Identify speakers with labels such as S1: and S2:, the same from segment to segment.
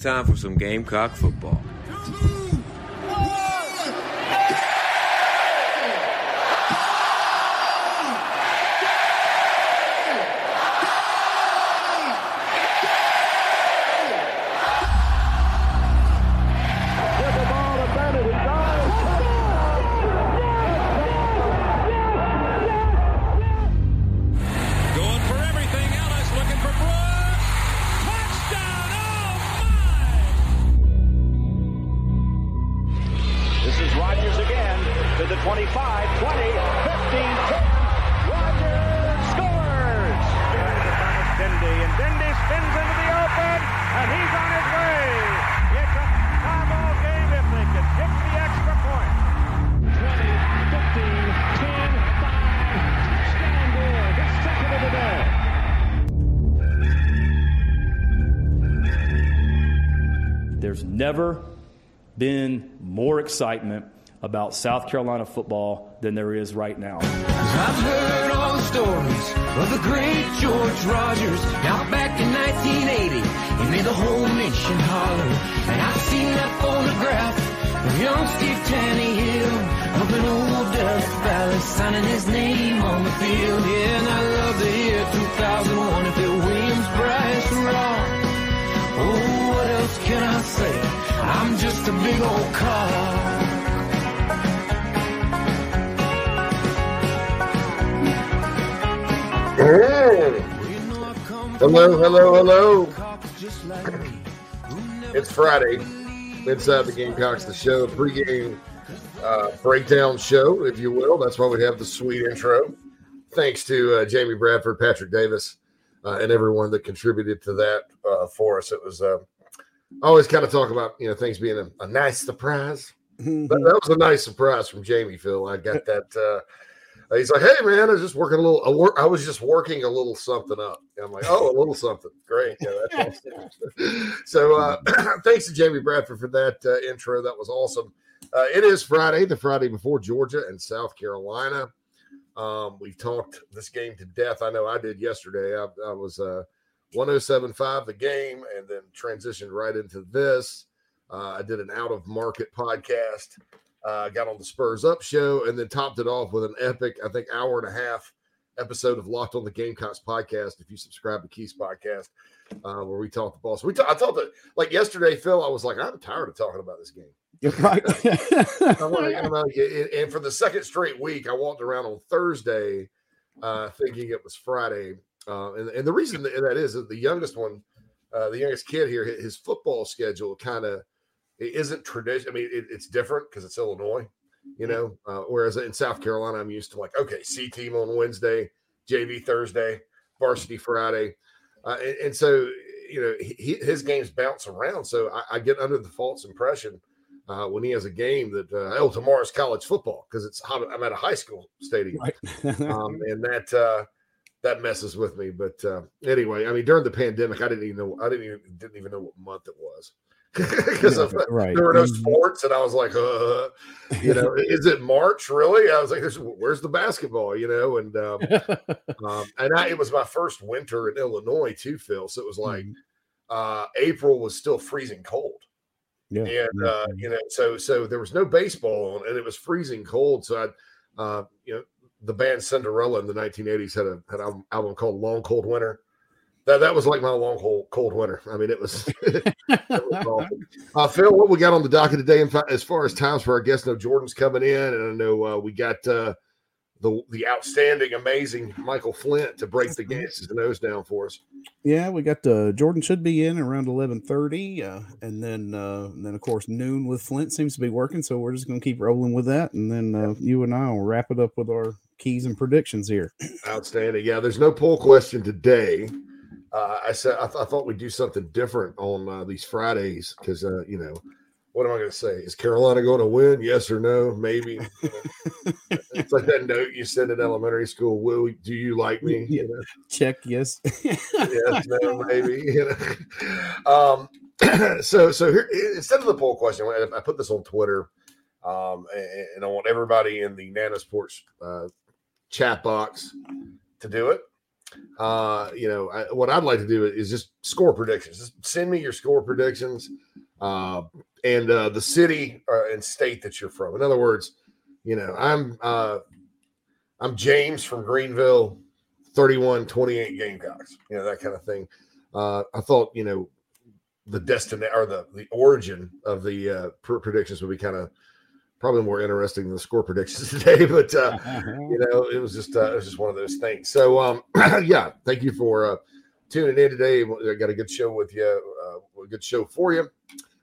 S1: time for some Gamecock football.
S2: Excitement about South Carolina football than there is right now.
S3: I've heard all the stories of the great George Rogers. Back in 1980, he made the whole nation holler. And I've seen that photograph of young Steve up in old Valley, signing his name on the field. Yeah, and I love the year 2001 if it Bryce, Raw. Oh, what else can I say? I'm just a big old car.
S4: Hello, hello, hello. It's Friday. Inside the Gamecocks, the show, pregame uh, breakdown show, if you will. That's why we have the sweet intro. Thanks to uh, Jamie Bradford, Patrick Davis, uh, and everyone that contributed to that uh, for us. It was uh, always kind of talk about you know things being a, a nice surprise. That, that was a nice surprise from Jamie. Phil, I got that. Uh, He's like, "Hey man, I was just working a little. I, wor- I was just working a little something up." And I'm like, "Oh, a little something, great, yeah, that's awesome." so, uh, thanks to Jamie Bradford for that uh, intro. That was awesome. Uh, it is Friday, the Friday before Georgia and South Carolina. Um, we've talked this game to death. I know I did yesterday. I, I was uh, 107.5 the game, and then transitioned right into this. Uh, I did an out of market podcast uh, got on the Spurs Up show, and then topped it off with an epic, I think, hour and a half episode of Locked on the Gamecocks podcast. If you subscribe to Keith's podcast, uh, where we talk the ball. We, ta- I talked to like yesterday, Phil. I was like, I'm tired of talking about this game.
S5: You're right.
S4: I'm like, I'm like, and and for the second straight week, I walked around on Thursday uh, thinking it was Friday. Uh, and, and the reason that is that the youngest one, uh, the youngest kid here, his football schedule kind of it isn't tradition. I mean, it, it's different because it's Illinois, you know. Uh, whereas in South Carolina, I'm used to like, okay, C team on Wednesday, JV Thursday, varsity Friday, uh, and, and so you know he, his games bounce around. So I, I get under the false impression uh, when he has a game that uh, oh tomorrow's college football because it's hot. I'm at a high school stadium, um, and that uh, that messes with me. But uh, anyway, I mean during the pandemic, I didn't even know I didn't even didn't even know what month it was because
S5: Yeah, right.
S4: there were no sports, and I was like, uh, you know, is it March really? I was like, where's the basketball? You know, and um, um, and I, it was my first winter in Illinois too, Phil. So it was like
S5: Mhm.
S4: uh, April was still freezing cold
S5: yeah.
S4: and uh, you know, so so there was no baseball on, and it was freezing cold. So I, uh, you know, the band Cinderella in the 1980s had a had an album called Long Cold Winter. That that was like my long cold cold winter. I mean, it was. it was uh, Phil, what we got on the docket today? In fact, as far as times for our guests, no Jordan's coming in, and I know uh, we got uh, the the outstanding, amazing Michael Flint to break the Gans's nose down for us.
S5: Yeah, we got uh, Jordan should be in around eleven thirty, uh, and then uh, and then of course noon with Flint seems to be working, so we're just gonna keep rolling with that, and then uh, you and I will wrap it up with our keys and predictions here.
S4: Outstanding. Yeah, there's no poll question today. Uh, I said I, th- I thought we'd do something different on uh, these Fridays because uh, you know what am I going to say? Is Carolina going to win? Yes or no? Maybe. it's like that note you send in elementary school. Will do you like me?
S5: Yeah.
S4: You know?
S5: Check yes.
S4: yes, no, maybe. You know? um, so, so here instead of the poll question, I I put this on Twitter. Um, and, and I want everybody in the Nana Sports uh, chat box to do it. Uh, you know, I, what I'd like to do is just score predictions. Just send me your score predictions uh, and uh, the city uh, and state that you're from. In other words, you know, I'm uh, I'm James from Greenville, 31 28 Gamecocks, you know, that kind of thing. Uh, I thought, you know, the destiny or the, the origin of the uh, predictions would be kind of probably more interesting than the score predictions today, but uh, you know, it was just uh, it was just one of those things. So um, yeah, thank you for uh, tuning in today. I got a good show with you, uh, a good show for you.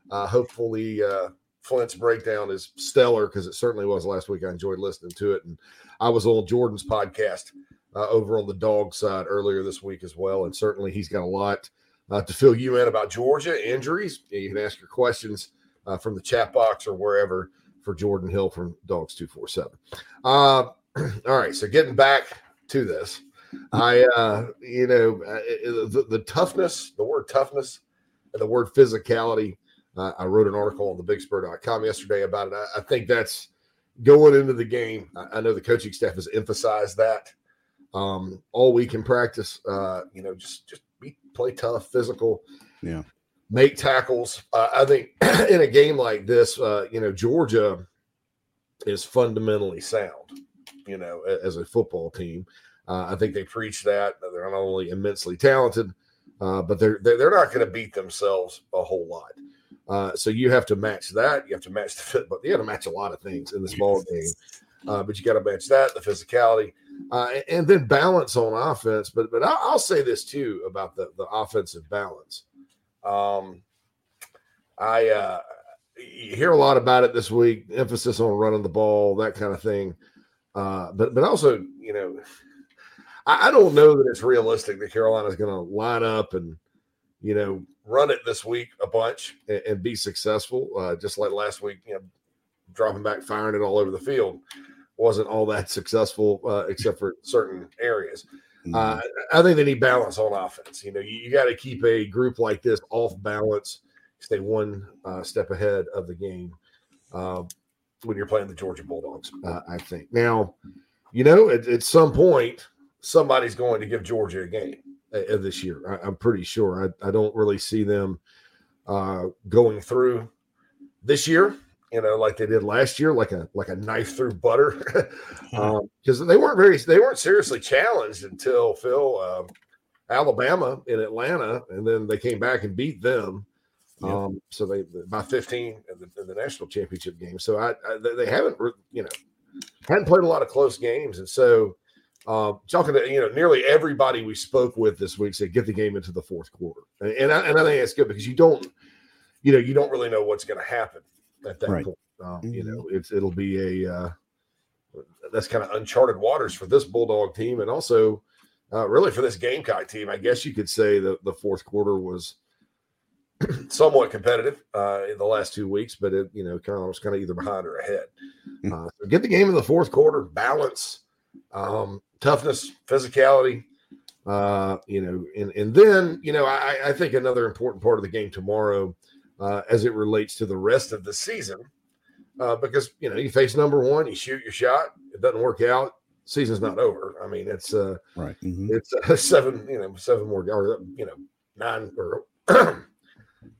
S4: Uh, hopefully, uh, Flint's breakdown is stellar because it certainly was last week. I enjoyed listening to it, and I was on Jordan's podcast uh, over on the dog side earlier this week as well, and certainly he's got a lot uh, to fill you in about Georgia injuries. You can ask your questions uh, from the chat box or wherever for Jordan Hill from Dogs Two Four Seven. Uh, all right, so getting back to this, I uh, you know the, the toughness, the word toughness, and the word physicality. Uh, I wrote an article on the bigspur.com yesterday about it. I, I think that's going into the game. I, I, know the coaching staff has emphasized that um, all week in practice. Uh, you know, just just be play tough, physical.
S5: Yeah
S4: make tackles. Uh, I think in a game like this, uh, you know, Georgia is fundamentally sound, you know, as a football team. Uh, I think they preach that they're not only immensely talented, uh, but they're they're not going to beat themselves a whole lot. Uh, so you have to match that. You have to match the but you have to match a lot of things in this ball game. Uh, but you got to match that, the physicality, and, and, then balance on offense. But but I'll, I'll say this too about the the offensive balance um, I uh, hear a lot about it this week, emphasis on running the ball, that kind of thing. Uh, but but also, you know, I, I don't know that it's realistic that Carolina is going to line up and you know run it this week a bunch and, and be successful. Uh, just like last week, you know, dropping back, firing it all over the field wasn't all that successful, uh, except for certain areas. Uh, I think they need balance on offense. You know, you, you got to keep a group like this off balance, stay one uh, step ahead of the game uh, when you're playing the Georgia Bulldogs. Uh, I think now, you know, at, at, some point, somebody's going to give Georgia a game uh, this year. I, am pretty sure. I, I, don't really see them uh, going through this year you know, like they did last year, like a like a knife through butter, because um, they weren't very they weren't seriously challenged until Phil um, Alabama in Atlanta, and then they came back and beat them. Yep. Um, so they by 15 in the, in the, national championship game. So I, I, they haven't you know hadn't played a lot of close games, and so um, talking to you know nearly everybody we spoke with this week said get the game into the fourth quarter, and, and I, and I think that's good because you don't you know you don't really know what's going to happen at that right. point. Um, mm-hmm. You know, it's it'll be a uh, that's kind of uncharted waters for this Bulldog team, and also uh, really for this Gamecock team. I guess you could say that the fourth quarter was somewhat competitive uh, in the last two weeks, but it you know kind of was kind of either behind or ahead. Mm. Uh, so get the game in the fourth quarter, balance, um, toughness, physicality. Uh, you know, and and then you know I, I think another important part of the game tomorrow uh, as it relates to the rest of the season. Uh, because you know you face number one, you shoot your shot, it doesn't work out, season's not over. I mean, it's uh,
S5: right, mm-hmm.
S4: it's uh, seven, you know, seven more, or you know, nine or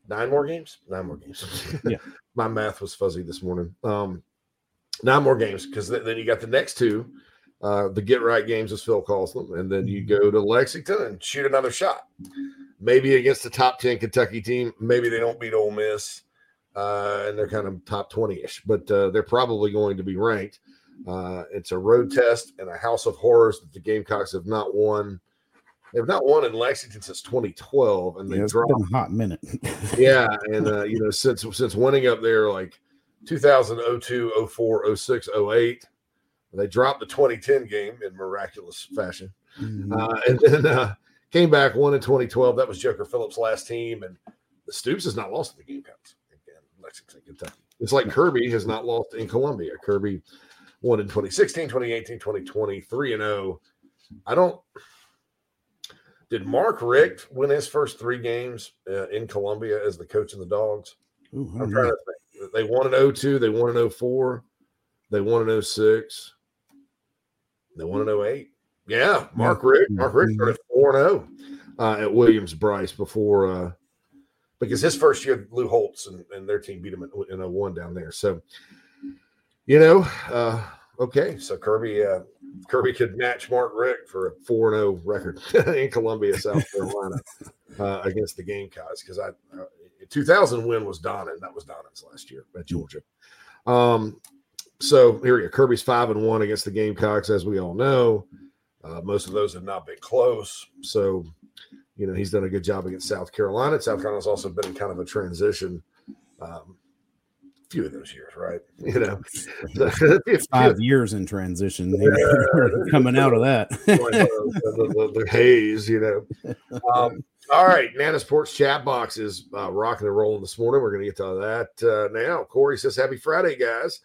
S4: nine more games, nine more games.
S5: yeah,
S4: my math was fuzzy this morning. Um, nine more games because th- then you got the next two, uh, the get right games as Phil calls them, and then you mm-hmm. go to Lexington and shoot another shot maybe against the top 10 Kentucky team. Maybe they don't beat Ole Miss uh, and they're kind of top 20 ish, but uh, they're probably going to be ranked. Uh, it's a road test and a house of horrors that the Gamecocks have not won. They've not won in Lexington since 2012, and they yeah, dropped
S5: a hot minute.
S4: yeah, and uh, you know since since winning up there like 2002, 04, 06, 08, they dropped the 2010 game in miraculous fashion, mm-hmm. uh, and then uh, Came back, won in 2012. That was Joker Phillips' last team, and the Stoops has not lost in the Gamecocks in Lexington, Kentucky. It's like Kirby has not lost in Columbia. Kirby won in 2016, 2018, 2020, 3 and 0. I don't. Did Mark Richt win his first three games uh, in Columbia as the coach of the Dogs?
S5: Ooh,
S4: I'm trying to think. they won an 02, they won in 04, they won in 06, they won in 08. Yeah, Mark Richt. Mark Richt started 4 0 uh, at Williams Brice before, uh, because his first year, Lou Holtz and, and their team beat him in, in 01 down there. So, you know, uh, okay. So Kirby, uh, Kirby could match Mark Richt for a 4 0 record in Columbia, South Carolina uh, against the Gamecocks because I, uh, 2000 win was Donnan. That was Donnan's last year at Georgia. Um, so here we go. Kirby's five and one against the Gamecocks, as we all know. Uh, most of those have not been close. So, you know, he's done a good job against South Carolina. South Carolina's also been in kind of a transition. Um, few of those years, right? You know,
S5: five years in transition, coming out of that.
S4: the, the, the, haze, you know. Um, all right, Nana Sports chat box is uh, rocking and rolling this morning. We're going to get to that uh, now. Corey says, "Happy Friday, guys."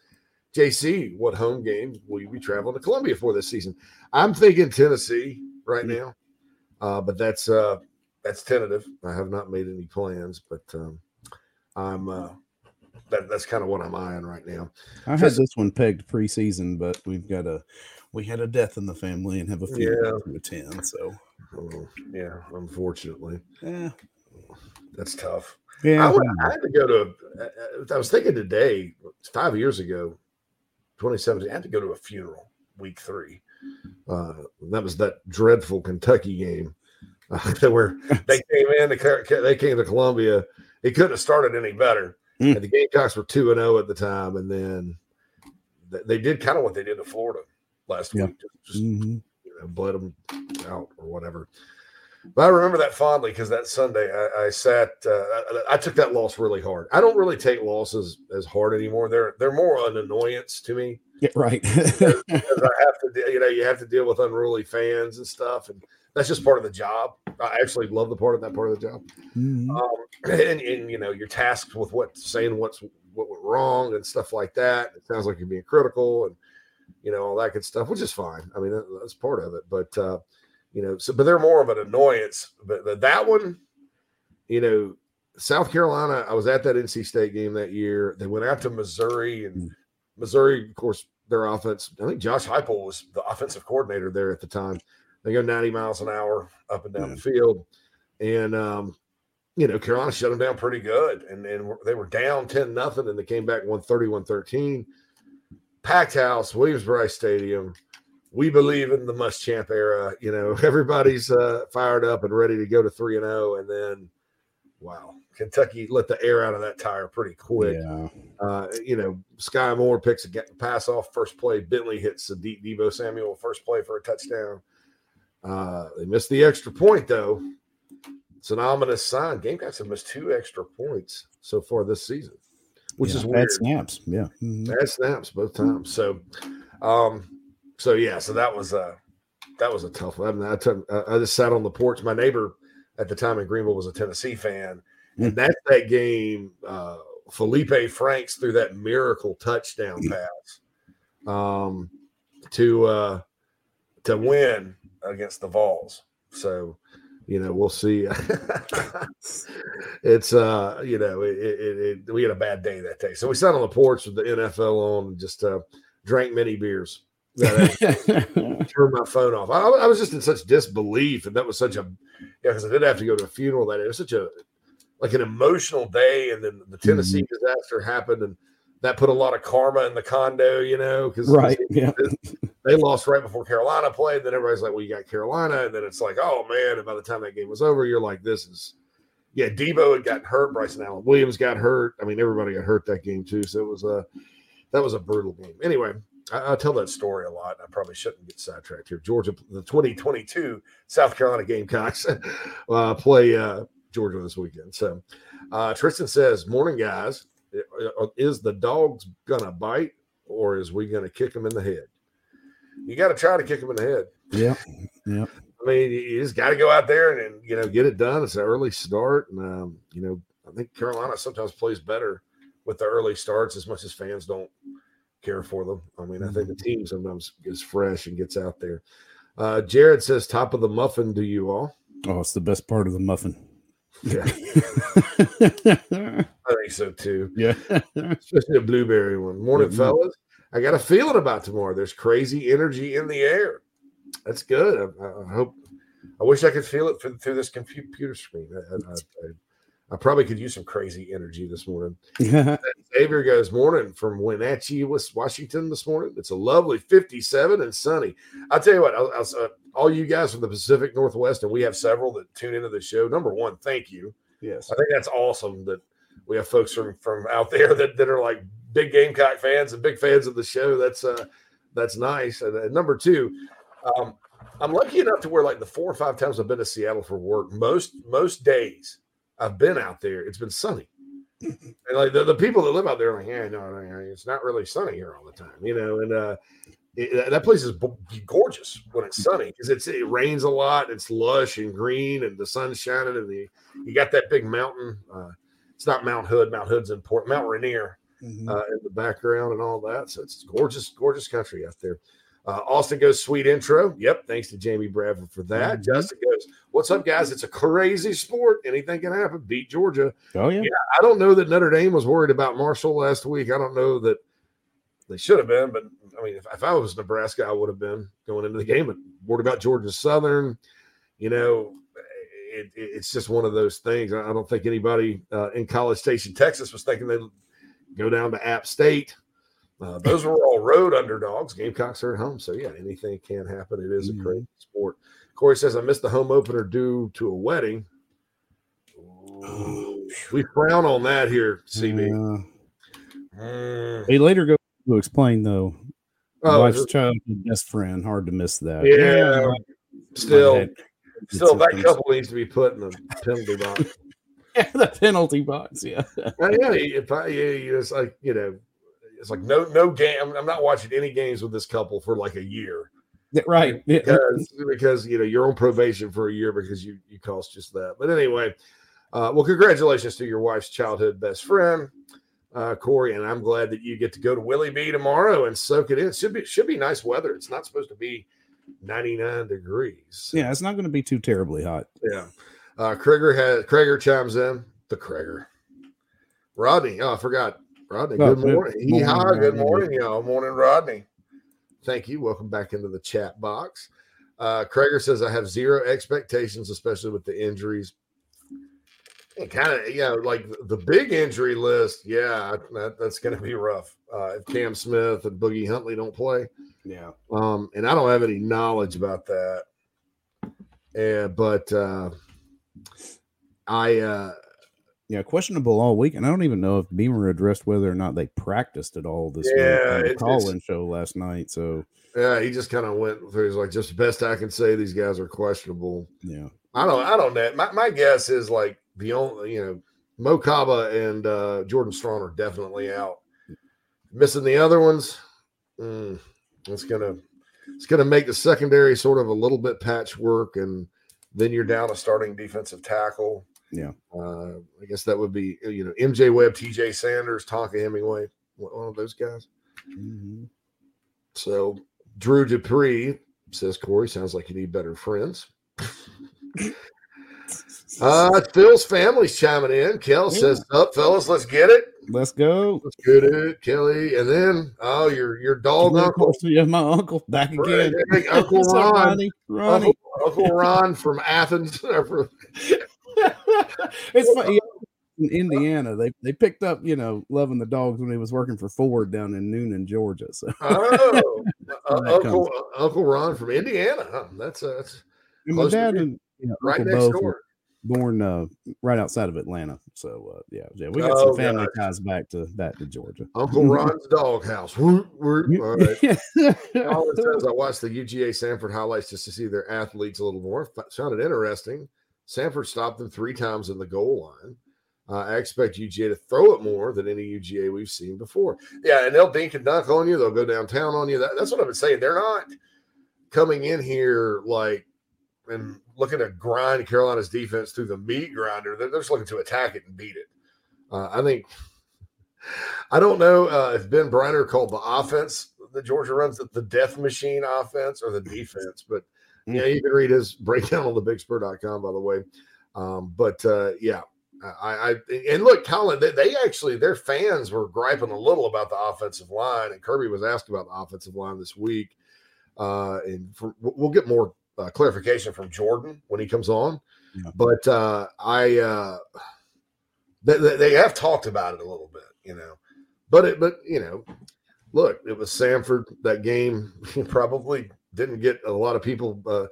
S4: JC, what home game will you be traveling to Columbia for this season? I'm thinking Tennessee right mm. now, uh, but that's uh, that's tentative. I have not made any plans, but um, I'm uh, that, that's kind of what I'm eyeing right now.
S5: I had this one pegged preseason, but we've got a we had a death in the family and have a funeral yeah. to attend. So,
S4: oh, yeah, unfortunately,
S5: yeah,
S4: that's tough.
S5: Yeah,
S4: I, would, I had to go to. I was thinking today, five years ago, 2017. I had to go to a funeral week three. Uh, that was that dreadful Kentucky game uh, where they came in. They came to Columbia. It couldn't have started any better. Mm. And the Gamecocks were two and zero oh at the time, and then they did kind of what they did to Florida last week, just, mm-hmm. you know, bled them out or whatever. But I remember that fondly because that Sunday I, I sat. Uh, I, I, took that loss really hard. I don't really take losses as hard anymore. They're they're more an annoyance to me.
S5: Yeah, right.
S4: because, I have to, you know, you have to deal with unruly fans and stuff, and that's just part of the job. I actually love the part of that part of the job. Mm-hmm. Um, and, and you know, you're tasked with what saying what's what went wrong and stuff like that. It sounds like you're being critical and you know all that good stuff, which is fine. I mean, that, that's part of it. But uh, you know, so but they're more of an annoyance. But that one, you know, South Carolina, I was at that NC State game that year. They went out to Missouri, and mm. Missouri, of course, their offense. I think Josh Heupel was the offensive coordinator there at the time. They go 90 miles an hour up and down the field, and um, you know, Carolina shut them down pretty good, and and they were down 10 nothing, and they came back 131 13. Packed house, Williams-Brice Stadium we believe in the Muschamp era. You know, everybody's uh, fired up and ready to go to three and zero, oh, and then wow, Kentucky let the air out of that tire pretty quick.
S5: Yeah.
S4: Uh, you know, Sky Moore picks a pass off first play. Bentley hits a deep Deebo Samuel first play for a touchdown. Uh, they missed the extra point though. It's an ominous sign. Gamecocks have missed two extra points so far this season, which
S5: yeah,
S4: is weird. Bad
S5: snaps, yeah, mm-hmm.
S4: bad snaps both times. So, um, so yeah, so that was uh that was a tough one. I, took, I just sat on the porch. My neighbor at the time in Greenville was a Tennessee fan, and that's that game. Uh, Feleipe Franks threw that miracle touchdown pass um, to uh, to win against the Vols. So, you know, we'll see. it's uh, you know, it, it, it, we had a bad day that day, so we sat on the porch with the NFL on and just uh, drank many beers. turn my phone off. I, I, was just in such disbelief, and that was such a yeah, because I did have to go to a funeral that day. It was such a like an emotional day, and then the Tennessee mm-hmm. disaster happened, and that put a lot of karma in the condo, you know, because
S5: right, yeah,
S4: they lost right before Carolina played. Then everybody's like, "Well, you got Carolina," and then it's like, "Oh man!" And by the time that game was over, you're like, "This is." Yeah, Deebo had gotten hurt. Bryson Allen Williams got hurt. I mean, everybody got hurt that game too. So it was a that was a brutal game. Anyway, I, I, tell that story a lot. I probably shouldn't get sidetracked here. Georgia, the 2022 South Carolina Gamecocks uh, play uh, Georgia this weekend. So uh, Tristan says, "Morning, guys. Uh, is the dogs gonna bite, or is we gonna kick them in the head? You got to try to kick them in the head.
S5: Yeah, yeah.
S4: I mean, you just got to go out there and, and, you know get it done. It's an early start, and um, you know I think Carolina sometimes plays better with the early starts as much as fans don't care for them. I mean, I think the mm-hmm. team sometimes is fresh and gets out there. Uh, Jared says, "Top of the muffin to you all."
S5: Oh, it's the best part of the muffin.
S4: Yeah. I think so too.
S5: Yeah.
S4: Especially a blueberry one. Morning,
S5: Mhm.
S4: fellas. I got a feeling about tomorrow. There's crazy energy in the air. That's good. I, I hope. I wish I could feel it through, through this computer screen. I, I, I, probably could use some crazy energy this morning. Xavier goes morning from Wenatchee, Washington this morning. It's a lovely 57 and sunny. I'll tell you what, I'll, I'll, uh, all you guys from the Pacific Northwest, and we have several that tune into the show. Number one, thank you.
S5: yes.
S4: I think that's awesome that we have folks from from out there that, that are like big Gamecock fans and big fans of the show. That's uh that's nice. And, uh, number two, um, I'm lucky enough to where like the four or five times I've been to Seattle for work, most most days I've been out there, it's been sunny. And like the, the people that live out there are like, yeah, no, it's not really sunny here all the time, you know. And uh, it, that place is gorgeous when it's sunny because it's it rains a lot, it's lush and green, and the sun's shining, and the you got that big mountain. Uh, it's not Mount Hood. Mount Hood's in Port Mount Rainier
S5: Mhm.
S4: uh, in the background and all that. So it's gorgeous, gorgeous country out there. Uh, Austin goes sweet intro. Yep, thanks to Jamie Bradford for that.
S5: Mhm.
S4: Justin goes, "What's up, guys? It's a crazy sport. Anything can happen. Beat Georgia.
S5: oh yeah. yeah.
S4: I don't know that Notre Dame was worried about Marshall last week. I don't know that they should have been, but I mean, if, if I was Nebraska, I would have been going into the game. and worried about Georgia Southern, you know, it, it- it's just one of those things. I I don't think anybody uh, in College Station, Texas, was thinking they'd go down to App State. Uh, those were all road underdogs. Gamecocks are at home, so yeah, anything can happen. It is a
S5: Mhm.
S4: crazy sport. Corey says I missed the home opener due to a wedding. Ooh, we frown on that here, CB.
S5: Uh,
S4: Mm.
S5: he later goes to explain though.
S4: Oh,
S5: wife's
S4: is
S5: childhood best friend. Hard to miss that.
S4: yeah.
S5: my
S4: Still, still, that
S5: systems.
S4: couple needs to be put in the penalty box.
S5: Yeah, the penalty box. Yeah.
S4: Uh, yeah, if I, yeah, it's like you know, it's like no, no game. I'm, not watching any games with this couple for like a year
S5: right.
S4: Because because you know you're on probation for a year because you you cost just that. But anyway, uh, well, congratulations to your wife's childhood best friend, uh, Corey, and I'm glad that you get to go to Willie B tomorrow and soak it in. It should be should be nice weather. It's not supposed to be 99 degrees.
S5: Yeah, it's not going to be too terribly hot.
S4: Yeah. Uh Krieger has Krieger chimes in. The Krieger. Rodney. Oh, I forgot. Rodney. Good
S5: good
S4: morning.
S5: morning,
S4: good morning, y'all. Morning, Rodney. Thank you. Welcome back into the chat box. Uh says I have zero expectations, especially with the injuries. And kind of, yeah, like the big injury list. Yeah, that, that's going to be rough. Uh, if Cam Smith and Boogie Huntley don't play,
S5: Yeah.
S4: um, and I don't have any knowledge about that. Yeah, but uh, I uh,
S5: Yeah, questionable all week, and I don't even know if Beamer addressed whether or not they practiced at all this
S4: Yeah,
S5: week call-in show last night. So
S4: yeah, he just kind of went through. He's like, just the best I can say. These guys are questionable.
S5: yeah,
S4: I don't. I don't know. My, my guess is like the only you know Mo Kaba and uh, Jordan Strong are definitely out. Missing the other ones. Mm, it's gonna it's gonna make the secondary sort of a little bit patchwork, and then you're down a starting defensive tackle.
S5: Yeah.
S4: Uh, I guess that would be you know MJ Webb, T.J. Sanders, Tonka Hemingway, one of those guys.
S5: Mhm.
S4: So Drew Dupree says Corey sounds like you need better friends. Uh, Phil's family's chiming in. Kel says, "Up, fellas, let's get it.
S5: let's go.
S4: Let's get it, Kelly." And then, oh, your your dog
S5: And then,
S4: uncle,
S5: course, yeah, my uncle back again.
S4: Uncle Ron,
S5: Ronnie? Ronnie.
S4: Uncle, Uncle Ron from Athens.
S5: it's funny. In Indiana, they they picked up, you know, loving the dogs when he was working for Ford down in Newnan, Georgia. So
S4: oh, uh,
S5: Where that
S4: Uncle Uncle Ron from Indiana. Huh? That's uh, that's
S5: my dad and you know,
S4: right
S5: Uncle
S4: next
S5: were
S4: door.
S5: born uh, right outside of Atlanta. So uh, yeah, yeah, we got
S4: Oh,
S5: some family
S4: gotcha.
S5: ties back to back to Georgia.
S4: Uncle Ron's doghouse. All right.
S5: Yeah.
S4: Colin says, I watched the UGA Samford highlights just to see their athletes a little more. sounded interesting. Samford stopped them three times in the goal line. Uh, I expect UGA to throw it more than any UGA we've seen before. Yeah, and they'll dink and dunk on you. They'll go downtown on you. That, that's what I've been saying. They're not coming in here like and looking to grind Carolina's defense through the meat grinder. They're, they're just looking to attack it and beat it. Uh, I think. I don't know uh, if Ben Breiner called the offense that Georgia runs the, the death machine offense or the defense, but yeah, you can read his breakdown on the bigspur.com, by the way. Um, but uh, yeah, I, I and look, Colin, they, they actually their fans were griping a little about the offensive line, and Kirby was asked about the offensive line this week. Uh, and for, we'll get more uh, clarification from Jordan when he comes on.
S5: Yeah.
S4: But uh, I, uh, they, they they have talked about it a little bit, you know. But it, but you know, look, it was Samford that game. Probably didn't get a lot of people. Uh,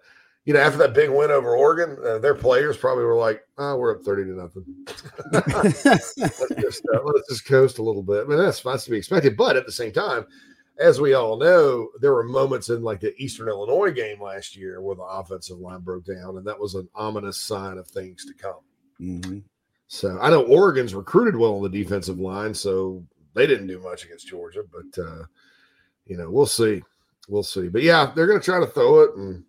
S4: you know, after that big win over Oregon, uh, their players probably were like, "Oh, we're up thirty to nothing. let's, just, uh, let's just coast a little bit." I mean, that's that's to be expected. But at the same time, as we all know, there were moments in like the Eastern Illinois game last year where the offensive line broke down, and that was an ominous sign of things to come.
S5: Mhm.
S4: So I know Oregon's recruited well on the defensive line, so they didn't do much against Georgia, but uh, you know, we'll see. We'll see. But yeah, they're gonna try to throw it and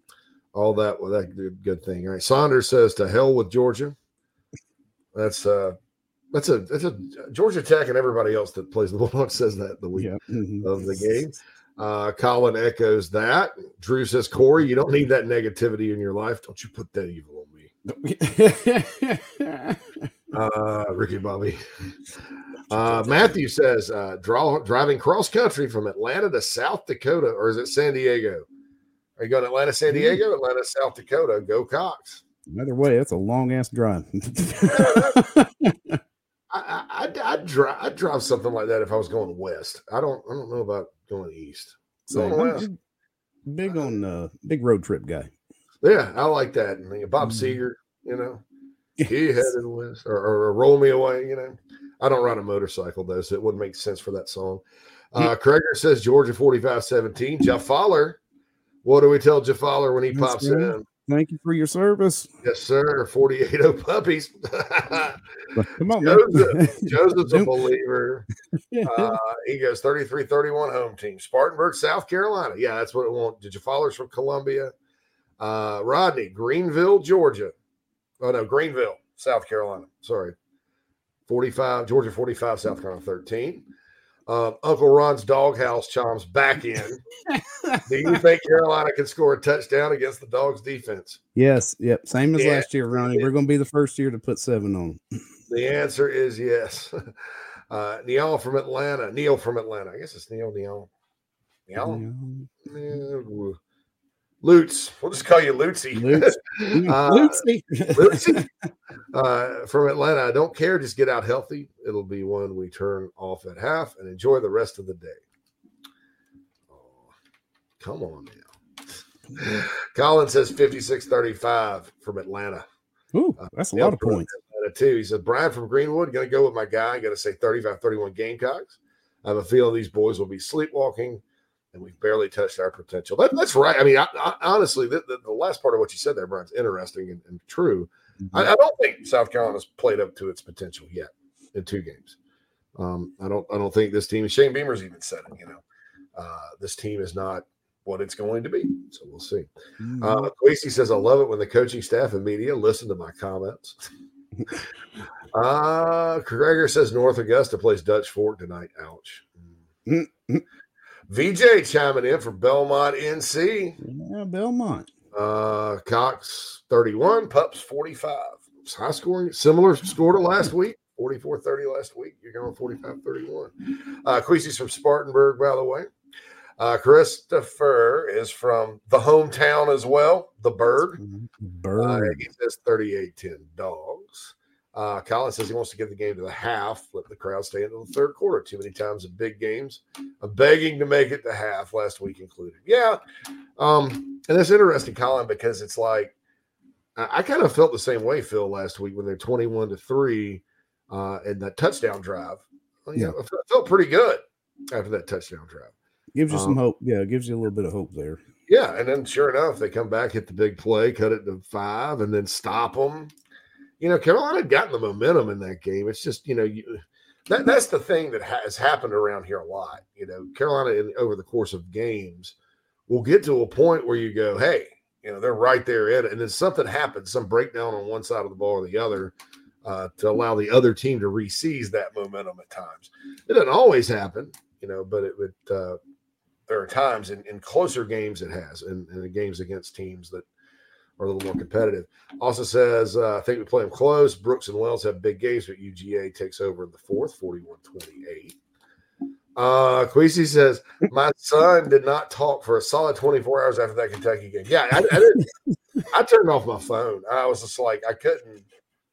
S4: all that well, that good, thing. All right. Saunders says to hell with Georgia. That's uh that's a that's a Georgia Tech and everybody else that plays the Bulldogs says that the week
S5: Yeah. mhm.
S4: of the game. Uh, Colin echoes that. Drew says, Corey, you don't need that negativity in your life. Don't you put that evil on me. Uh, Ricky Bobby. Uh, Matthew says, uh, draw, driving cross country from Atlanta to South Dakota, or is it San Diego? Are you going Atlanta, San Diego, Atlanta, South Dakota? Go Cox.
S5: Either way, that's a long ass drive.
S4: I, I, I'd, drive, I'd drive something like that if I was going west. I don't, I don't know about going east.
S5: so
S4: Going
S5: I'm
S4: west.
S5: big- big on uh, big road trip guy.
S4: Yeah, I like that. Then Bob
S5: Mm.
S4: Seger, you know, he headed west or, or roll me away. You know, I don't ride a motorcycle though, so it wouldn't make sense for that song. Uh, Krager says Georgia 45 17. Jeff Fowler. What do we tell Jeff Fowler when he
S5: Yes,
S4: pops
S5: sir.
S4: in?
S5: Thank you for your service.
S4: Yes, sir. 48 0 puppies.
S5: Come on.
S4: Joseph, Joseph's a believer. Uh, he goes 33 31 home team. Spartanburg, South Carolina. Yeah, that's what it want. Did you followers from Columbia? Uh, Rodney, Greenville, Georgia. Oh, no, Greenville, South Carolina. Sorry. 45, Georgia 45, South Carolina 13. Um, Uncle Ron's doghouse chimes back in. Do you think Carolina can score a touchdown against the dogs' defense?
S5: yes, yep. Same as
S4: Yeah.
S5: last year, Ronnie. We're going to be the first year to put seven on. 'em.
S4: The answer is yes. Uh, Neil from Atlanta. Neil from Atlanta. I guess it's Neil. Neil. Neil. Yeah. Lutz. We'll just call you Lucy.
S5: Lutz.
S4: Uh.
S5: Lucy.
S4: uh, from Atlanta. I don't care. Just get out healthy. It'll be one we turn off at half and enjoy the rest of the day. Oh, come on now. Colin says 56 35 from Atlanta.
S5: Ooh, that's a lot of points.
S4: Atlanta, too. He said, Brian from Greenwood, going to go with my guy. Going to say 35 31 Gamecocks. I have a feeling these boys will be sleepwalking and we've barely touched our potential. That, that's right. I mean, I, I, honestly, the, the, the last part of what you said there, Brian's interesting and, and true. I, I don't think South Carolina's played up to its potential yet in two games. Um, I don't. I don't think this team. Shane Beamer's even said it. You know, uh, this team is not what it's going to be. So we'll see.
S5: Mhm.
S4: Uh, Quasey says, I love it when the coaching staff and media listen to my comments. uh, Gregor says, North Augusta plays Dutch Fork tonight. Ouch.
S5: Mm, mm.
S4: VJ chiming in for Belmont NC.
S5: yeah, Belmont.
S4: Uh, Cox 31, Pups 45. It's high scoring, similar score to last week. 44 30 last week. You're going 45 31. Uh, Queasy's from Spartanburg, by the way. Uh, Christopher is from the hometown as well, the Bird. Uh,
S5: Bird.
S4: he says 38 10 dogs. Uh, Colin says he wants to get the game to the half, let the crowd stay into the third quarter. Too many times in big games. I'm begging to make it to half, last week included. Yeah. Um, and that's interesting, Colin, because it's like I, I kind of felt the same way, Phil, last week when they're 21 to 3 uh, and that touchdown drive. Well,
S5: Yeah.
S4: know, it felt- pretty good after that touchdown drive.
S5: Gives you
S4: um,
S5: some hope. Yeah, it gives you a little bit of hope there.
S4: Yeah, and then sure enough, they come back, hit the big play, cut it to five, and then stop them. You know, Carolina had gotten the momentum in that game. It's just you know, you, that that's the thing that has happened around here a lot. You know, Carolina in, over the course of games will get to a point where you go, hey, you know, they're right there in it, and then something happens, some breakdown on one side of the ball or the other. Uh, to allow the other team to re-seize that momentum at times, it doesn't always happen, you know. But it would uh, there are times in, in closer games it has, and in, the games against teams that are a little more competitive. Also says, uh, I think we play them close. Brooks and Wells have big games, but UGA takes over in the fourth, 41 28. Uh, Queasy says, My son did not talk for a solid 24 hours after that Kentucky game. Yeah, I, I didn't. I turned off my phone. I was just like, I couldn't.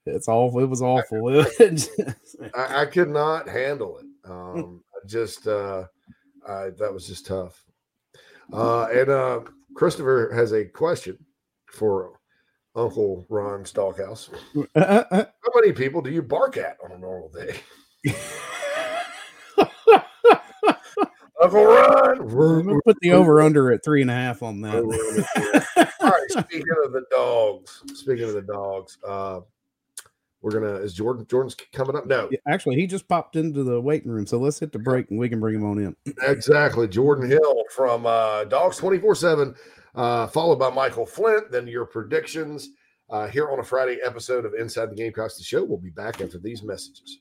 S5: It's awful. It was awful.
S4: I, I could not handle it. Um, I just, uh, I, that was just tough. Uh, and uh, Christopher has a question for Uncle Ron's doghouse. How many people do you bark at on a normal day? Uncle Ron.
S5: I'm gonna put the over under at three and a half on that.
S4: All right. Speaking of the dogs, speaking of the dogs, uh, we're gonna. Is Jordan? Jordan's coming up? No,
S5: Yeah, Actually, he just popped into the waiting room, so let's hit the break and we can bring him on in.
S4: exactly. Jordan Hill from uh, Dogs twenty four seven, followed by Michael Flint. Then your predictions uh, here on a Friday episode of Inside the Gamecocks. The show. We'll be back after these messages.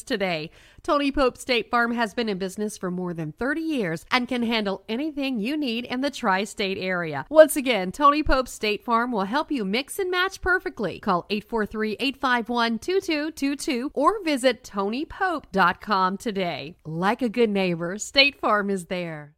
S6: today. Tony Pope State Farm has been in business for more than 30 years and can handle anything you need in the tri state area. Once again, Tony Pope State Farm will help you mix and match perfectly. Call 843 851 2222 or visit TonyPope.com today. Like a good neighbor, State Farm is there.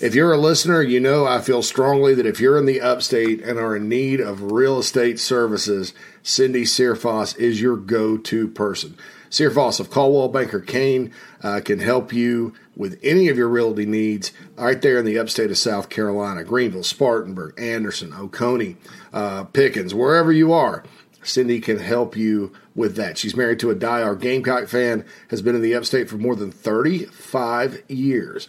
S4: If you're a listener, you know I feel strongly that if you're in the upstate and are in need of real estate services, Cindy Searfoss is your go to person. Searfoss of Coldwell Banker Caine uh, can help you with any of your realty needs right there in the upstate of South Carolina Greenville, Spartanburg, Anderson, Oconee, uh, Pickens, wherever you are. Cindy can help you with that. She's married to a diehard Gamecock fan, has been in the upstate for more than 35 years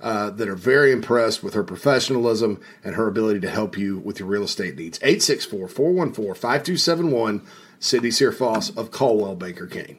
S4: uh, that are very impressed with her professionalism and her ability to help you with your real estate needs. 864 414 5271, Cindy Searfoss of Coldwell Banker Caine.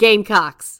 S6: Gamecocks.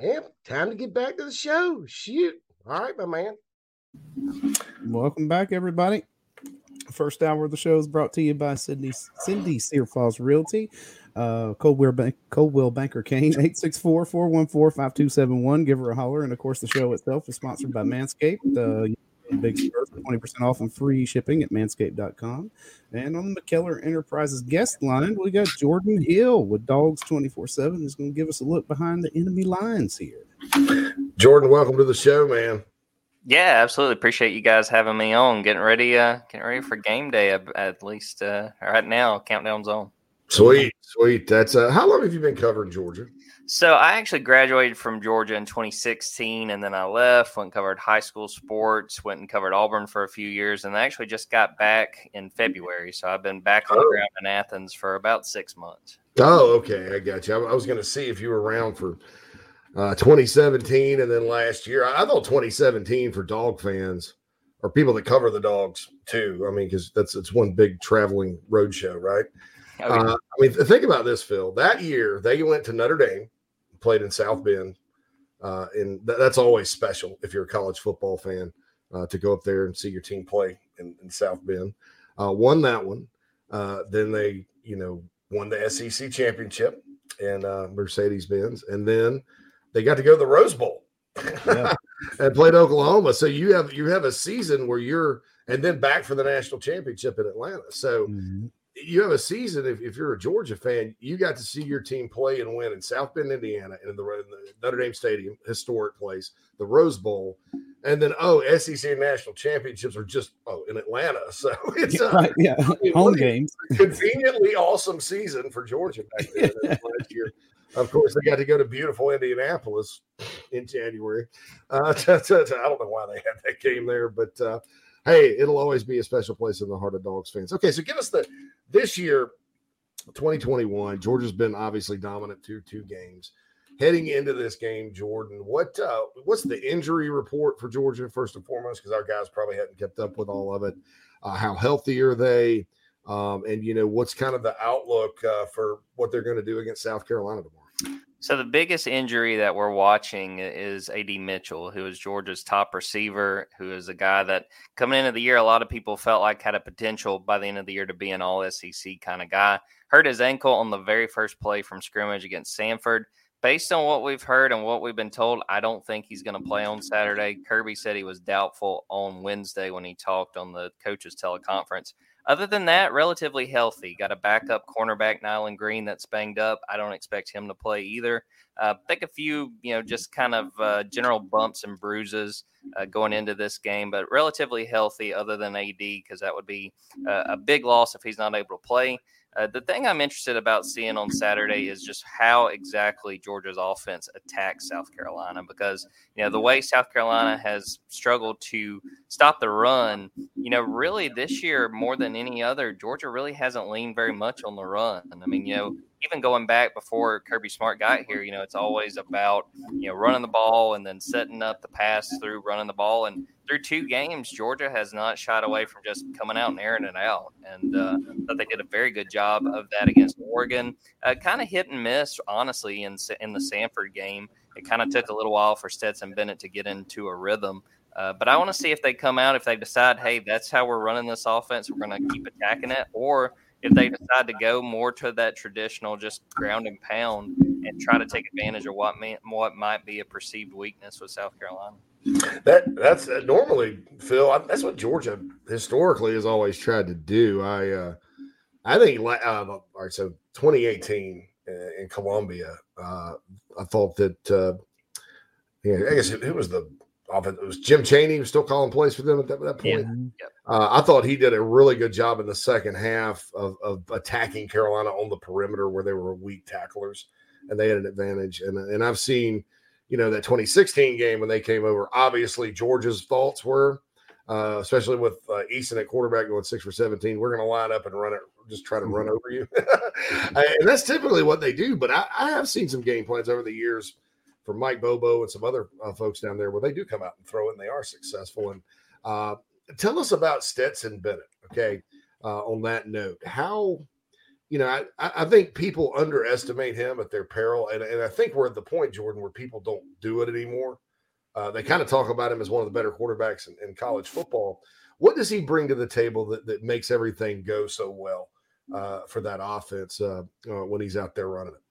S4: Yep, time to get back to the show. Shoot. All right, my man.
S5: Welcome back, everybody. First hour of the show is brought to you by Cindy Cindy Searfoss Realty. Uh, Coldwell, Bank, Coldwell Banker Caine, 864-414-5271. Give her a holler. And of course, the show itself is sponsored by Manscaped. Uh, big spur for 20% off and free shipping at manscaped.com. And on the McKellar Enterprises guest line, we got Jordan Hill with Dogs 24 7. He's going to give us a look behind the enemy lines here.
S4: Jordan, welcome to the show, man.
S7: Yeah, absolutely. Appreciate you guys having me on. Getting ready, uh, getting ready for game day. At, at least uh, right now, countdown's on.
S4: Sweet, sweet. That's uh, how long have you been covering Georgia?
S7: So I actually graduated from Georgia in 2016, and then I left, went and covered high school sports, went and covered Auburn for a few years, and I actually just got back in February. So I've been back on the
S4: Oh.
S7: ground in Athens for about six months.
S4: Oh, okay. I got you. I, I was going to see if you were around for uh, 2017 and then last year. I, I thought 2017 for dog fans or people that cover the dogs too. I mean, because that's it's one big traveling road show, right?
S7: Oh, yeah.
S4: Uh, I mean, think about this, Phil. That year they went to Notre Dame, played in South Bend, uh, and th- that's always special if you're a college football fan uh, to go up there and see your team play in, in South Bend. Uh, won that one. Uh, then they, you know, won the SEC championship and uh, Mercedes Benz, and then they got to go to the Rose Bowl
S5: Yeah.
S4: and played Oklahoma. So you have you have a season where you're, and then back for the national championship in Atlanta. So
S5: Mhm.
S4: You have a season if, if you're a Georgia fan, you got to see your team play and win in South Bend, Indiana, and in the, in the Notre Dame Stadium, historic place, the Rose Bowl, and then oh, SEC national championships are just oh in Atlanta. So it's uh,
S5: right, yeah.
S4: mean,
S5: home games.
S4: conveniently awesome season for Georgia back then uh, last year. Of course, they got to go to beautiful Indianapolis in January. Uh, to- to- to- I don't know why they had that game there, but uh, hey, it'll always be a special place in the heart of Dogs fans. Okay, so give us the this year, 2021. Georgia's been obviously dominant through two games. Heading into this game, Jordan, what uh, what's the injury report for Georgia first and foremost? Because our guys probably hadn't kept up with all of it. Uh, how healthy are they? Um, and you know what's kind of the outlook uh, for what they're going to do against South Carolina tomorrow.
S7: So the biggest injury that we're watching is AD Mitchell, who is Georgia's top receiver, who is a guy that coming into the year, a lot of people felt like had a potential by the end of the year to be an all SEC kind of guy. Hurt his ankle on the very first play from scrimmage against Samford. Based on what we've heard and what we've been told, I don't think he's going to play on Saturday. Kirby said he was doubtful on Wednesday when he talked on the coaches teleconference. Other than that, relatively healthy. Got a backup cornerback, Nyland Green, that's banged up. I don't expect him to play either. Uh, think a few, you know, just kind of uh, general bumps and bruises uh, going into this game, but relatively healthy other than AD because that would be a big loss if he's not able to play. Uh, the thing I'm interested about seeing on Saturday is just how exactly Georgia's offense attacks South Carolina because, you know, the way South Carolina has struggled to stop the run, you know, really this year more than any other, Georgia really hasn't leaned very much on the run. I mean, you know, even going back before Kirby Smart got here, you know, it's always about, you know, running the ball and then setting up the pass through running the ball. And through two games, Georgia has not shied away from just coming out and airing it out. And uh, I thought they did a very good job of that against Oregon. Uh, kind of hit and miss, honestly, in, in the Samford game. It kind of took a little while for Stetson Bennett to get into a rhythm. Uh, but I want to see if they come out, if they decide, hey, that's how we're running this offense, we're going to keep attacking it, or if they decide to go more to that traditional just ground and pound and try to take advantage of what may, what might be a perceived weakness with South Carolina.
S4: That that's uh, normally Phil. I, that's what Georgia historically has always tried to do. I uh, I think uh, all right. So 2018 uh, in Columbia, uh, I thought that uh, yeah, I guess it was the offense? It was Jim Chaney was still calling plays for them at that, that point.
S7: Yep.
S4: Uh, I thought he did a really good job in the second half of, of attacking Carolina on the perimeter where they were weak tacklers and they had an advantage. And and I've seen you know, that 2016 game when they came over, obviously Georgia's thoughts were, uh, especially with uh, Eason at quarterback going six for 17. We're going to line up and run it, just try to run over you. and that's typically what they do. But I, I, have seen some game plans over the years from Mike Bobo and some other uh, folks down there where they do come out and throw it and they are successful. And uh, tell us about Stetson Bennett, okay, uh, on that note. How you know, I, I think people underestimate him at their peril. And, and I think we're at the point, Jordan, where people don't do it anymore. Uh, they kind of talk about him as one of the better quarterbacks in, in, college football. What does he bring to the table that, that makes everything go so well uh, for that offense uh, uh when he's out there running it?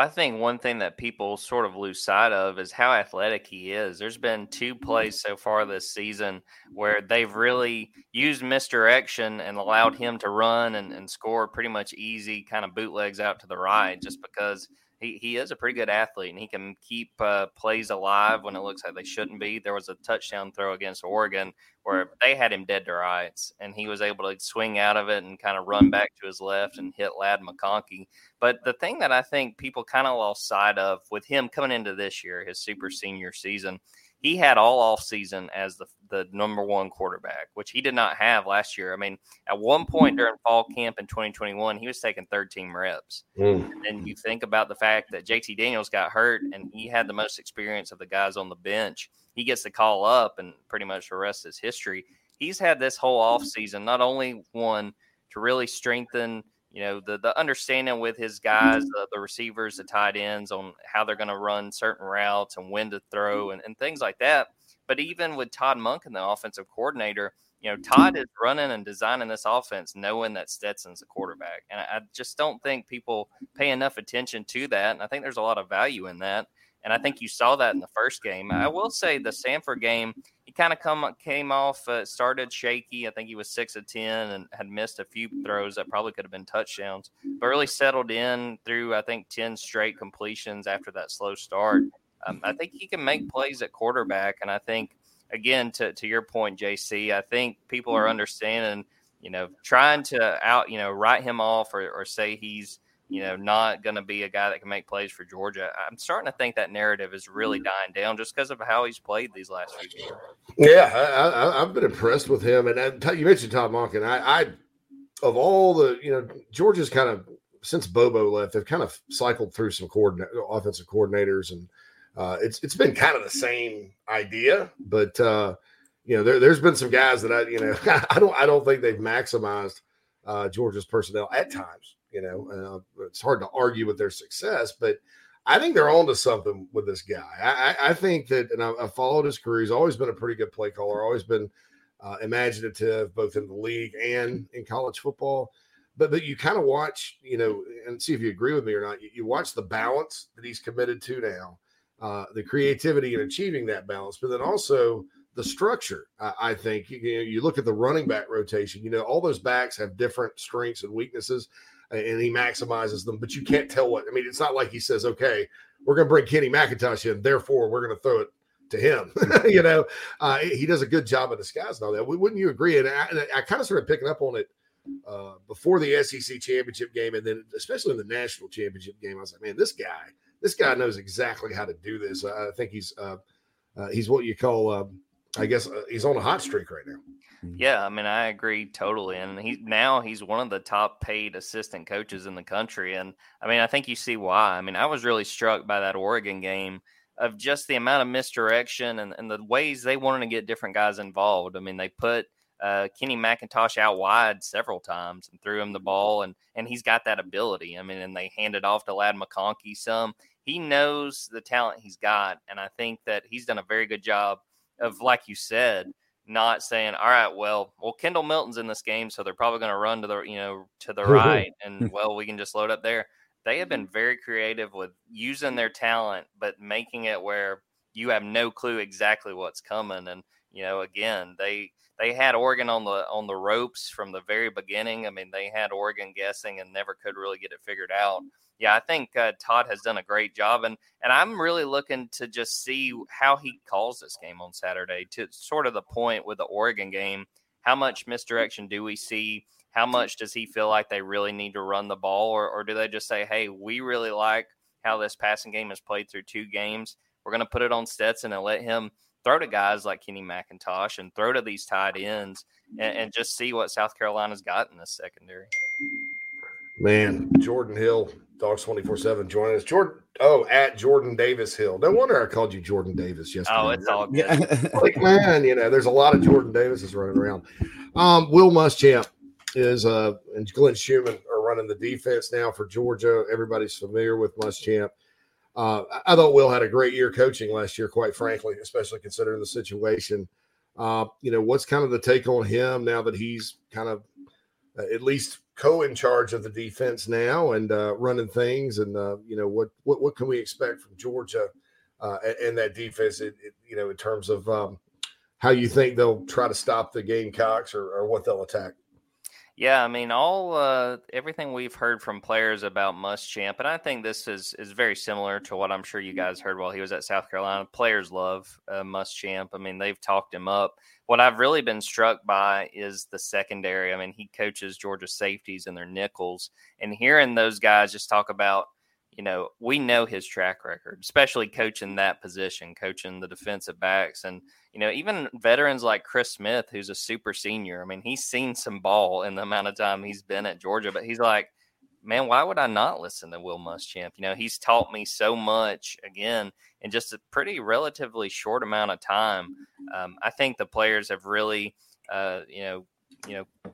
S7: I think one thing that people sort of lose sight of is how athletic he is. There's been two plays so far this season where they've really used misdirection and allowed him to run and, and score pretty much easy kind of bootlegs out to the right just because he, he is a pretty good athlete and he can keep uh, plays alive when it looks like they shouldn't be. There was a touchdown throw against Oregon where they had him dead to rights and he was able to swing out of it and kind of run back to his left and hit Ladd McConkey. But the thing that I think people kind of lost sight of with him coming into this year, his super senior season, he had all off season as the the number one quarterback, which he did not have last year. I mean, at one point during fall camp in 2021, he was taking 13 reps. Mm. And you think about the fact that JT Daniels got hurt and he had the most experience of the guys on the bench. He gets the call up, and pretty much the rest is history. He's had this whole off season not only one to really strengthen you know the the understanding with his guys, the, the receivers, the tight ends on how they're going to run certain routes and when to throw and, and things like that. But even with Todd Monk and the offensive coordinator, you know Todd is running and designing this offense knowing that Stetson's a quarterback, and I, I just don't think people pay enough attention to that. And I think there's a lot of value in that. And I think you saw that in the first game. I will say the Samford game, he kind of come came off, uh, started shaky. I think he was six of ten and had missed a few throws that probably could have been touchdowns, but really settled in through I think ten straight completions after that slow start. Um, I think he can make plays at quarterback, and I think again to to your point, JC, I think people are understanding, you know, trying to out, you know, write him off or, or say he's you know, not going to be a guy that can make plays for Georgia. I'm starting to think that narrative is really mm. dying down just because of how he's played these last few years.
S4: Yeah, I, have been impressed with him. And I, you mentioned Todd Monken. I, I, of all the, you know, Georgia's kind of since Bobo left, they've kind of cycled through some coordinate offensive coordinators, and uh, it's it's been kind of the same idea, but uh, you know, there, has been some guys that I, you know, I don't I don't think they've maximized uh, Georgia's personnel at times. You know, uh, it's hard to argue with their success, but I think they're on to something with this guy. I, I think that, and I, I, followed his career. He's always been a pretty good play caller, always been uh, imaginative, both in the league and in college football. But but you kind of watch, you know, and see if you agree with me or not. You, you watch the balance that he's committed to now, uh, the creativity in achieving that balance, but then also the structure. I, I think you, you, know, you look at the running back rotation. You know, all those backs have different strengths and weaknesses and he maximizes them. But you can't tell what. I mean, it's not like he says, "Okay, we're going to bring Kenny McIntosh in, therefore we're going to throw it to him." you know, uh, he does a good job of disguising all that. Wouldn't you agree? And I, I kind of started picking up on it uh, before the SEC championship game, and then especially in the national championship game. I was like, "Man, this guy, this guy knows exactly how to do this." I think he's uh, uh he's what you call, um, I guess, uh, he's on a hot streak right now.
S7: Mm-hmm. Yeah, I mean, I agree totally. And he now he's one of the top paid assistant coaches in the country. And I mean, I think you see why. I mean, I was really struck by that Oregon game of just the amount of misdirection and, and the ways they wanted to get different guys involved. I mean, they put uh, Kenny McIntosh out wide several times and threw him the ball, and and he's got that ability. I mean, and they handed off to Ladd McConkey some. He knows the talent he's got, and I think that he's done a very good job of, like you said, not saying, all right, well, well, Kendall Milton's in this game, so they're probably going to run to the, you know, to the right, and hmm. well, we can just load up there. They have been mm-hmm. very creative with using their talent, but making it where you have no clue exactly what's coming. And you know, again, they they had Oregon on the on the ropes from the very beginning. I mean, they had Oregon guessing and never could really get it figured out yeah, I think uh, Todd has done a great job, and and I'm really looking to just see how he calls this game on Saturday. To sort of the point with the Oregon game, how much misdirection do we see? How much does he feel like they really need to run the ball, or or do they just say, hey, we really like how this passing game is played through two games. we're going to put it on Stetson and let him throw to guys like Kenny McIntosh and throw to these tight ends and, and just see what South Carolina's got in the secondary.
S4: Man, Jordan Hill, Dogs 24 7 joining us. Jordan, oh, at Jordan Davis Hill. No wonder I called you Jordan Davis yesterday.
S7: Oh, it's all good.
S4: like, man, you know, there's a lot of Jordan Davises running around. Um, Will Muschamp is, uh, and Glenn Schumann are running the defense now for Georgia. Everybody's familiar with Muschamp. Uh, I thought Will had a great year coaching last year, quite frankly, especially considering the situation. Uh, you know, what's kind of the take on him now that he's kind of uh, at least co in charge of the defense now and uh, running things? And uh, you know, what what what can we expect from Georgia uh, and, that defense? It, it, you know, in terms of um, how you think they'll try to stop the Gamecocks or, or what they'll attack.
S7: Yeah, I mean, all uh, everything we've heard from players about Muschamp, and I think this is is very similar to what I'm sure you guys heard while he was at South Carolina. Players love uh, Muschamp. I mean, they've talked him up. What I've really been struck by is the secondary. I mean, he coaches Georgia safeties and their nickels, and hearing those guys just talk about you know, we know his track record, especially coaching that position, coaching the defensive backs. And, you know, even veterans like Chris Smith, who's a super senior, I mean, he's seen some ball in the amount of time he's been at Georgia, but he's like, man, why would I not listen to Will Muschamp? You know, he's taught me so much again in just a pretty relatively short amount of time. Um, I think the players have really, uh, you know, you know,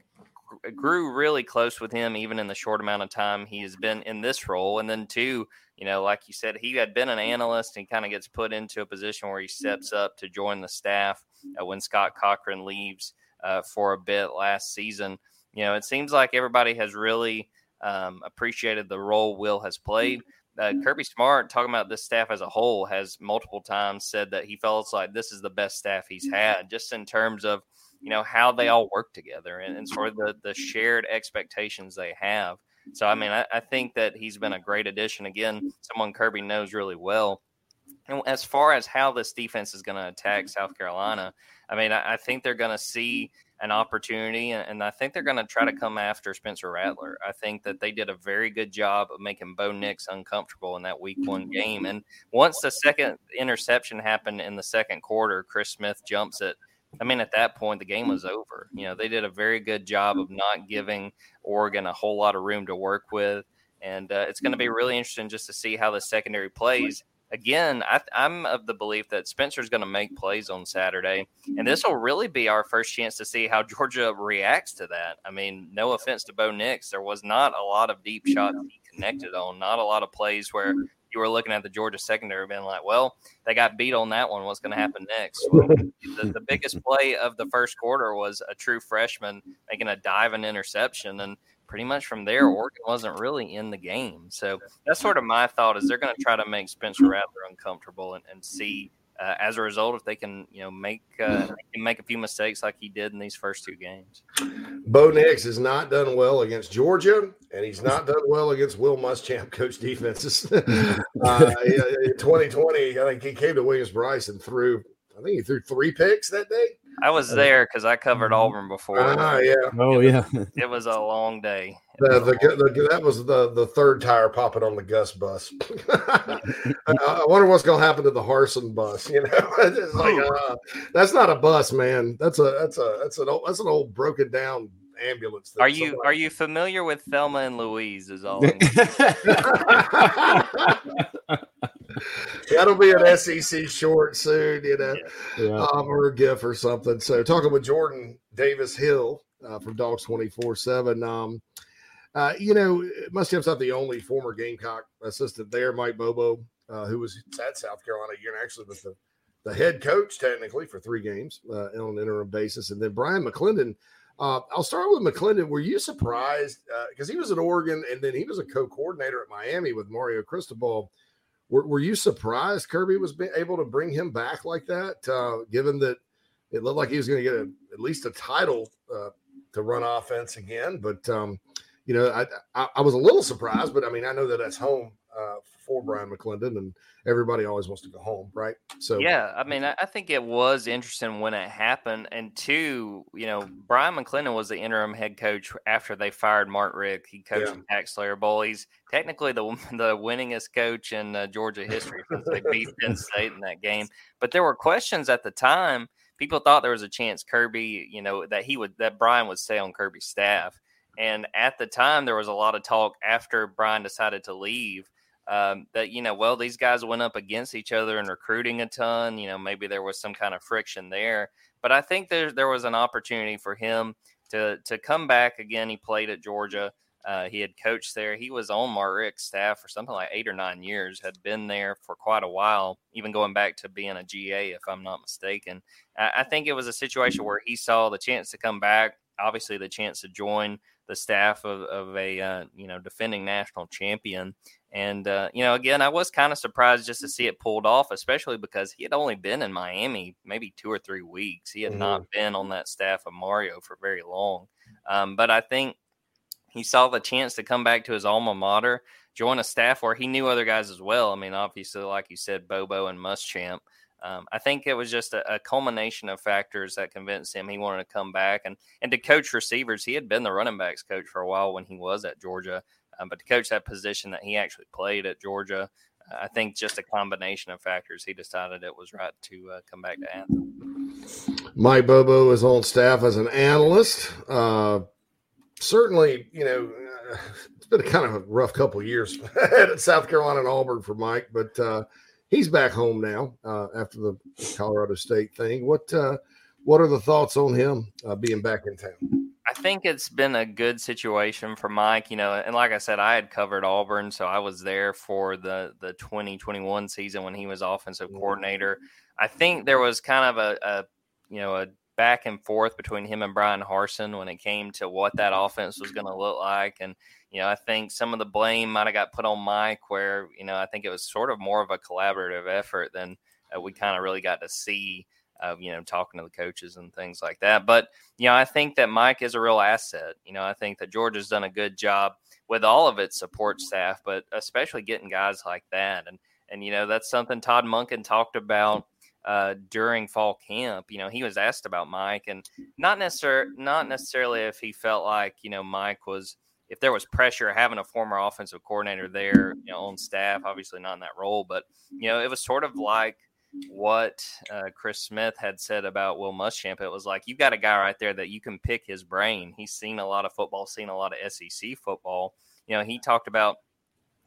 S7: grew really close with him even in the short amount of time he has been in this role. And then two, you know, like you said, he had been an analyst and kind of gets put into a position where he steps up to join the staff uh, when Scott Cochran leaves uh, for a bit last season. You know, it seems like everybody has really um, appreciated the role Will has played. Mm-hmm. Uh, mm-hmm. Kirby Smart, talking about this staff as a whole, has multiple times said that he feels like this is the best staff he's mm-hmm. had, just in terms of you know how they all work together and, and sort of the the shared expectations they have. So I mean, I, I think that he's been a great addition. Again, someone Kirby knows really well. And as far as how this defense is going to attack South Carolina, I mean, I, I think they're going to see an opportunity, and, I think they're going to try to mm-hmm. come after Spencer Rattler. Mm-hmm. I think that they did a very good job of making Bo Nix uncomfortable in that Week One mm-hmm. game. And once the second interception happened in the second quarter, Chris Smith jumps it I mean, at that point, the game was over. You know, they did a very good job of not giving Oregon a whole lot of room to work with. And uh, it's going to be really interesting just to see how the secondary plays. Again, I, am of the belief that Spencer's going to make plays on Saturday. And this will really be our first chance to see how Georgia reacts to that. I mean, no offense to Bo Nix, there was not a lot of deep shots he connected on, not a lot of plays where you were looking at the Georgia secondary, being like, well, they got beat on that one. What's going to happen next? Well, the, the, biggest play of the first quarter was a true freshman making a dive and interception. And pretty much from there, Oregon wasn't really in the game. So that's sort of my thought is they're going to try to make Spencer Rattler uncomfortable and, and see uh, as a result, if they can, you know, make uh, can make a few mistakes like he did in these first two games.
S4: Bo Nix has not done well against Georgia, and he's not done well against Will Muschamp coach defenses. uh, 2020, I think he came to Williams-Brice and threw. I think he threw three picks that day.
S7: I was there because I covered Auburn before.
S4: Ah, yeah.
S5: Oh, yeah.
S7: It was a long day.
S4: The, the, the, that was the, the third tire popping on the Gus bus. I, I, wonder what's going to happen to the Harsin bus. You know, it's like uh, that's not a bus, man. That's a that's a that's an old that's an old broken down ambulance.
S7: Are you somebody... are you familiar with Thelma and Louise? Is all.
S4: That'll be an SEC short soon, you know, yeah. um, or a GIF or something. So, talking with Jordan Davis Hill uh, from Dogs twenty four seven. Um, uh, you know, Muschamp's not the only former Gamecock assistant there. Mike Bobo, uh, who was at South Carolina a year and actually was the, the head coach technically for three games uh, on an interim basis, and then Brian McClendon. Uh, I'll start with McClendon. Were you surprised because uh, he was at Oregon and then he was a co-coordinator at Miami with Mario Cristobal? Were, were you surprised Kirby was able to bring him back like that, uh, given that it looked like he was going to get a, at least a title uh, to run offense again? But um, you know, I, I, I was a little surprised, but I mean, I know that that's home uh, for Brian McClendon, and everybody always wants to go home, right? So
S7: yeah, I mean, I think it was interesting when it happened, and two, you know, Brian McClendon was the interim head coach after they fired Mark Richt. He coached yeah. TaxSlayer Bowl. He's technically the the winningest coach in uh, Georgia history since they beat Penn State in that game. But there were questions at the time. People thought there was a chance Kirby, you know, that he would that Brian would stay on Kirby's staff. And at the time, there was a lot of talk after Brian decided to leave um, that you know, well, these guys went up against each other in recruiting a ton. You know, maybe there was some kind of friction there. But I think there there was an opportunity for him to to come back again. He played at Georgia. Uh, he had coached there. He was on Mark Richt's staff for something like eight or nine years. Had been there for quite a while, even going back to being a GA, if I'm not mistaken. I, I think it was a situation where he saw the chance to come back. Obviously, the chance to join the staff of, of a uh, you know defending national champion. And uh, you know, again, I was kind of surprised just to see it pulled off, especially because he had only been in Miami maybe two or three weeks. He had mm-hmm. not been on that staff of Mario for very long. Um, but I think he saw the chance to come back to his alma mater, join a staff where he knew other guys as well. I mean, obviously, like you said, Bobo and Muschamp. Um, I think it was just a, a, culmination of factors that convinced him he wanted to come back and and to coach receivers. He had been the running backs coach for a while when he was at Georgia, um, but to coach that position that he actually played at Georgia, uh, I think just a combination of factors, he decided it was right to uh, come back to Athens.
S4: Mike Bobo is on staff as an analyst. Uh, certainly, you know, uh, it's been a kind of a rough couple years at South Carolina and Auburn for Mike, but uh, he's back home now after the Colorado State thing. What what are the thoughts on him being back in town?
S7: I think it's been a good situation for Mike. You know, and like I said, I had covered Auburn, so I was there for the the 2021 season when he was offensive mm-hmm. coordinator. I think there was kind of a, a you know a back and forth between him and Brian Harsin when it came to what that offense was going to look like. And, you know, I think some of the blame might have got put on Mike, where, you know, I think it was sort of more of a collaborative effort than uh, we kind of really got to see. Uh, you know, talking to the coaches and things like that. But, you know, I think that Mike is a real asset. You know, I think that Georgia's done a good job with all of its support staff, but especially getting guys like that. And, and, you know, that's something Todd Monken talked about uh, during fall camp. You know, he was asked about Mike, and not necessarily not necessarily if he felt like you know Mike was if there was pressure having a former offensive coordinator there you know, on staff. Obviously, not in that role, but you know, it was sort of like what uh, Chris Smith had said about Will Muschamp. It was like you've got a guy right there that you can pick his brain. He's seen a lot of football, seen a lot of SEC football. You know, he talked about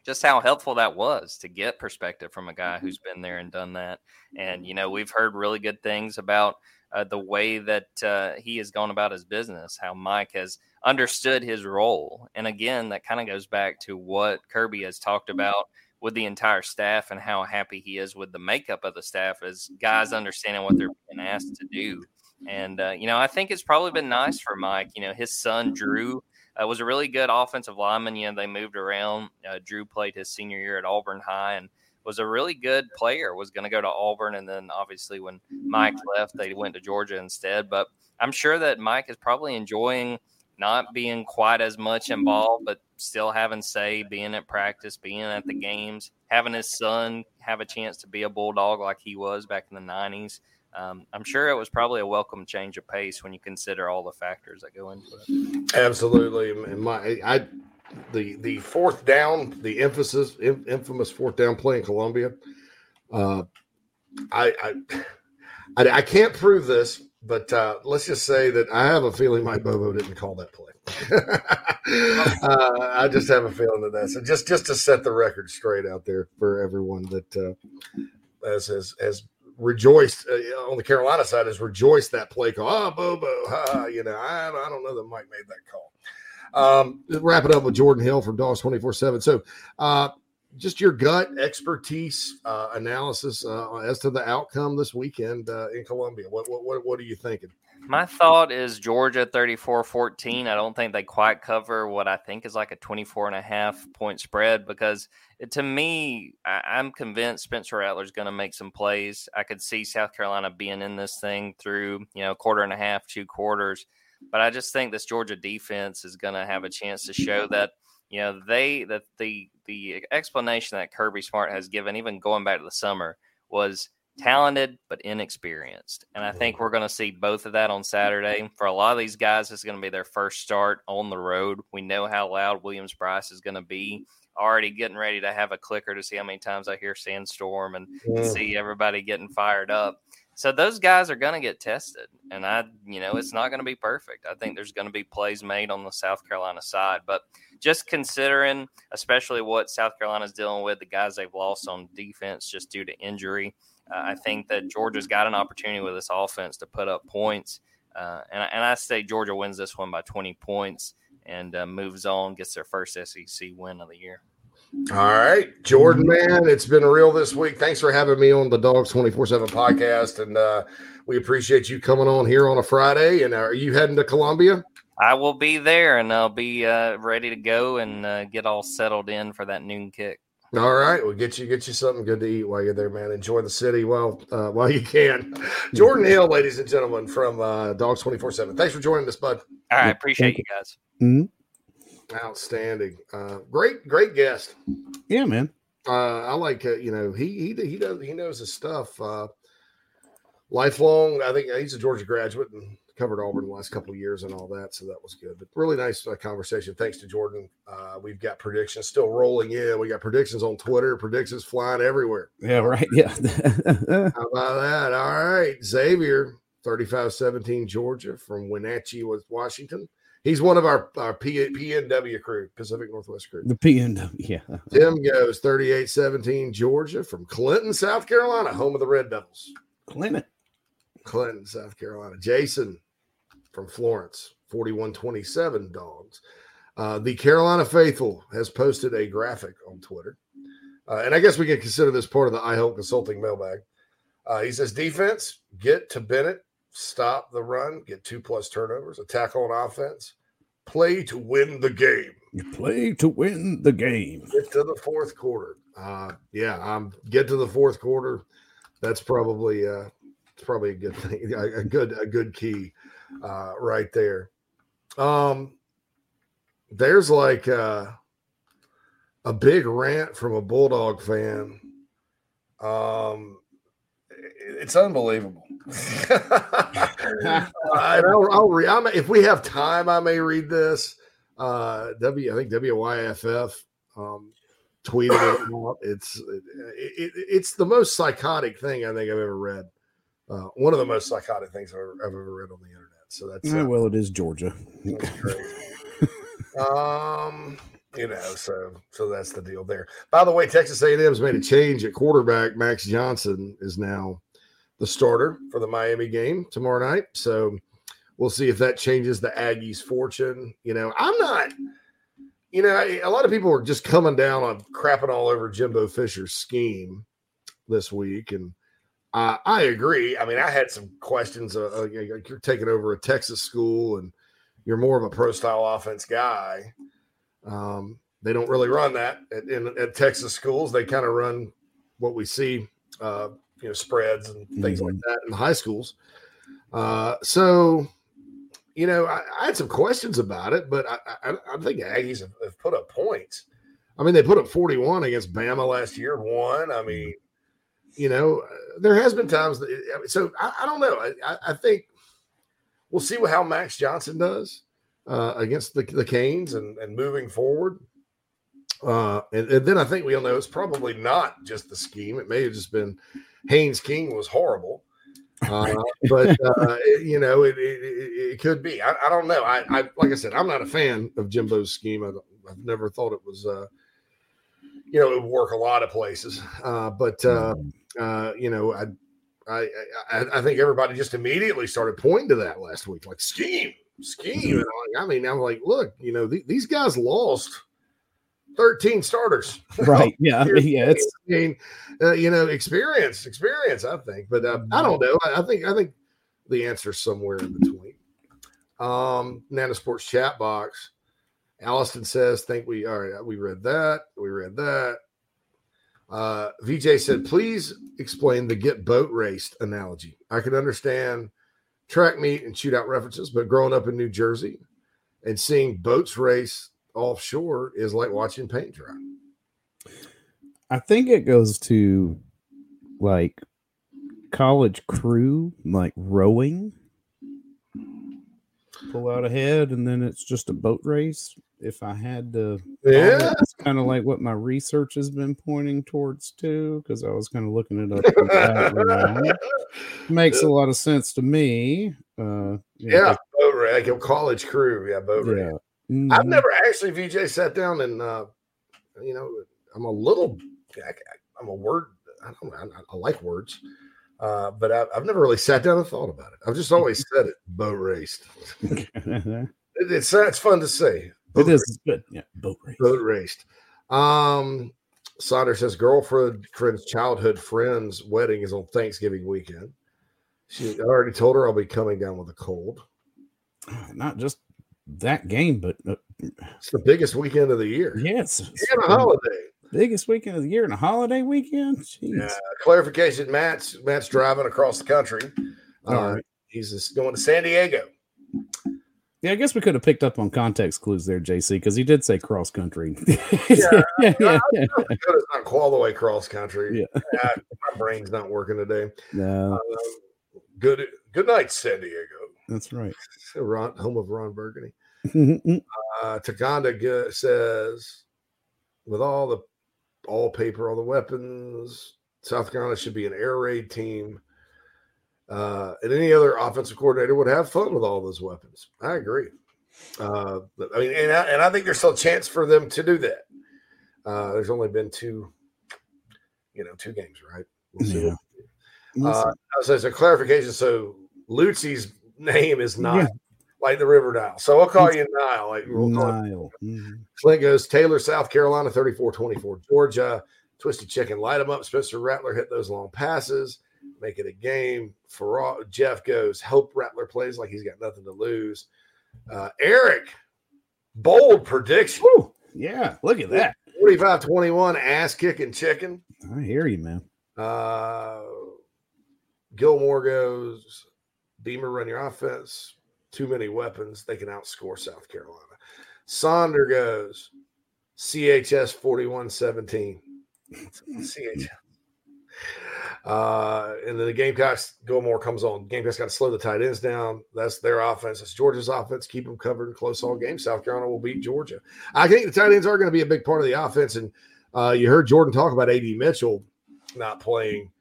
S7: just how helpful that was to get perspective from a guy mm-hmm. who's been there and done that. And you know, we've heard really good things about uh, the way that uh, he has gone about his business, how Mike has understood his role. And again, that kind of goes back to what Kirby has talked mm-hmm. With the entire staff and how happy he is with the makeup of the staff as guys mm-hmm. understanding what they're being asked to do. And uh, you know, I think it's probably been nice for Mike. You know, his son Drew uh, was a really good offensive lineman. You know, they moved around. Uh, Drew played his senior year at Auburn High and was a really good player. Was going to go to Auburn, and then obviously when Mike left, they went to Georgia instead. But I'm sure that Mike is probably enjoying not being quite as much involved, but still having say, being at practice, being at the games, having his son have a chance to be a bulldog like he was back in the '90s um, I'm sure it was probably a welcome change of pace when you consider all the factors that go into it.
S4: Absolutely, and my I the the fourth down, the emphasis infamous fourth down play in Columbia. Uh, I, I I, I can't prove this, but uh, let's just say that I have a feeling Mike Bobo didn't call that play. uh, I just have a feeling that that's so just just to set the record straight out there for everyone that uh, as has has rejoiced uh, on the Carolina side has rejoiced that play call. Oh, Bobo, ha, you know, I, I don't know that Mike made that call. Um, wrap it up with Jordan Hill from Dogs 24 7. So, uh, just your gut expertise uh, analysis uh, as to the outcome this weekend uh, in Columbia. What, what, what, what are you thinking?
S7: My thought is Georgia 34 14. I don't think they quite cover what I think is like a 24 and a half point spread because it, to me, I, am convinced Spencer Rattler's going to make some plays. I could see South Carolina being in this thing through, you know, quarter and a half, two quarters. But I just think this Georgia defense is going to have a chance to show that You know, they that the the explanation that Kirby Smart has given, even going back to the summer, was talented but inexperienced. And I think mm-hmm. we're going to see both of that on Saturday. For a lot of these guys, it's going to be their first start on the road. We know how loud Williams Brice is going to be. Already getting ready to have a clicker to see how many times I hear Sandstorm and
S4: Yeah.
S7: see everybody getting fired up. So those guys are going to get tested, and I, you know, it's not going to be perfect. I think there's going to be plays made on the South Carolina side, but just considering, especially what South Carolina's dealing with, the guys they've lost on defense just due to injury, uh, I think that Georgia's got an opportunity with this offense to put up points, uh, and, and I say Georgia wins this one by 20 points and uh, moves on, gets their first SEC win of the year.
S4: All right, Jordan, man, it's been real this week. Thanks for having me on the Dogs 24 7 podcast. And uh, we appreciate you coming on here on a Friday. And are you heading to Columbia?
S7: I will be there, and I'll be uh, ready to go and uh, get all settled in for that noon kick.
S4: All right, we'll get you get you something good to eat while you're there, man. Enjoy the city while uh, while you can. Jordan Hill, ladies and gentlemen, from uh, Dogs 24 7. Thanks for joining us, bud.
S7: All right, appreciate you guys.
S5: Mhm.
S4: Outstanding. Uh, great, great guest.
S5: Yeah, man.
S4: Uh, I like uh, you know he he he does he knows his stuff. Uh, lifelong, I think he's a Georgia graduate and covered Auburn the last couple of years and all that, so that was good. But really nice uh, conversation. Thanks to Jordan. Uh, we've got predictions still rolling in. We got predictions on Twitter. Predictions flying everywhere.
S5: Yeah, right. Yeah.
S4: How about that? All right, Xavier, 35-17 Georgia from Wenatchee, was Washington. He's one of our, our P, PNW crew, Pacific Northwest crew.
S5: the PNW. Yeah.
S4: Tim goes 38 17 Georgia from Clinton, South Carolina, home of the Red Devils.
S5: Clinton.
S4: Clinton, South Carolina. Jason from Florence, 41 27 Dogs. Uh, the Carolina Faithful has posted a graphic on Twitter. Uh, and I guess we can consider this part of the I Hope Consulting mailbag. Uh, he says, defense, get to Bennett, stop the run, get two plus turnovers, attack on offense, play to win the game.
S5: You play to win the game.
S4: get to the fourth quarter. Uh, yeah, um, get to the fourth quarter. That's probably uh, it's probably a good thing, a, a good a good key uh, right there. Um, there's like uh, a big rant from a bulldog fan. Um, it's unbelievable. and I'll, I'll re- I'm, if we have time, I may read this. Uh, W, I think WYFF um, tweeted it out. It's it, it, it's the most psychotic thing I think I've ever read. Uh, one of the most psychotic things I've ever, I've ever read on the internet. So that's
S5: Yeah,
S4: uh,
S5: well, it is Georgia.
S4: um, you know, so so that's the deal there. By the way, Texas A&M's made a change at quarterback. Max Johnson is now the starter for the Miami game tomorrow night. So we'll see if that changes the Aggies' fortune. You know, I'm not. You know, a lot of people are just coming down on crapping all over Jimbo Fisher's scheme this week, and uh, I agree. I mean, I had some questions. Uh, uh, you're taking over a Texas school, and you're more of a pro style offense guy. Um, they don't really run that at, in, at Texas schools. They kind of run what we see, uh, you know, spreads and things like that in the high schools. Uh, so, you know, I, I had some questions about it, but I, I, I think Aggies have, have put up points. I mean, they put up 41 against Bama last year, one. I mean, you know, uh, there has been times that, so I, I don't know. I, think we'll see what, how Max Johnson does uh, against the, the Canes and, and moving forward. Uh, and, and then I think we all know it's probably not just the scheme. It may have just been Haynes King was horrible. Uh, but uh, it- you know, it, it, it, could be. I, I don't know. I, I like I said, I'm not a fan of Jimbo's scheme. I don't, I've never thought it was, uh, you know, it would work a lot of places. Uh, but uh, uh, you know, I, I, I, I think everybody just immediately started pointing to that last week, like scheme, scheme. And I'm I mean, I'm like, look, you know, th- these guys lost 13 starters.
S5: Right. Yeah. Yeah. It's
S4: I mean, uh, you know, experience, experience. I think, but uh, I don't know. I, I think, I think the answer's somewhere in between. Um, Nana Sports chat box. Alliston says, "Think we all right? We read that. We read that." Uh, VJ said, "Please explain the get boat raced analogy. I can understand track meet and shootout references, but growing up in New Jersey and seeing boats race offshore is like watching paint dry.
S5: I think it goes to like college crew, like rowing. Pull out ahead, and then it's just a boat race. If I had to,
S4: Yeah.
S5: it's kind of like what my research has been pointing towards too, because I was kind of looking it up. Makes a lot of sense to me. Uh,
S4: Yeah, boat race, like a college crew. Yeah, boat race.
S5: Yeah.
S4: I've never actually VJ sat down and uh, you know I'm a little I, am a word I don't know I, I like words uh, but I, I've never really sat down and thought about it. I've just always said it boat raced.
S5: it
S4: It, it's it's fun to say. Boat
S5: is good. Yeah, boat race.
S4: Boat raced. Um, Sauter says girlfriend friend's childhood friend's wedding is on Thanksgiving weekend. She I already told her I'll be coming down with a cold.
S5: Not just that game, but uh,
S4: It's the biggest weekend of the year.
S5: yes, it's
S4: And a holiday.
S5: biggest weekend of the year and a holiday weekend. Jeez.
S4: Yeah, clarification. Matt's Matt's driving across the country.
S5: All
S4: Uh,
S5: right.
S4: He's just going to San Diego.
S5: Yeah, I guess we could have picked up on context clues there, JC, because he did say cross country.
S4: Yeah,
S5: yeah, yeah.
S4: It's not all the way cross country.
S5: Yeah.
S4: Yeah, my brain's not working today.
S5: No,
S4: Um, good good night, San Diego.
S5: that's right.
S4: Ron, home of Ron Burgundy.
S5: Mhm.
S4: Uh, Takanda says, with all the all paper, all the weapons, South Carolina should be an air raid team. Uh, and any other offensive coordinator would have fun with all those weapons. I agree. Uh, but, I mean, and I, and I think there's still a chance for them to do that. Uh, there's only been two, you know, two games, right? We'll see.
S5: Yeah. We'll
S4: Uh, so clarification. So Lucci's name is not
S5: Yeah.
S4: Like the River Nile. So we'll call you Nile. Like we'll
S5: Nile. Mhm.
S4: Clint goes Taylor, South Carolina, 34 24, Georgia. Twisted Chicken, light them up. Spencer Rattler hit those long passes, make it a game. For Jeff goes, hope Rattler plays like he's got nothing to lose. Uh, Eric, bold prediction
S5: Woo. Yeah, look at that.
S4: 45 21, ass kicking chicken.
S5: I hear you, man.
S4: Uh, Gilmore goes, Beamer run your offense. Too many weapons. They can outscore South Carolina. Sonder goes, CHS 41 17. CHS. Uh, and then the Gamecocks, Gilmore comes on. Gamecocks got to slow the tight ends down. That's their offense. That's Georgia's offense. Keep them covered close all game. South Carolina will beat Georgia. I think the tight ends are going to be a big part of the offense. And uh, you heard Jordan talk about AD Mitchell not playing.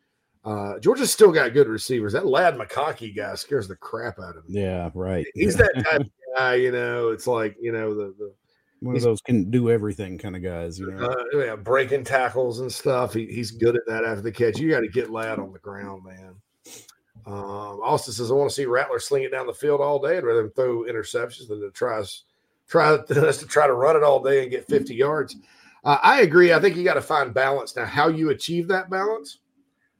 S4: Uh, Georgia's still got good receivers. That Ladd McConkey guy scares the crap out of me.
S5: Yeah, right.
S4: He's that type of guy, you know. It's like, you know, the, the
S5: One of those can do everything kind of guys, you know.
S4: uh, yeah, breaking tackles and stuff. He, he's good at that after the catch. You got to get Ladd on the ground, man. Um, Austin says, I want to see Rattler sling it down the field all day. I'd rather than throw interceptions than to try, try us to try to run it all day and get 50 yards. Uh, I agree. I think you got to find balance. Now, how you achieve that balance,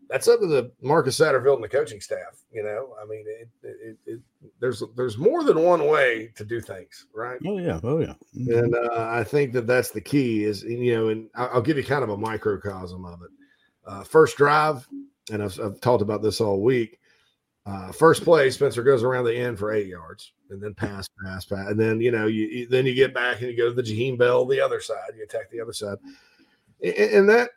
S4: that's up to the Marcus Satterfield and the coaching staff. You know, I mean, it, it, it, there's there's more than one way to do things, right?
S5: Oh yeah, oh yeah. Mhm.
S4: And uh, I think that that's the key is, you know, and I'll give you kind of a microcosm of it. Uh, first drive, and I've, I've talked about this all week. Uh, first play, Spencer goes around the end for eight yards, and then pass, pass, pass, and then you know, you, you then you get back and you go to the Jaheim Bell, the other side, you attack the other side, and, and that,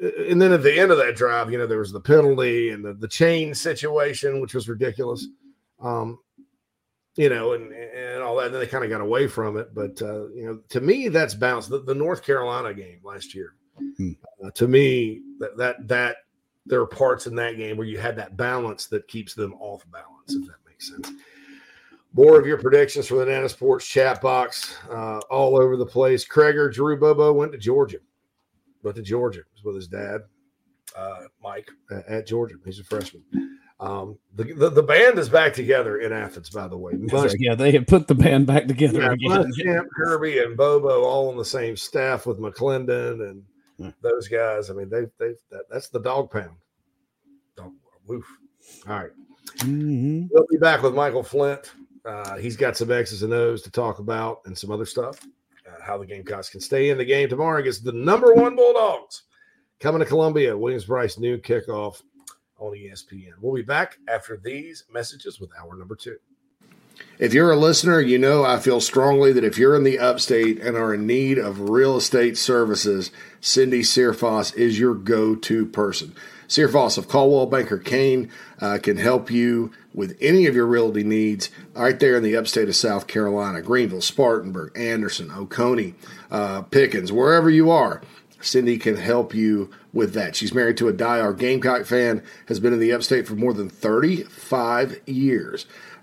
S4: and then at the end of that drive, you know, there was the penalty and the, the chain situation, which was ridiculous. Um, you know, and and all that. And then they kind of got away from it. But uh, you know, to me, that's balance. The, the North Carolina game last year,
S5: Hmm.
S4: uh, to me, that that that there are parts in that game where you had that balance that keeps them off balance, if that makes sense. More of your predictions from the Nana Sports chat box, uh, all over the place. Kreger, Drew Bobo went to Georgia. Went to Georgia. Was with his dad, uh, Mike, at Georgia. He's a freshman. Um, the, the the band is back together in Athens, by the way.
S5: Yeah, they have put the band back together
S4: yeah,
S5: again.
S4: Muschamp, Kirby, and Bobo all on the same staff with McClendon and
S5: Yeah.
S4: those guys. I mean, they they that, that's the dog pound. Dog, woof. All right,
S5: Mhm.
S4: we'll be back with Michael Flint. Uh, he's got some X's and O's to talk about and some other stuff. Uh, how the Gamecocks can stay in the game tomorrow against the number one Bulldogs coming to Columbia. Williams Brice new kickoff on ESPN. We'll be back after these messages with hour number two. If you're a listener, you know I feel strongly that if you're in the upstate and are in need of real estate services, Cindy Searfoss is your go to person. Searfoss of Coldwell Banker Caine uh, can help you with any of your realty needs right there in the upstate of South Carolina Greenville, Spartanburg, Anderson, Oconee, uh, Pickens, wherever you are. Cindy can help you with that. She's married to a die-hard Gamecock fan, has been in the upstate for more than 35 years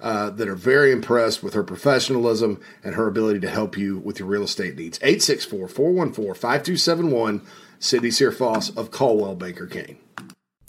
S4: uh, that are very impressed with her professionalism and her ability to help you with your real estate needs. 864 414 5271, Cindy Searfoss of Coldwell Banker Caine.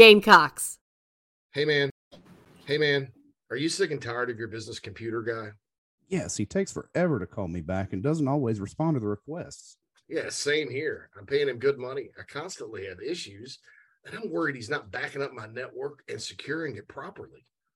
S6: Gamecocks.
S4: Hey, man. Hey, man. Are you sick and tired of your business computer guy?
S5: Yes, he takes forever to call me back and doesn't always respond to the requests.
S4: Yeah, same here. I'm paying him good money. I constantly have issues, and I'm worried he's not backing up my network and securing it properly.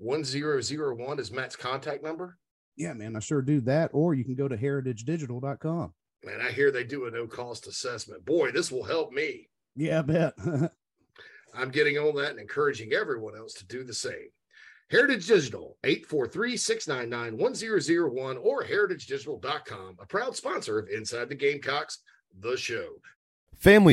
S4: 1001 is Matt's contact number?
S5: Yeah, man, I sure do that. Or you can go to heritagedigital.com.
S4: Man, I hear they do a no cost assessment. Boy, this will help me.
S5: Yeah, I bet.
S4: I'm getting on that and encouraging everyone else to do the same. Heritage Digital, 843-699-1001 or heritagedigital.com, a proud sponsor of Inside the Gamecocks, the show.
S8: Family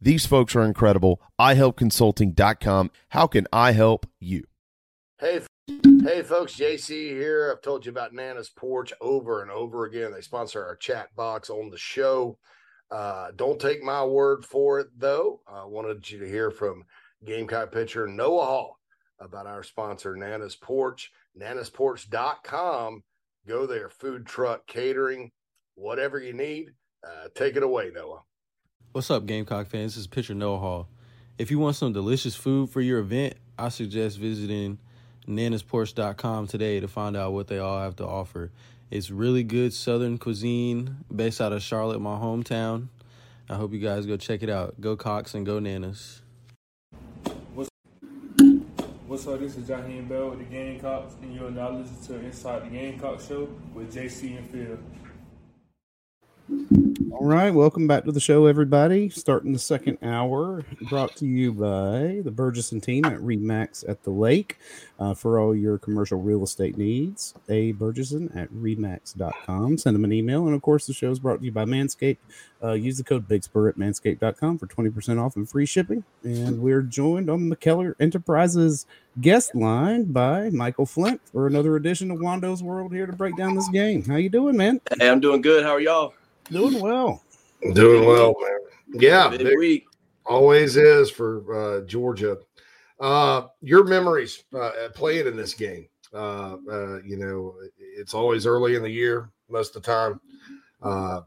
S8: These folks are incredible. iHelpConsulting.com. How can I help you?
S4: Hey, hey, folks, JC here. I've told you about Nana's Porch over and over again. They sponsor our chat box on the show. Uh, don't take my word for it, though. I wanted you to hear from Gamecock pitcher Noah Hall about our sponsor, Nana's Porch, nanasporch.com. Go there, food truck, catering, whatever you need. Uh, take it away, Noah.
S9: What's up, Gamecock fans? This is pitcher Noah Hall. If you want some delicious food for your event, I suggest visiting nanasporch.com today to find out what they all have to offer. It's really good southern cuisine based out of Charlotte, my hometown. I hope you guys go check it out. Go Cox and go Nanas.
S10: What's, up? This is Jaheim Bell with the Gamecocks, and you're now listening to Inside the Gamecock Show with JC and Phil.
S5: All right, welcome back to the show, everybody. Starting the second hour, brought to you by the Bergeson team at Remax at the Lake uh, for all your commercial real estate needs. A Bergeson at Remax.com. Send them an email. And of course, the show is brought to you by Manscaped. Uh, use the code BIGSPUR at manscaped.com for 20% off and free shipping. And we're joined on the McKellar Enterprises guest line by Michael Flint for another edition of Wando's World here to break down this game. How you doing, man?
S11: Hey, I'm doing good. How are y'all?
S5: Doing well.
S4: Doing well, man. Yeah,
S11: Big
S4: big-
S11: week.
S4: always is for uh, Georgia. Uh, your memories uh, playing in this game. Uh, uh, you know, it's always early in the year most of the time. Uh,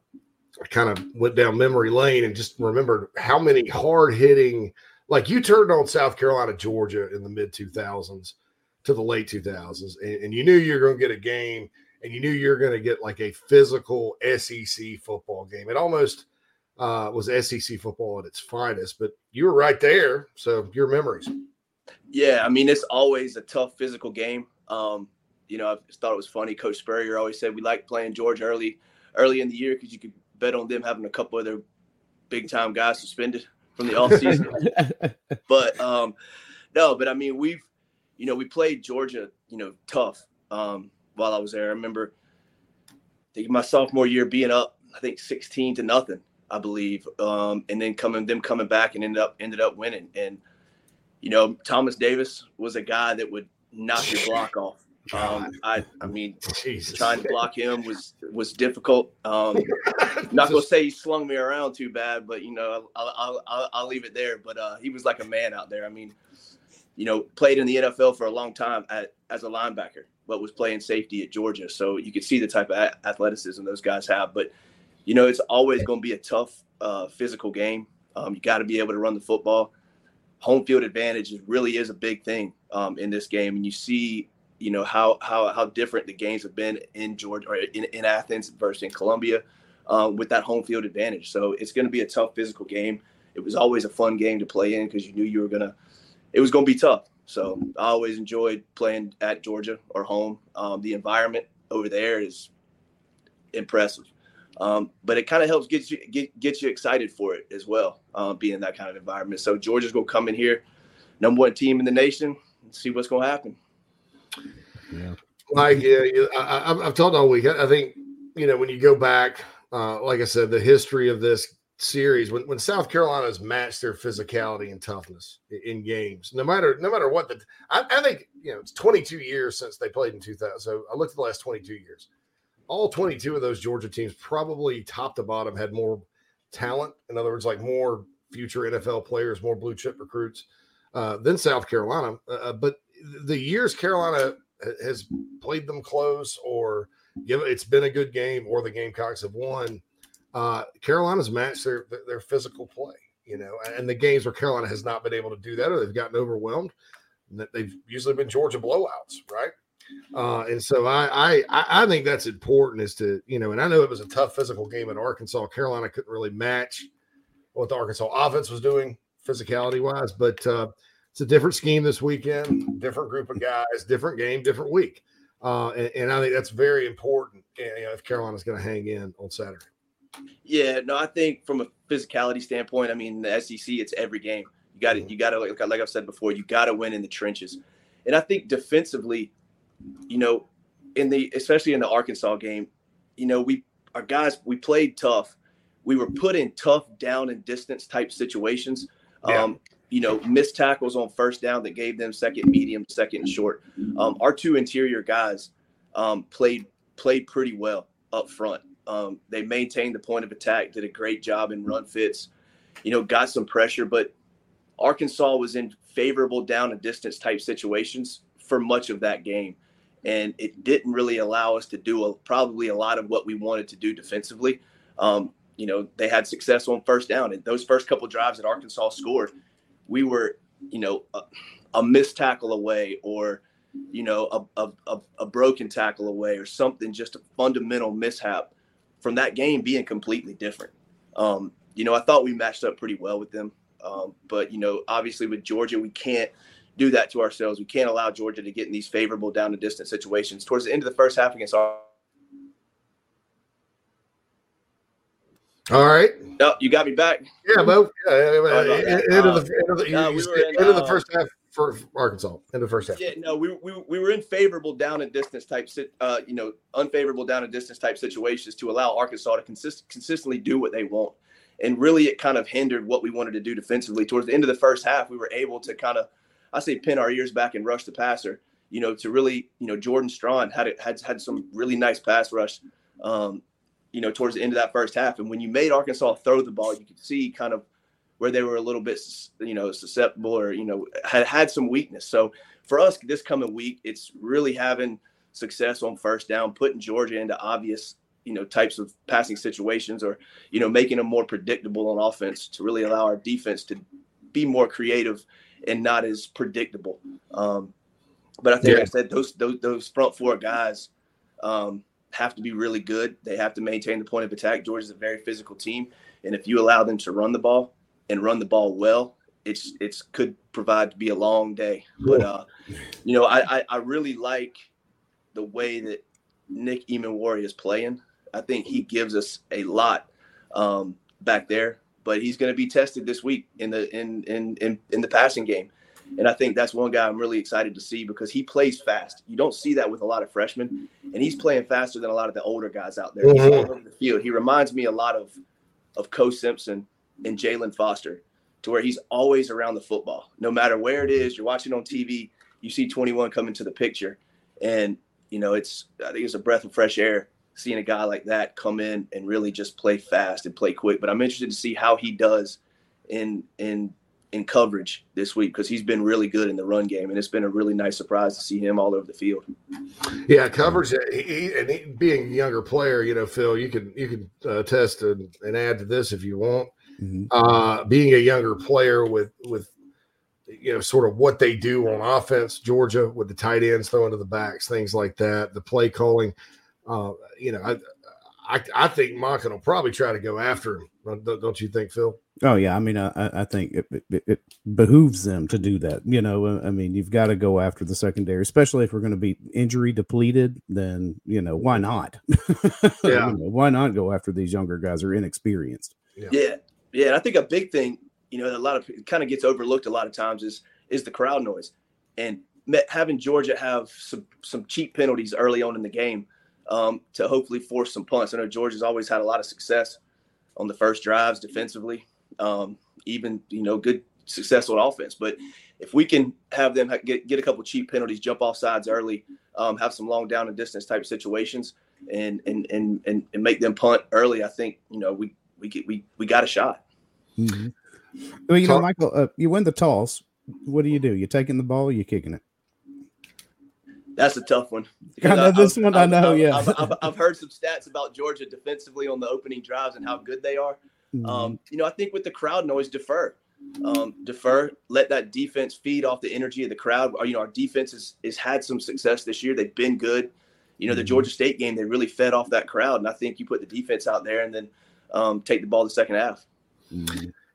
S4: I kind of went down memory lane and just remembered how many hard hitting, like you turned on South Carolina, Georgia in the mid 2000s to the late 2000s, and, and you knew you were going to get a game and you knew you were going to get like a physical SEC football game. It almost uh, was SEC football at its finest, but you were right there. So your memories.
S11: Yeah, I mean, it's always a tough physical game. Um, you know, I thought it was funny. Coach Spurrier always said we like playing Georgia early, early in the year because you could bet on them having a couple of their big time guys suspended from the offseason. but um, no, but I mean, we've, you know, we played Georgia, you know, tough um, while I was there. I remember my sophomore year being up, I think 16 to nothing, I believe. Um, and then coming them coming back and ended up ended up winning. And, you know, Thomas Davis was a guy that would knock your block off. Um, I, I mean, Jesus. trying to block him was was difficult. Um, not gonna say he slung me around too bad, but you know, I'll I'll, I'll, I'll leave it there. But uh, he was like a man out there. I mean, you know, played in the NFL for a long time at, as a linebacker, but was playing safety at Georgia. So you could see the type of athleticism those guys have. But you know, it's always going to be a tough uh, physical game. Um, you got to be able to run the football. Home field advantage really is a big thing um, in this game, and you see you know how how how different the games have been in Georgia or in, in Athens versus in Columbia um, with that home field advantage. So it's going to be a tough physical game. It was always a fun game to play in because you knew you were gonna. It was going to be tough. So I always enjoyed playing at Georgia or home. Um, the environment over there is impressive. Um, but it kind of helps get you get, get you excited for it as well, uh, being in that kind of environment. So Georgia's gonna come in here, number one team in the nation, and see what's gonna happen.
S4: Yeah. Like, yeah, I, have talked all week. I think, you know, when you go back, uh, like I said, the history of this series, when, when South Carolina's matched their physicality and toughness in games, no matter no matter what the, I, I think you know it's 22 years since they played in 2000. So I looked at the last 22 years. All 22 of those Georgia teams, probably top to bottom, had more talent. In other words, like more future NFL players, more blue chip recruits uh, than South Carolina. Uh, but the years Carolina has played them close or give it's been a good game or the Gamecocks have won. Uh, Carolina's matched their their physical play, you know, and the games where Carolina has not been able to do that or they've gotten overwhelmed, they've usually been Georgia blowouts, right? Uh, and so I, I I think that's important is to you know, and I know it was a tough physical game in Arkansas. Carolina couldn't really match what the Arkansas offense was doing physicality wise, but uh, it's a different scheme this weekend, different group of guys, different game, different week. Uh, and, and, I think that's very important you know, if Carolina's going to hang in on Saturday.
S11: Yeah, no, I think from a physicality standpoint, I mean, the SEC, it's every game. You got to, you got to, like, like I've said before, you got to win in the trenches. And I think defensively, you know, in the, especially in the Arkansas game, you know, we, our guys, we played tough. We were put in tough down and distance type situations. Yeah. Um, you know, missed tackles on first down that gave them second medium, second and short. Um, our two interior guys um, played played pretty well up front. Um, they maintained the point of attack, did a great job in run fits. You know, got some pressure, but Arkansas was in favorable down and distance type situations for much of that game, and it didn't really allow us to do a, probably a lot of what we wanted to do defensively. Um, you know, they had success on first down, and those first couple drives that Arkansas scored we were, you know, a, a missed tackle away or, you know, a, a, a broken tackle away or something, just a fundamental mishap from that game being completely different. Um, you know, I thought we matched up pretty well with them. Um, but, you know, obviously with Georgia, we can't do that to ourselves. We can't allow Georgia to get in these favorable down to distance situations. Towards the end of the first half against our
S4: All right.
S11: No, you got me back.
S4: Yeah, Bo. Yeah, end of the end of the, uh, we in, end of the uh, first half for Arkansas. In the first half.
S11: Yeah, no, we, we, we were in favorable down and distance type, uh, you know, unfavorable down and distance type situations to allow Arkansas to consist, consistently do what they want, and really it kind of hindered what we wanted to do defensively. Towards the end of the first half, we were able to kind of, I say, pin our ears back and rush the passer. You know, to really, you know, Jordan Strawn had it had had some really nice pass rush. Um, you know, towards the end of that first half. And when you made Arkansas throw the ball, you could see kind of where they were a little bit, you know, susceptible or, you know, had had some weakness. So for us this coming week, it's really having success on first down, putting Georgia into obvious you know types of passing situations or you know making them more predictable on offense to really allow our defense to be more creative and not as predictable. Um, but I think,
S4: Yeah.
S11: like I said, those those those front four guys um, have to be really good. They have to maintain the point of attack. Georgia's a very physical team, and if you allow them to run the ball and run the ball well, it's it's could provide to be a long day. But uh, you know, I, I I really like the way that Nick Emmanwori is playing. I think he gives us a lot um, back there, but he's going to be tested this week in the in, in in in the passing game. And I think that's one guy I'm really excited to see because he plays fast. You don't see that with a lot of freshmen, and he's playing faster than a lot of the older guys out there. He's all
S4: Mhm.
S11: over the field. He reminds me a lot of of Ko Simpson and Jalen Foster, to where he's always around the football. No matter where it is, you're watching on TV, you see 21 come into the picture, and you know it's I think it's a breath of fresh air seeing a guy like that come in and really just play fast and play quick. But I'm interested to see how he does in in in coverage this week because he's been really good in the run game, and it's been a really nice surprise to see him all over the field.
S4: Yeah, coverage. uh, He, and he, being a younger player, you know, Phil, you can you can uh, test and, and add to this if you want. Uh, being a younger player with with you know sort of what they do on offense, Georgia with the tight ends throwing to the backs, things like that, the play calling. Uh, you know, I I, I think Monken will probably try to go after him. Don't, don't you think, Phil?
S5: Oh yeah, I mean, I, I I think it, it, it behooves them to do that. You know, I mean, you've got to go after the secondary, especially if we're going to be injury depleted. Then you know, why not? You
S11: Yeah.
S5: know, why not go after these younger guys who are inexperienced?
S11: Yeah, yeah. Yeah, and I think a big thing, you know, a lot of it kind of gets overlooked a lot of times is is the crowd noise, and having Georgia have some some cheap penalties early on in the game um, to hopefully force some punts. I know Georgia's always had a lot of success on the first drives defensively, um, even you know good success on offense. But if we can have them get get a couple cheap penalties, jump off sides early, um, have some long down and distance type situations, and and and, and make them punt early, I think you know we we get we we got a shot.
S5: Well, you know, Michael, uh, you win the toss. What do you do? You taking the ball? Or you kicking it?
S11: That's a tough one.
S5: I know this one, I know, yeah.
S11: I've, I've, I've heard some stats about Georgia defensively on the opening drives and how good they are.
S5: Mm-hmm.
S11: Um, you know, I think with the crowd noise, defer, um, defer, let that defense feed off the energy of the crowd. You know, our defense has, has had some success this year. They've been good. You know, the Georgia State game, they really fed off that crowd. And I think you put the defense out there and then um, take the ball the second half.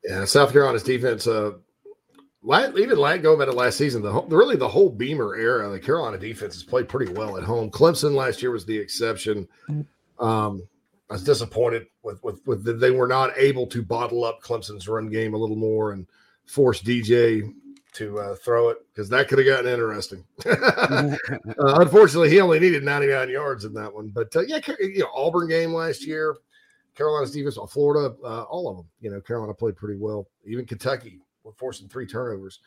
S4: Yeah, South Carolina's defense. Uh, la- even la- going back to last season, the whole, really the whole Beamer era, the Carolina defense has played pretty well at home. Clemson last year was the exception. Um, I was disappointed with with, with the, they were not able to bottle up Clemson's run game a little more and force DJ to uh, throw it because that could have gotten interesting. uh, unfortunately, he only needed 99 yards in that one. But uh, yeah, you know, Auburn game last year, Carolina's defense, uh, Florida, uh, all of them. You know, Carolina played pretty well. Even Kentucky were forcing three turnovers.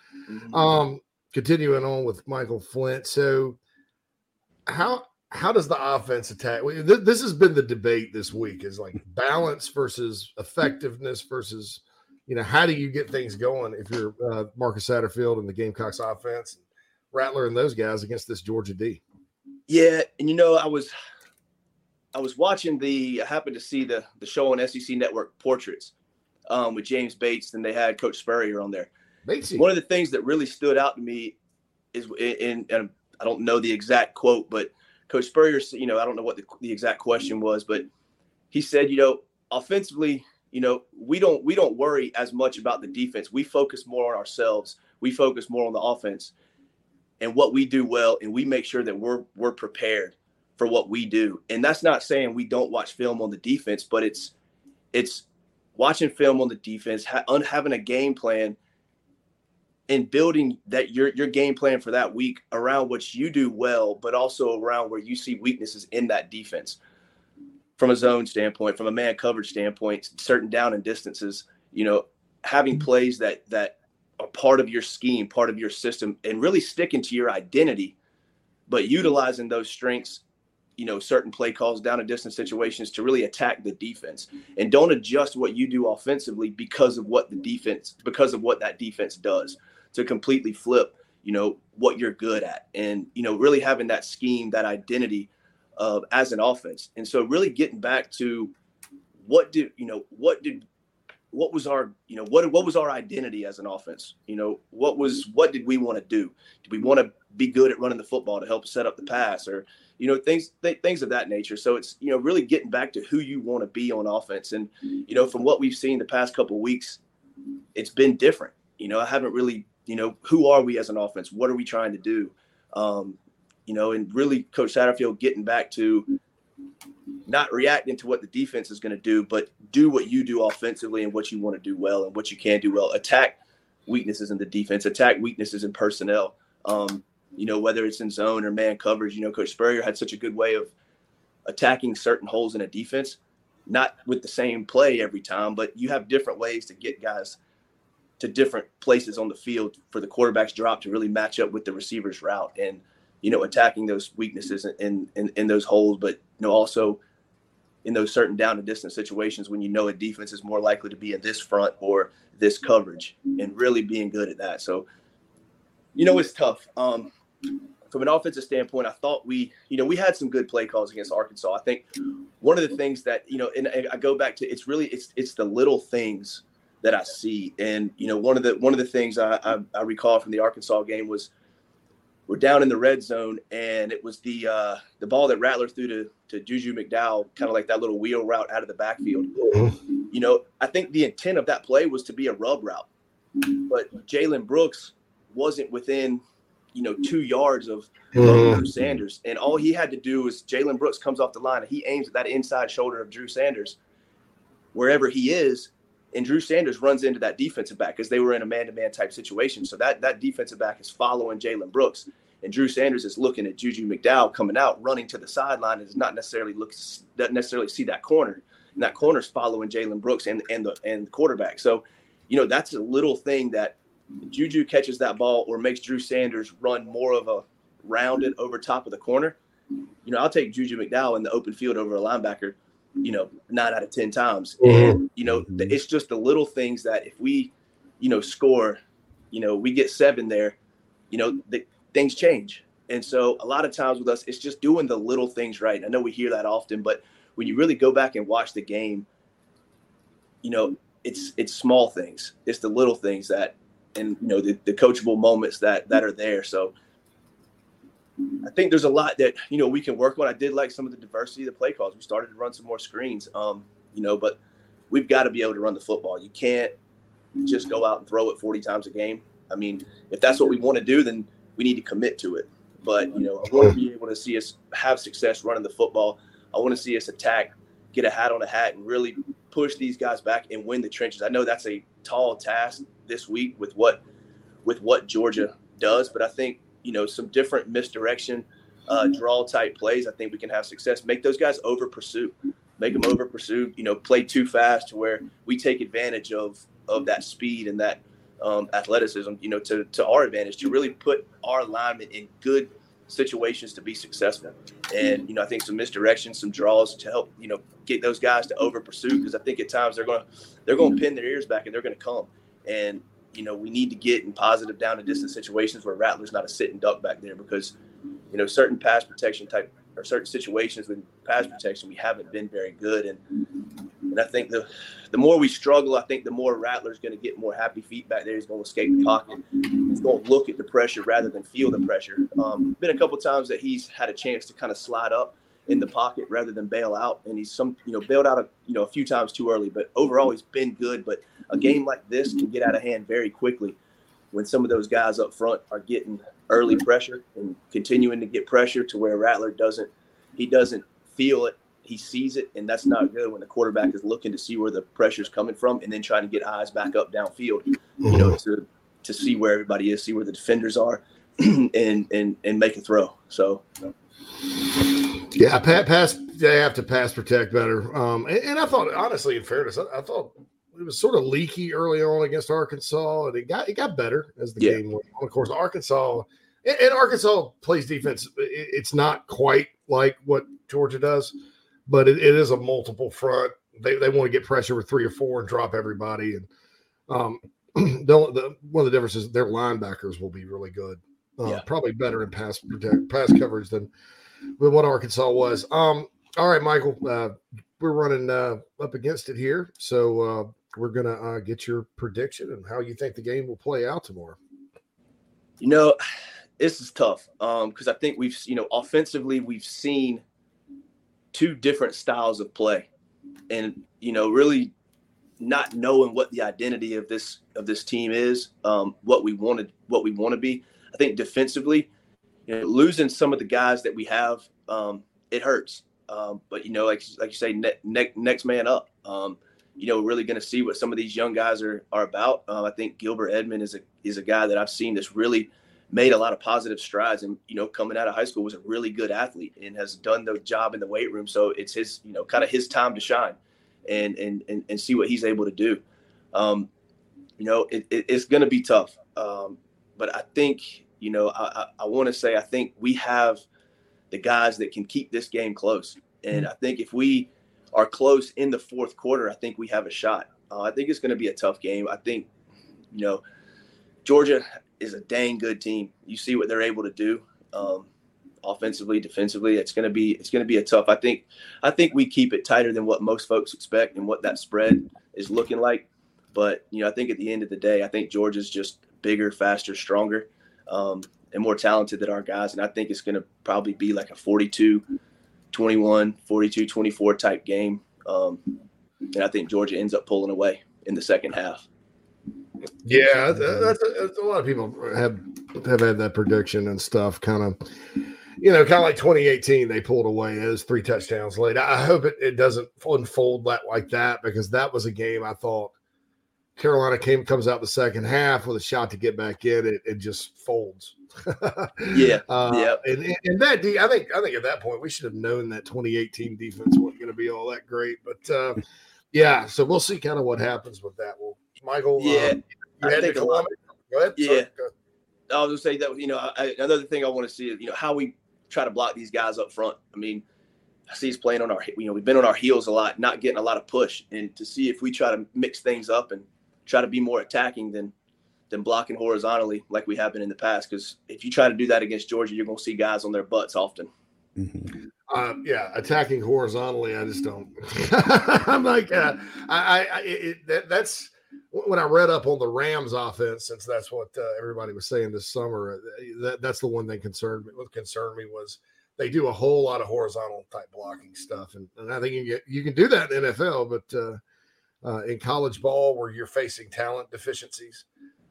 S4: Um, continuing on with Michael Flint. So, how how does the offense attack? This has been the debate this week: is like balance versus effectiveness versus you know how do you get things going if you're uh, Marcus Satterfield and the Gamecocks offense, Rattler and those guys against this Georgia D.
S11: Yeah, and you know, I was I was watching the I happened to see the the show on SEC Network Portraits um, with James Bates, and they had Coach Spurrier on there.
S4: Batesy.
S11: One of the things that really stood out to me is in, and I don't know the exact quote, but Coach Spurrier, you know, I don't know what the, the exact question was, but he said, you know, offensively, you know, we don't we don't worry as much about the defense. We focus more on ourselves. We focus more on the offense and what we do well, and we make sure that we're we're prepared for what we do. And that's not saying we don't watch film on the defense, but it's it's watching film on the defense, ha- un- having a game plan, and building that your your game plan for that week around what you do well, but also around where you see weaknesses in that defense. From a zone standpoint, from a man coverage standpoint, certain down and distances, you know, having plays that that are part of your scheme, part of your system, and really sticking to your identity, but utilizing those strengths, you know, certain play calls down and distance situations to really attack the defense. And don't adjust what you do offensively because of what the defense, because of what that defense does to completely flip, you know, what you're good at. And, you know, really having that scheme, that identity uh, as an offense. And so, really getting back to what did you know? What did what was our you know what what was our identity as an offense? You know, what was what did we want to do? Did we want to be good at running the football to help set up the pass, or you know things th- things of that nature? So it's you know really getting back to who you want to be on offense. And you know, from what we've seen the past couple weeks, it's been different. You know, I haven't really you know who are we as an offense? What are we trying to do? Um, you know, and really Coach Satterfield getting back to not reacting to what the defense is going to do, but do what you do offensively and what you want to do well and what you can do well. Attack weaknesses in the defense, attack weaknesses in personnel. Um, you know, whether it's in zone or man coverage, you know, Coach Spurrier had such a good way of attacking certain holes in a defense, not with the same play every time, but you have different ways to get guys to different places on the field for the quarterback's drop to really match up with the receiver's route. And you know, attacking those weaknesses in, in, in those holes, but you know, also in those certain down and distance situations when you know a defense is more likely to be in this front or this coverage and really being good at that. So, you know, it's tough. Um, from an offensive standpoint, I thought we, you know, we had some good play calls against Arkansas. I think one of the things that, you know, and, I go back to it's really it's it's the little things that I see. And, you know, one of the one of the things I, I, I recall from the Arkansas game was we're down in the red zone, and it was the uh, the ball that Rattler threw to to Juju McDowell, kind of like that little wheel route out of the backfield. You know, I think the intent of that play was to be a rub route, but Jalen Brooks wasn't within you know two yards of, of Drew Sanders, and all he had to do is Jalen Brooks comes off the line and he aims at that inside shoulder of Drew Sanders, wherever he is, and Drew Sanders runs into that defensive back because they were in a man-to-man type situation. So that that defensive back is following Jalen Brooks, and Drew Sanders is looking at Juju McDowell coming out, running to the sideline, and does not necessarily look doesn't necessarily see that corner, and that corner's following Jalen Brooks and and the and the quarterback. So, you know, that's a little thing that Juju catches that ball or makes Drew Sanders run more of a rounded over top of the corner. You know, I'll take Juju McDowell in the open field over a linebacker you know, nine out of 10 times. And, mm-hmm. you know, it's just the little things that if we, you know, score, you know, we get seven there, you know, the, things change. And so a lot of times with us, it's just doing the little things right. I know we hear that often, but when you really go back and watch the game, you know, it's it's small things. It's the little things that and you know the, the coachable moments that that are there. So I think there's a lot that you know we can work on. I did like some of the diversity of the play calls. We started to run some more screens, um, you know, but we've got to be able to run the football. You can't just go out and throw it 40 times a game. I mean, if that's what we want to do, then we need to commit to it. But you know, I want to be able to see us have success running the football. I want to see us attack, get a hat on a hat, and really push these guys back and win the trenches. I know that's a tall task this week with what with what Georgia does, but I think you know some different misdirection uh, draw type plays, I think we can have success. Make those guys over pursue, make them over pursue. You know, play too fast to where we take advantage of of that speed and that um, athleticism. You know, to to our advantage to really put our alignment in good situations to be successful. And you know, I think some misdirection, some draws to help you know get those guys to over pursue because I think at times they're to they're going to pin their ears back and they're going to come. And you know, we need to get in positive down and distance situations where Rattler's not a sitting duck back there because, you know, certain pass protection type or certain situations with pass protection, we haven't been very good. And and I think the the more we struggle, I think the more Rattler's going to get more happy feet back there. He's going to escape the pocket. He's going to look at the pressure rather than feel the pressure. Um, been a couple times that he's had a chance to kind of slide up in the pocket rather than bail out. And he's some, you know, bailed out a, you know, a few times too early. But overall, he's been good. But a game like this can get out of hand very quickly when some of those guys up front are getting early pressure and continuing to get pressure to where Rattler doesn't, he doesn't feel it. He sees it, and that's not good when the quarterback is looking to see where the pressure is coming from, and then trying to get eyes back up downfield, you know, to to see where everybody is, see where the defenders are, and and and make a throw. So,
S4: Yeah, pa- pass. They have to pass protect better. Um, and, and I thought, honestly, in fairness, I, I, thought it was sort of leaky early on against Arkansas, and it got it got better as the
S11: Yeah.
S4: game went on. Of course, Arkansas and, and Arkansas plays defense. It, it's not quite like what Georgia does, but it, it is a multiple front. They they want to get pressure with three or four and drop everybody. And um, the, one of the differences, their linebackers will be really good. Uh,
S11: Yeah.
S4: Probably better in pass protect pass coverage than with what Arkansas was. Um, all right, Michael, uh, we're running uh, up against it here, so uh, we're gonna uh, get your prediction and how you think the game will play out tomorrow.
S11: You know, this is tough Um, because I think we've you know offensively we've seen two different styles of play, and you know really not knowing what the identity of this of this team is, um, what we wanted, what we want to be. I think defensively, you know, losing some of the guys that we have, um, it hurts. Um, but you know, like like you say, ne- ne- next man up. Um, you know, really going to see what some of these young guys are are about. Uh, I think Gilbert Edmond is a is a guy that I've seen that's really made a lot of positive strides, and you know, coming out of high school was a really good athlete and has done the job in the weight room. So it's his, you know, kind of his time to shine, and and and, and see what he's able to do. Um, you know, it, it, it's going to be tough, um, but I think you know, I, I, I want to say I think we have the guys that can keep this game close, and I think if we are close in the fourth quarter, I think we have a shot. Uh, I think it's going to be a tough game. I think, you know, Georgia is a dang good team. You see what they're able to do, um, offensively, defensively. It's going to be it's going to be a tough. I think I think we keep it tighter than what most folks expect and what that spread is looking like. But you know, I think at the end of the day, I think Georgia's just bigger, faster, stronger, um, and more talented than our guys. And I think it's going to probably be like a 42 21, 42 24 type game. Um, and I think Georgia ends up pulling away in the second half.
S4: Yeah, that's a, that's a lot of people have have had that prediction and stuff. Kind of, you know, kind of like 2018, they pulled away as three touchdowns late. I hope it, it doesn't unfold that like that because that was a game I thought Carolina came comes out the second half with a shot to get back in. It, it just folds.
S11: yeah,
S4: uh,
S11: yeah.
S4: And, and that I think I think at that point we should have known that 2018 defense wasn't going to be all that great. But uh, yeah, so we'll see kind of what happens with that. Well, Michael,
S11: Yeah,
S4: um, you
S11: I
S4: had to
S11: think a lot-.
S4: Go ahead.
S11: Yeah.
S4: Sorry, go ahead.
S11: I was gonna say that you know I, another thing I want to see is you know how we try to block these guys up front. I mean, I see he's playing on our you know we've been on our heels a lot, not getting a lot of push, and to see if we try to mix things up and try to be more attacking than than blocking horizontally like we have been in the past. Because if you try to do that against Georgia, you're gonna see guys on their butts often.
S4: Uh, yeah, attacking horizontally, I just don't. I'm like, uh, I, I, I it, that, that's when I read up on the Rams offense, since that's what uh, everybody was saying this summer. uh, That, that's the one thing concerned me. What concerned me was they do a whole lot of horizontal type blocking stuff, and, and I think you can get you can do that in NFL, but uh, uh, in college ball where you're facing talent deficiencies,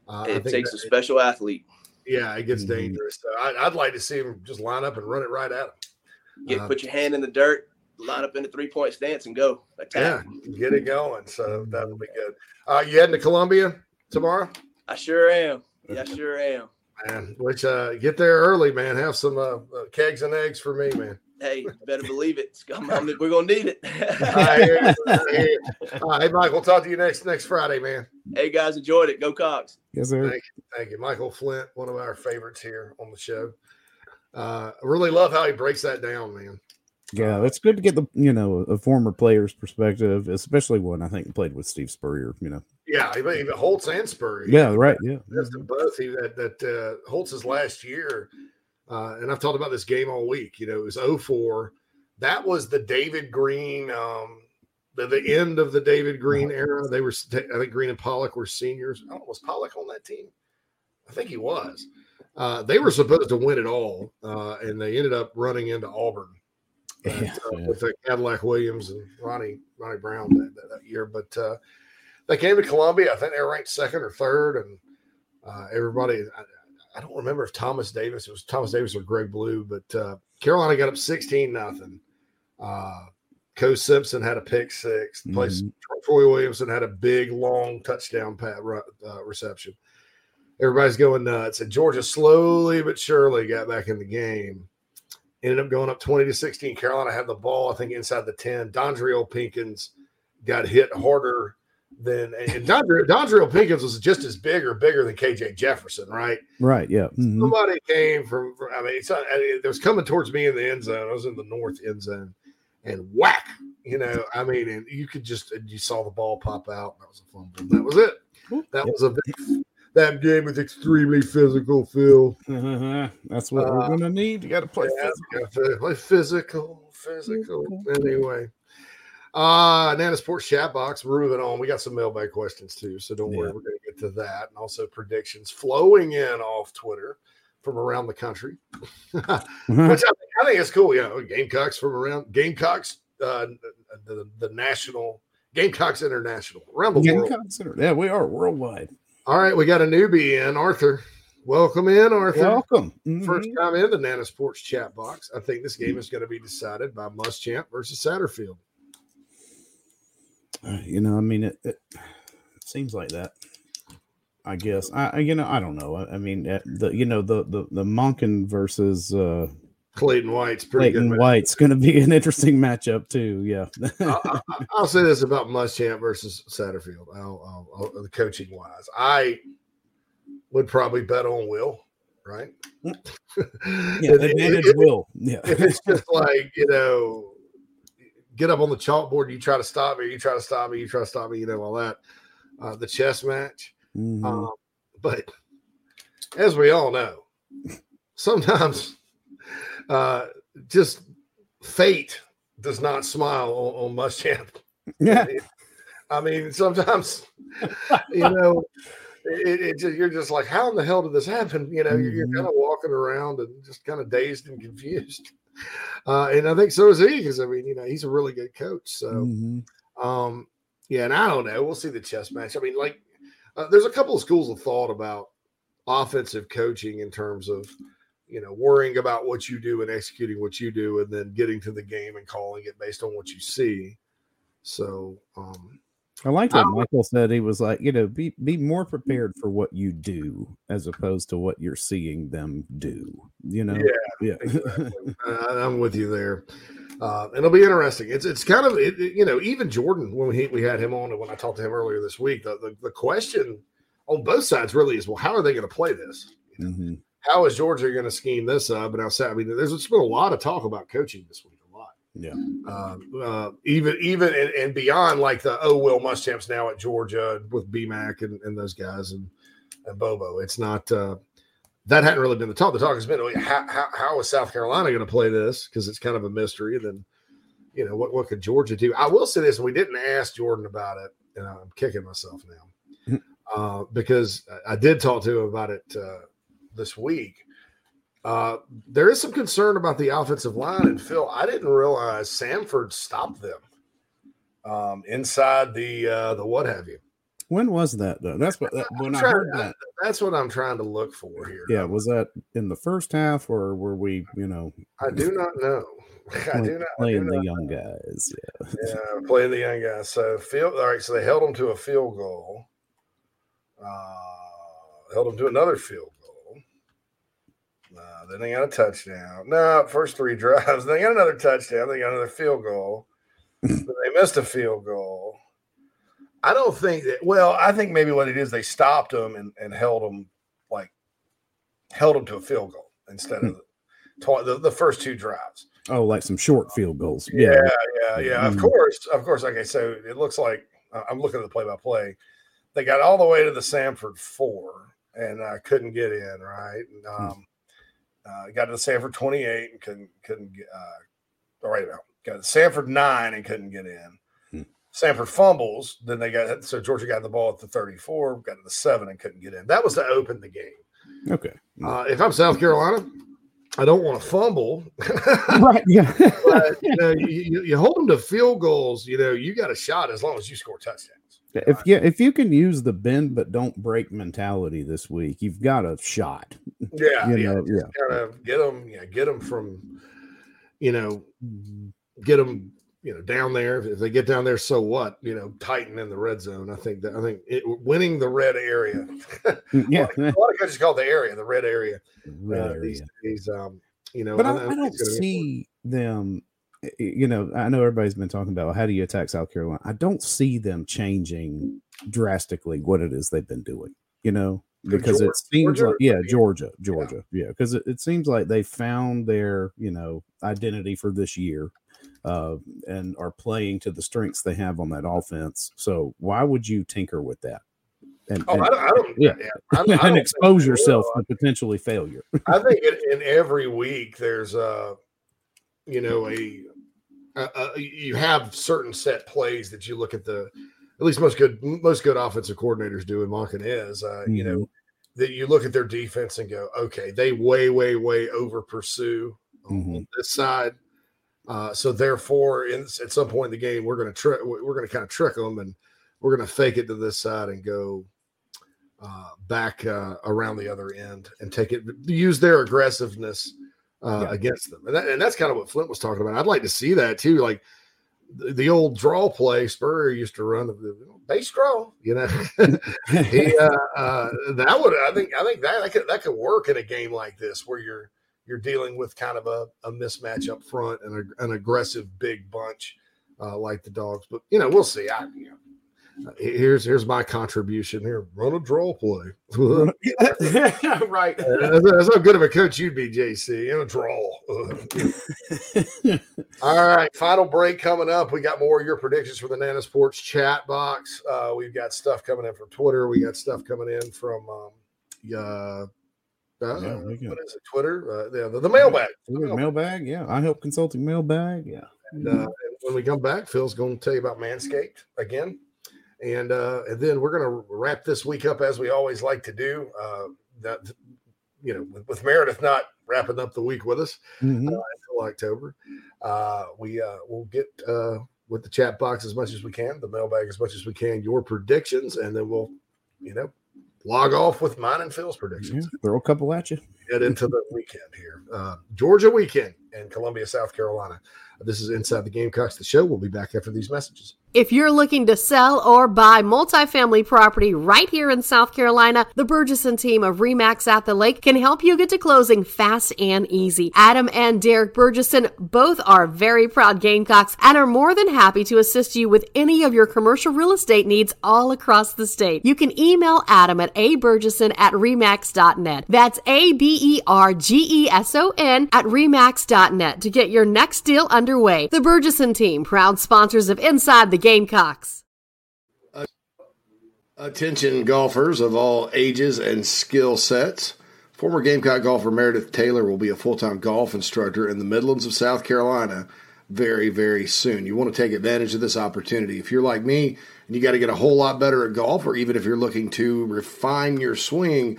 S4: uh, I
S11: it
S4: think
S11: takes
S4: that-
S11: a special athlete.
S4: yeah, it gets
S11: Mm-hmm.
S4: dangerous. So I, I'd like to see him just line up and run it right at him.
S11: Get
S4: Uh,
S11: put your hand in the dirt, line up in the three point stance, and go Attack.
S4: Yeah, get it going. So that'll be good. Uh, you heading to Columbia tomorrow?
S11: I sure am. Yeah, I sure am.
S4: Man, which uh, get there early, man. Have some uh, uh, kegs and eggs for me, man.
S11: Hey, better believe it. It's come- I'm- We're gonna need it.
S4: I hear you. I hear you. Uh, hey, Mike, we'll talk to you next next Friday, man.
S11: hey guys, enjoyed it. Go Cox.
S5: Yes, sir.
S4: Thank you, thank you, Michael Flint, one of our favorites here on the show. Uh, I really love how he breaks that down, man.
S5: Yeah, it's good to get the you know a former player's perspective, especially one I think played with Steve Spurrier. You know.
S4: Yeah, even, even Holtz and Spurrier.
S5: Yeah, right. Yeah.
S4: That's them both. He, that that uh, Holtz's last year, uh, and I've talked about this game all week. You know, it was 04. That was the David Green, um, the, the end of the David Green era. They were, I think, Green and Pollack were seniors. I was Pollack on that team? I think he was. Uh, they were supposed to win it all, uh, and they ended up running into Auburn
S5: Yeah,
S4: uh, with uh, Cadillac Williams and Ronnie Ronnie Brown that, that, that year. But uh, they came to Columbia. I think they were ranked second or third, and uh, everybody. I, I don't remember if Thomas Davis it was Thomas Davis or Greg Blue, but uh, Carolina got up sixteen nothing. Uh, Ko Simpson had a pick 6 The Place Troy Williamson had a big long touchdown pat, uh, reception. Everybody's going nuts, and Georgia slowly but surely got back in the game ended up going up 20 to 16. Carolina had the ball, I think, inside the 10. Dondrial Pinkins got hit harder than and Dondrial, Dondrial Pinkins was just as big or bigger than KJ Jefferson, right?
S5: Right. Yeah. mhm.
S4: Somebody came from, from- I mean, it's not, I mean, it was coming towards me in the end zone. I was in the north end zone and whack, you know, I mean, and you could just, you saw the ball pop out. That was a fumble. That was it. That was a big, that game was extremely physical, Phil.
S5: That's what we're
S4: Uh,
S5: gonna need. You got to play.
S4: Yeah,
S5: physical.
S4: gotta play physical, physical. Anyway, uh, Nana's Porch chat box. We're moving on. We got some mailbag questions too, so don't worry. We're going to get to that, and also predictions flowing in off Twitter from around the country, which I think, I think is cool. You know, Gamecocks from around Gamecocks, uh, the, the national Gamecocks International around the
S5: Yeah,
S4: world.
S5: yeah, we are worldwide.
S4: All right, we got a newbie in Arthur. Welcome in, Arthur.
S5: Welcome.
S4: First
S5: Mhm.
S4: time in the Nana's Porch chat box. I think this game is going to be decided by Muschamp versus Satterfield.
S5: You know, I mean, it, it seems like that. I guess. I, you know, I don't know. I, I mean, uh, the you know the the the Monken versus uh
S4: Clayton White's pretty
S5: Clayton
S4: good.
S5: White's going to be an interesting matchup too. Yeah.
S4: I, I, I'll say this about Muschamp versus Satterfield. I'll, I'll, I'll, the coaching wise, I would probably bet on Will. Right?
S5: yeah,
S4: If-
S5: advantage will. Yeah.
S4: if it's just like you know get up on the chalkboard you try to stop me you try to stop me you try to stop me you know all that uh, the chess match
S5: Mhm.
S4: um, but as we all know sometimes uh, just fate does not smile on, on Muschamp.
S5: Yeah.
S4: I mean, sometimes, you know, it, it just, you're just like, how in the hell did this happen? You know, you're, you're kind of walking around and just kind of dazed and confused. Uh, and I think so is he, because I mean, you know, he's a really good coach. So,
S5: Mhm.
S4: um, yeah, and I don't know. We'll see the chess match. I mean, like, uh, there's a couple of schools of thought about offensive coaching in terms of, you know, worrying about what you do and executing what you do, and then getting to the game and calling it based on what you see. So, um,
S5: I like what
S4: I-
S5: Michael said. He was like, you know, be be more prepared for what you do as opposed to what you're seeing them do. You know,
S4: Yeah,
S5: yeah.
S4: uh, I'm with you there. Uh, and it'll be interesting. It's it's kind of it, it- you know even Jordan when we we had him on and when I talked to him earlier this week, the, the, the question on both sides really is well, how are they going to play this?
S5: Mhm.
S4: How is Georgia going to scheme this up? And I I mean, there's just been a lot of talk about coaching this week.
S5: Yeah.
S4: Uh, uh, even even and, and beyond like the oh Will Muschamp's now at Georgia with BMAC and, and those guys and and Bobo. It's not uh, that hadn't really been the talk. The talk has been oh, how, how, how is South Carolina going to play this because it's kind of a mystery. And then you know what what could Georgia do? I will say this: we didn't ask Jordan about it, and I'm kicking myself now uh, because I- I did talk to him about it uh, this week. Uh, there is some concern about the offensive line, and Phil, I didn't realize Samford stopped them um, inside the uh, the what have you.
S5: When was that though? That's what that, when I heard that.
S4: That's what I'm trying to look for here.
S5: Yeah, was that in the first half or were we, you know,
S4: I do not know. I do not. I do
S5: playing the
S4: not
S5: young guys? Yeah.
S4: Yeah, playing the young guys. So field. All right. So they held them to a field goal. Uh, held them to another field goal. Then they got a touchdown. No, first three drives. They got another touchdown. They got another field goal. they missed a field goal. I don't think that. Well, I think maybe what it is they stopped them and, and held them like held them to a field goal instead of the, tw- the, the first two drives.
S5: Oh, like some short field goals.
S4: Yeah,
S5: Yeah.
S4: yeah, yeah. Of
S5: Mhm.
S4: course, of course. Okay, so it looks like I'm looking at the play-by-play. They got all the way to the Samford four and uh, couldn't get in. Right, and, um, uh, got to the Samford 28 and couldn't couldn't get. Uh, all right, now got to Samford nine and couldn't get in. Samford fumbles. Then they got so Georgia got the ball at the 34, got to the seven and couldn't get in. That was to open the game.
S5: Okay.
S4: Uh, if I'm South Carolina, I don't want to fumble.
S5: right. Yeah.
S4: but, you know, you, you, you hold them to field goals. You know, you got a shot as long as you score touchdowns.
S5: If yeah, if you can use the bend but don't break mentality this week, you've got a shot.
S4: Yeah,
S5: You
S4: yeah,
S5: know,
S4: just
S5: yeah.
S4: kind of get them, yeah, get them from, you know, get them, you know, down there. If they get down there, so what? You know, tighten in the red zone. I think that I think it, winning the red area.
S5: Yeah.
S4: a lot of coaches call it the area the red area.
S5: Red
S4: uh, These, these, um, you know,
S5: but I,
S4: and
S5: I don't
S4: it's gonna be
S5: see them. You know, I know everybody's been talking about how do you attack South Carolina. I don't see them changing drastically what it is they've been doing. You know, because it seems
S4: Georgia
S5: like yeah, Georgia, Georgia, yeah, because it, it seems like they found their you know identity for this year. Uh, and are playing to the strengths they have on that offense. So why would you tinker with that? and,
S4: Oh,
S5: and-
S4: I don't, I don't
S5: yeah,
S4: yeah, I, I
S5: and
S4: don't
S5: expose yourself to potentially failure.
S4: I think in, in every week there's a, you know, a, a, a you have certain set plays that you look at the, at least most good most good offensive coordinators do, and Monken is, uh, you know, that you look at their defense and go, okay, they way way way over pursue on this side. Uh, so therefore, in, at some point in the game, we're going to trick. We're going to kind of trick them, and we're going to fake it to this side and go uh, back uh, around the other end and take it. Use their aggressiveness uh, against them, and, that, and that's kind of what Flint was talking about. I'd like to see that too, like the, the old draw play. Spurrier used to run the, the base draw. You know, he, uh, uh, that would. I think. I think that that could that could work in a game like this where you're you're dealing with kind of a, a mismatch up front and a, an aggressive big bunch uh, like the dogs. But you know, we'll see. I, you know, here's here's my contribution here. Run a draw play.
S5: right.
S4: that's, that's how good of a coach you'd be, JC. In a draw. All right, final break coming up. We got more of your predictions for the Nana's Porch chat box. Uh, we've got stuff coming in from Twitter. We got stuff coming in from um, uh, uh,
S5: Yeah,
S4: what is it? Twitter? Uh, the, the, the mailbag.
S5: Mailbag. mailbag, yeah. iHelp Consulting mailbag, yeah.
S4: And, uh, and when we come back, Phil's going to tell you about Manscaped again, and uh, and then we're going to wrap this week up as we always like to do. Uh, that you know, with, with Meredith not wrapping up the week with us
S5: Mhm.
S4: uh, until October, uh, we uh, will get uh, with the chat box as much as we can, the mailbag as much as we can, your predictions, and then we'll you know log off with mine and Phil's predictions.
S5: Yeah, throw a couple at you.
S4: Head into the weekend here, uh, Georgia weekend in Columbia, South Carolina. This is Inside the Gamecocks, the show. We'll be back after these messages.
S6: If you're looking to sell or buy multifamily property right here in South Carolina, the Bergeson team of Remax at the Lake can help you get to closing fast and easy. Adam and Derek Bergeson both are very proud Gamecocks and are more than happy to assist you with any of your commercial real estate needs all across the state. You can email Adam at abergeson at remax.net. That's A B E R G E S O N at remax.net to get your next deal underway. The Bergeson team, proud sponsors of Inside the Gamecocks.
S4: Attention golfers of all ages and skill sets. Former Gamecock golfer Meredith Taylor will be a full time golf instructor in the Midlands of South Carolina very, very soon. You want to take advantage of this opportunity. If you're like me and you got to get a whole lot better at golf, or even if you're looking to refine your swing,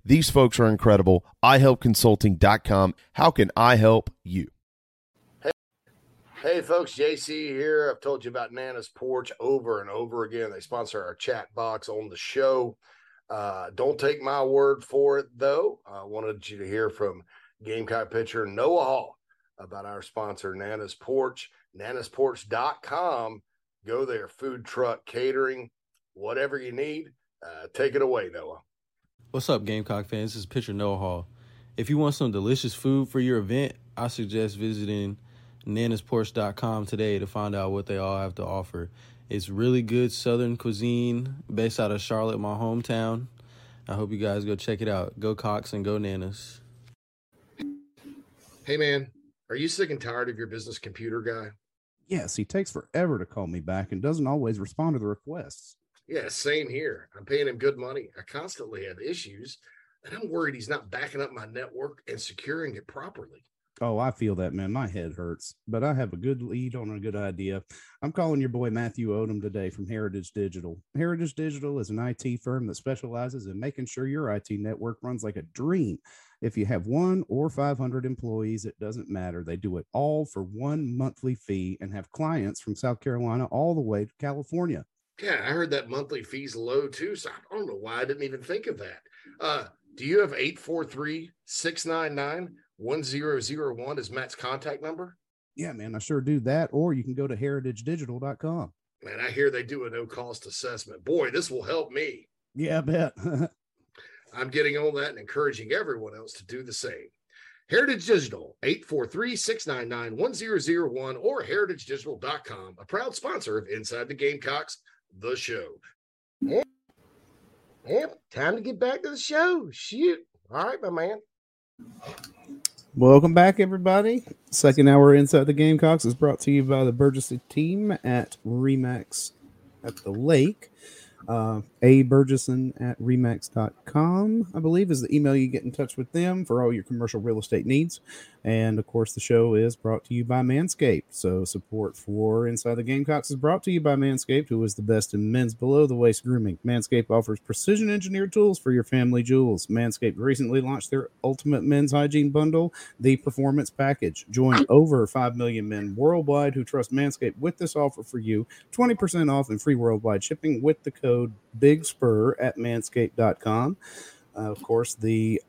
S8: These folks are incredible. iHelpConsulting.com. How can I help you?
S4: Hey, folks, JC here. I've told you about Nana's Porch over and over again. They sponsor our chat box on the show. Uh, don't take my word for it, though. I wanted you to hear from Gamecock pitcher Noah Hall about our sponsor, Nana's Porch. Nana'sPorch.com. Go there, food truck, catering, whatever you need. Uh, take it away, Noah.
S9: What's up, Gamecock fans? This is pitcher Noah Hall. If you want some delicious food for your event, I suggest visiting nanasporch.com today to find out what they all have to offer. It's really good southern cuisine based out of Charlotte, my hometown. I hope you guys go check it out. Go Cox and go Nanas.
S4: Hey man, are you sick and tired of your business computer guy?
S5: Yes, he takes forever to call me back and doesn't always respond to the requests.
S4: Yeah, same here. I'm paying him good money. I constantly have issues, and I'm worried he's not backing up my network and securing it properly.
S5: Oh, I feel that, man. My head hurts, but I have a good lead on a good idea. I'm calling your boy Matthew Odom today from Heritage Digital. Heritage Digital is an IT firm that specializes in making sure your IT network runs like a dream. If you have one or 500 employees, it doesn't matter. They do it all for one monthly fee and have clients from South Carolina all the way to California.
S4: Yeah, I heard that monthly fee's low too, so I don't know why I didn't even think of that. Uh, do you have 843 699 1001 as Matt's contact number?
S5: Yeah, man, I sure do that. Or you can go to heritagedigital.com.
S4: Man, I hear they do a no cost assessment. Boy, this will help me.
S5: Yeah, I bet.
S4: I'm getting on that and encouraging everyone else to do the same. Heritage Digital, 843-699-1001 or heritagedigital.com, a proud sponsor of Inside the Gamecocks, the show. Yep. Yep. Time to get back to the show. Shoot. All right, my man.
S5: Welcome back, everybody. Second hour inside the Gamecocks is brought to you by the Burgess team at Remax at the Lake. Uh, a Bergeson at remax.com, I believe, is the email you get in touch with them for all your commercial real estate needs. And of course, the show is brought to you by Manscaped. So, support for Inside the Gamecocks is brought to you by Manscaped, who is the best in men's below the waist grooming. Manscaped offers precision engineered tools for your family jewels. Manscaped recently launched their ultimate men's hygiene bundle, the Performance Package. Join over 5 million men worldwide who trust Manscaped with this offer for you 20% off and free worldwide shipping with the code Big Spur at manscaped.com. Uh, of course, the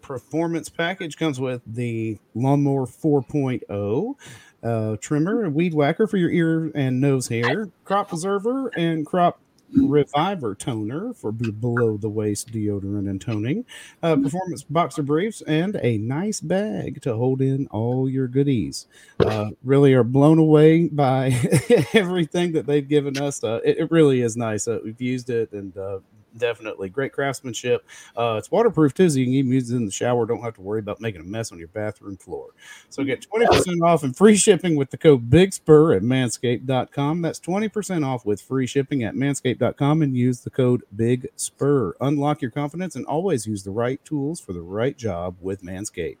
S5: performance package comes with the lawnmower 4.0 uh, trimmer, weed whacker for your ear and nose hair, crop preserver, and crop reviver toner for below the waist deodorant and toning, uh, performance boxer briefs, and a nice bag to hold in all your goodies. Uh, really are blown away by everything that they've given us. Uh, it, it really is nice. We've used it and uh, definitely great craftsmanship. Uh, it's waterproof too, so you can even use it in the shower. Don't have to worry about making a mess on your bathroom floor. So get 20% off and free shipping with the code Big Spur at manscaped.com. That's 20% off with free shipping at manscaped.com and use the code Big Spur. Unlock your confidence and always use the right tools for the right job with Manscaped.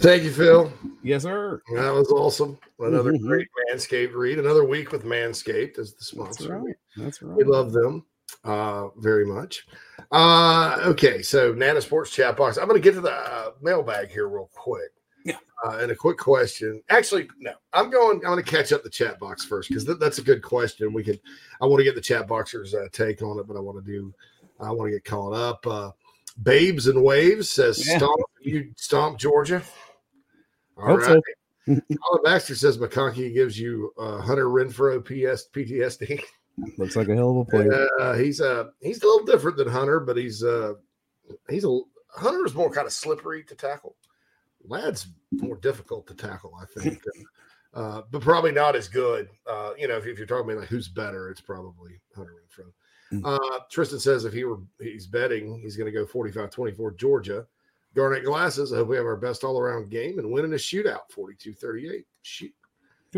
S4: Thank you, Phil.
S5: Yes, sir.
S4: That was awesome. Another
S5: Mhm.
S4: great Manscaped read. Another week with Manscaped as the
S5: That's
S4: sponsor.
S5: right. That's right.
S4: We love them uh, very much. Uh, okay, so Nana's Porch chat box. I'm going to get to the uh, mailbag here real quick.
S5: Yeah.
S4: Uh, and a quick question. Actually, no, I'm going. I'm going to catch up the chat box first because th- that's a good question. We could. I want to get the chat boxers' uh, take on it, but I want to do. I want to get caught up. Uh, Babes and Waves says,
S5: Yeah.
S4: "Stomp you, stomp Georgia." All
S5: Hope
S4: right.
S5: so.
S4: Colin Baxter says McConkey gives you uh, Hunter Renfrow PS PTSD.
S5: Looks like a hell of a player.
S4: Uh, he's uh he's a little different than Hunter, but he's uh he's a Hunter is more kind of slippery to tackle. Ladd's more difficult to tackle, I think. uh, but probably not as good. Uh, you know, if, if you're talking about like who's better, it's probably Hunter Renfrow. Uh, Tristan says if he were he's betting, he's going to go 45-24 Georgia. Garnet Glasses, I hope we have our best all around game and winning a shootout 42-38. Shoot,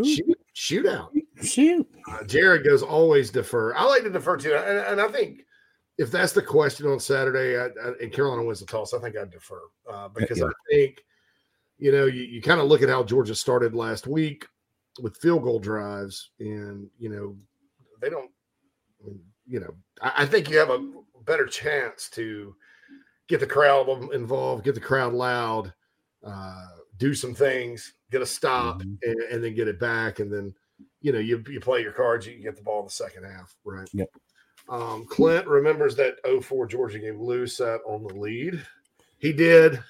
S4: shoot, shootout.
S5: Shoot.
S4: Uh, Jared goes always defer. I like to defer too, and, and I think if that's the question on Saturday, I, I, and Carolina wins the toss, I think I'd defer uh, because
S5: Yeah.
S4: I think you know you, you kind of look at how Georgia started last week with field goal drives, and you know they don't. You know, I, I think you have a better chance to get the crowd involved, get the crowd loud, uh, do some things, get a stop, and, and then get it back, and then you know you you play your cards, you get the ball in the second half, right?
S5: Yep.
S4: Um, Clint remembers that 04 Georgia game. Lou sat on the lead. He did.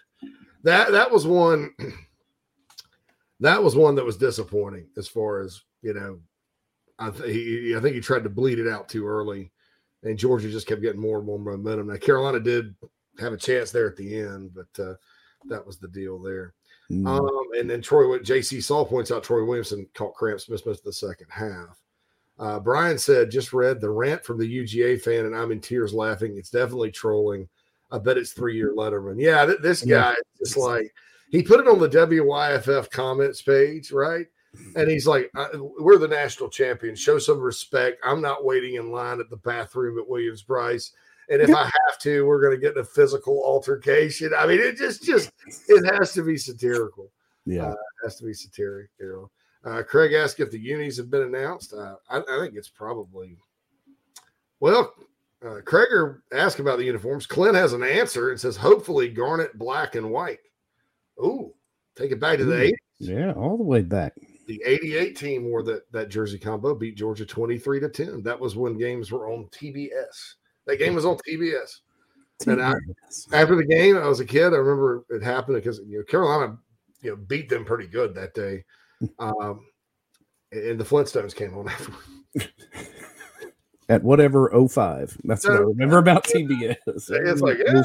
S4: That that was one. That was one that was disappointing as far as you know. I, th- he, I think he tried to bleed it out too early, and Georgia just kept getting more and more momentum. Now Carolina did have a chance there at the end, but uh, that was the deal there.
S5: Mm.
S4: Um, and then Troy, what J.C. Saul points out Troy Williamson caught cramps missed most of the second half. Uh, Brian said, just read the rant from the UGA fan, and I'm in tears laughing. It's definitely trolling. I bet it's three year Letterman. Yeah, th- this guy is just like, he put it on the WYFF comments page, right? And he's like, uh, We're the national champions. Show some respect. I'm not waiting in line at the bathroom at Williams Brice. And if I have to, we're going to get in a physical altercation. I mean, it just, just, it has to be satirical.
S5: Yeah.
S4: Uh, it has to be satiric, you know. Uh, Craig asked if the unis have been announced. Uh, I, I think it's probably, well, uh, asked about the uniforms. Clint has an answer and says, hopefully garnet, black, and white. Ooh, take it back to the 80s.
S5: Yeah, all the way back.
S4: The 88 team wore that, that jersey combo, beat Georgia 23 to 10. That was when games were on TBS. That game was on TBS. And I, after the game, I was a kid. I remember it happened because you know Carolina, you know, beat them pretty good that day. Um, and the Flintstones came on after.
S5: At whatever 05. That's what I remember about TBS.
S4: It's like, yeah,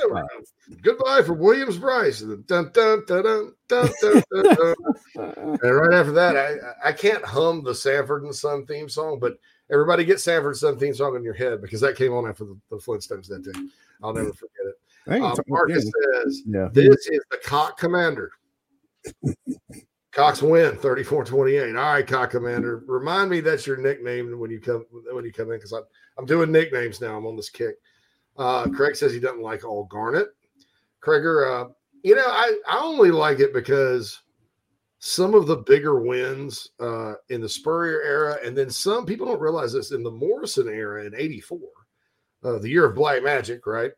S4: goodbye for Williams Brice. And, dun, dun, dun, dun, dun, dun, dun, dun. and right after that, I, I can't hum the Sanford and Son theme song, but everybody get Sanford Son theme song in your head because that came on after the, the Flintstones that day. I'll never forget it. Uh, Marcus says,
S5: Yeah.
S4: This is the Cock Commander. Cox win 34-28. All right, Cock Commander. Remind me that's your nickname when you come when you come in because I'm I'm doing nicknames now. I'm on this kick. Uh, Craig says he doesn't like all garnet. Krager, uh, you know, I, I only like it because some of the bigger wins uh, in the Spurrier era, and then some people don't realize this in the Morrison era in '84, uh, the year of Black Magic, right?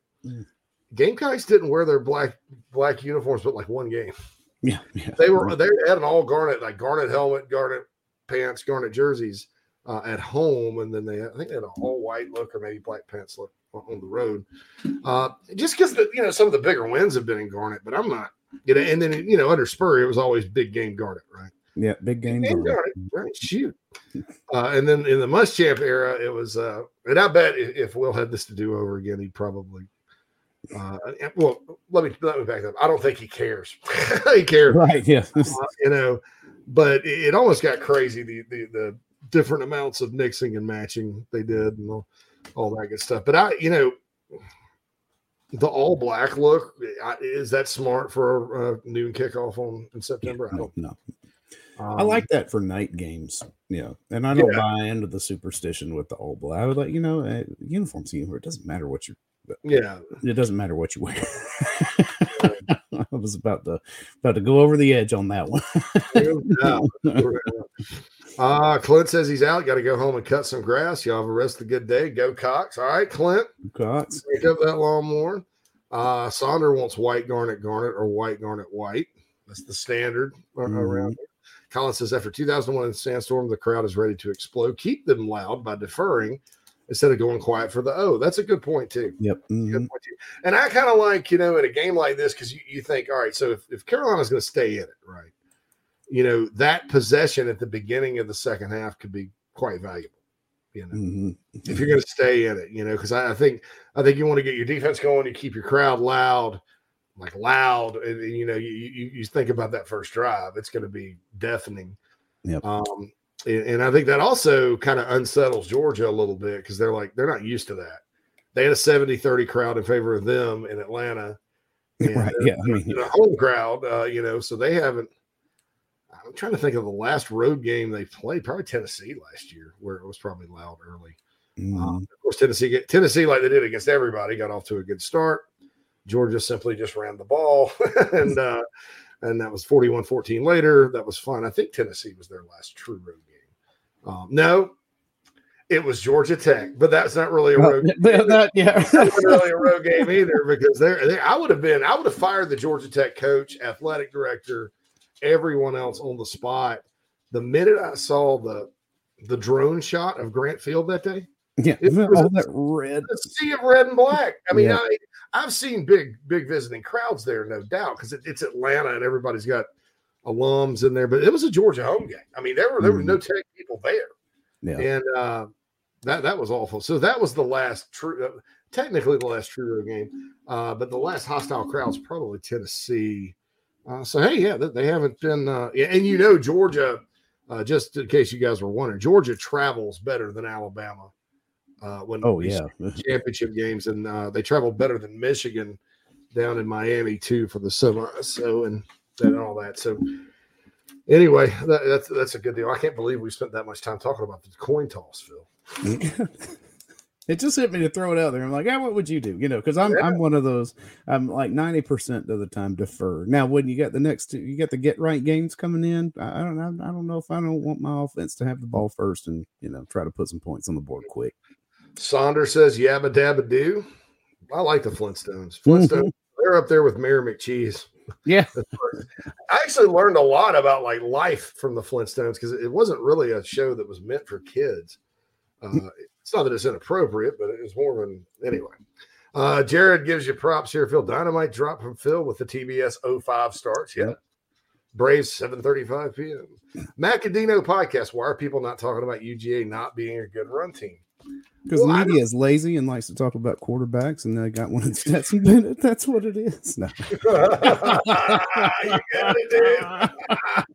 S4: Gamecocks didn't wear their black black uniforms, but like one game.
S5: Yeah, yeah.
S4: They were they had an all garnet, like garnet helmet, garnet pants, garnet jerseys uh, at home, and then they I think they had a all white look or maybe black pants look on on the road. Uh, just because you know some of the bigger wins have been in garnet, but I'm not. You know, and then you know under Spurrier it was always big game garnet, right?
S5: Yeah, big game.
S4: Game
S5: going.
S4: garnet, right? Shoot. Uh, and then in the Muschamp era, it was, uh, and I bet if, if Will had this to do over again, he'd probably. Uh, well, let me let me back up. I don't think he cares. he cares,
S5: Right, yeah.
S4: Uh, you know, but it, it almost got crazy the, the the different amounts of mixing and matching they did and all, all that good stuff. But I, you know, the all black look is that smart for a, a noon kickoff on in September? I
S5: No.
S4: Um,
S5: I like that for night games. Yeah. And I don't
S4: Yeah.
S5: buy into the superstition with the all black. I would like, you know, uh, uniforms, uniform. It doesn't matter what you're.
S4: Yeah.
S5: it doesn't matter what you wear. I was about to about to go over the edge on that one.
S4: Uh, Clint says he's out. Got to go home and cut some grass. Y'all have a rest of the good day. Go Cox. All right, Clint.
S5: Cox.
S4: Pick up that lawnmower. Uh, Sonder wants white garnet garnet or white garnet white. That's the standard a- around here. Colin says after 2001 sandstorm, the crowd is ready to explode. Keep them loud by deferring instead of going quiet for the O. That's a good point too.
S5: Yep. mhm.
S4: Good point too. And I kind of like, you know, in a game like this, because you, you think, all right, so if, if Carolina's going to stay in it, right, you know, that possession at the beginning of the second half could be quite valuable. You know,
S5: Mhm.
S4: if you're going to stay in it, you know, because I, I think I think you want to get your defense going, you keep your crowd loud, like loud, and, and, you know, you, you you think about that first drive, it's going to be deafening.
S5: Yep.
S4: Um, and, and I think that also kind of unsettles Georgia a little bit because they're like they're not used to that. They had a 70-30 crowd in favor of them in Atlanta. And
S5: Right, yeah, I mean-
S4: they're a home crowd, uh, you know, so they haven't. I'm trying to think of the last road game they played, probably Tennessee last year, where it was probably loud early.
S5: Mhm.
S4: Um, of course, Tennessee, get- Tennessee, like they did against everybody, got off to a good start. Georgia simply just ran the ball, and uh, and that was 41-14 later. That was fun. I think Tennessee was their last true road game. Um, no, it was Georgia Tech, but that's not really a
S5: Uh,
S4: road.
S5: that- that- yeah.
S4: That's not really a road game either because they're, they I would have been, I would have fired the Georgia Tech coach, athletic director, everyone else on the spot. The minute I saw the the drone shot of Grant Field that day,
S5: Yeah.
S4: It was
S5: all that red.
S4: a sea of red and black. I mean,
S5: Yeah.
S4: I, I've seen big, big visiting crowds there, no doubt, because it, it's Atlanta and everybody's got alums in there. But it was a Georgia home game. I mean, there were there were no tech people there,
S5: Yeah.
S4: and uh, that that was awful. So that was the last true, uh, technically the last true road game, uh, but the last hostile crowd's probably Tennessee. Uh, so hey, yeah, they, haven't been, uh, yeah, and you know Georgia uh, just in case you guys were wondering, Georgia travels better than Alabama. Uh, when
S5: Oh, yeah.
S4: championship games, and uh, they travel better than Michigan down in Miami too for the semi. So and and all that. So anyway, that, that's that's a good deal. I can't believe we spent that much time talking about the coin toss, Phil.
S5: it just hit me to throw it out there. I'm like, yeah, what would you do? You know, because I'm I'm one of those. I'm like ninety percent of the time defer. Now, when you get the next, two, you get the get right games coming in. I, I don't know. I don't know if I don't want my offense to have the ball first and you know try to put some points on the board quick.
S4: Saunders says yabba dabba do. I like the Flintstones. Flintstones, they're up there with Mayor McCheese.
S5: Yeah.
S4: I actually learned a lot about like life from the Flintstones because it wasn't really a show that was meant for kids. Uh, it's not that it's inappropriate, but it was more of an anyway. Uh, Jared gives you props here, Phil. Dynamite drop from Phil with the TBS 05 starts. Yeah. Braves 7:35 p.m. Macadino podcast. Why are people not talking about UGA not being a good run team?
S5: Because
S4: Well,
S5: the media is lazy and likes to talk about quarterbacks, and they got one in Stetson Bennett. That's what it is. No.
S4: it,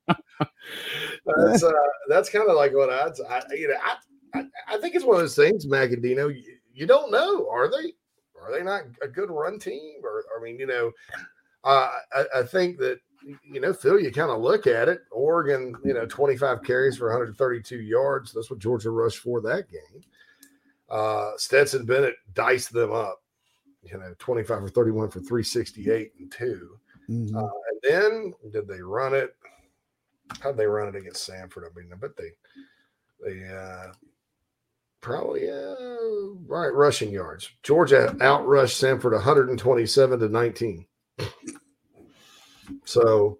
S4: that's uh, that's kind of like what I'd I, you know I, I I think it's one of those things, Magadino. You, you don't know, are they? Are they not a good run team? Or I mean, you know, uh, I, I think that you know, Phil, you kind of look at it. Oregon, you know, 25 carries for 132 yards. That's what Georgia rushed for that game. Uh, Stetson Bennett diced them up, you know, 25 or 31 for 368 and 2.
S5: Mhm.
S4: Uh, and then did they run it? How'd they run it against Samford? I mean, I bet they they uh probably uh right rushing yards. Georgia outrushed Samford 127 to 19. So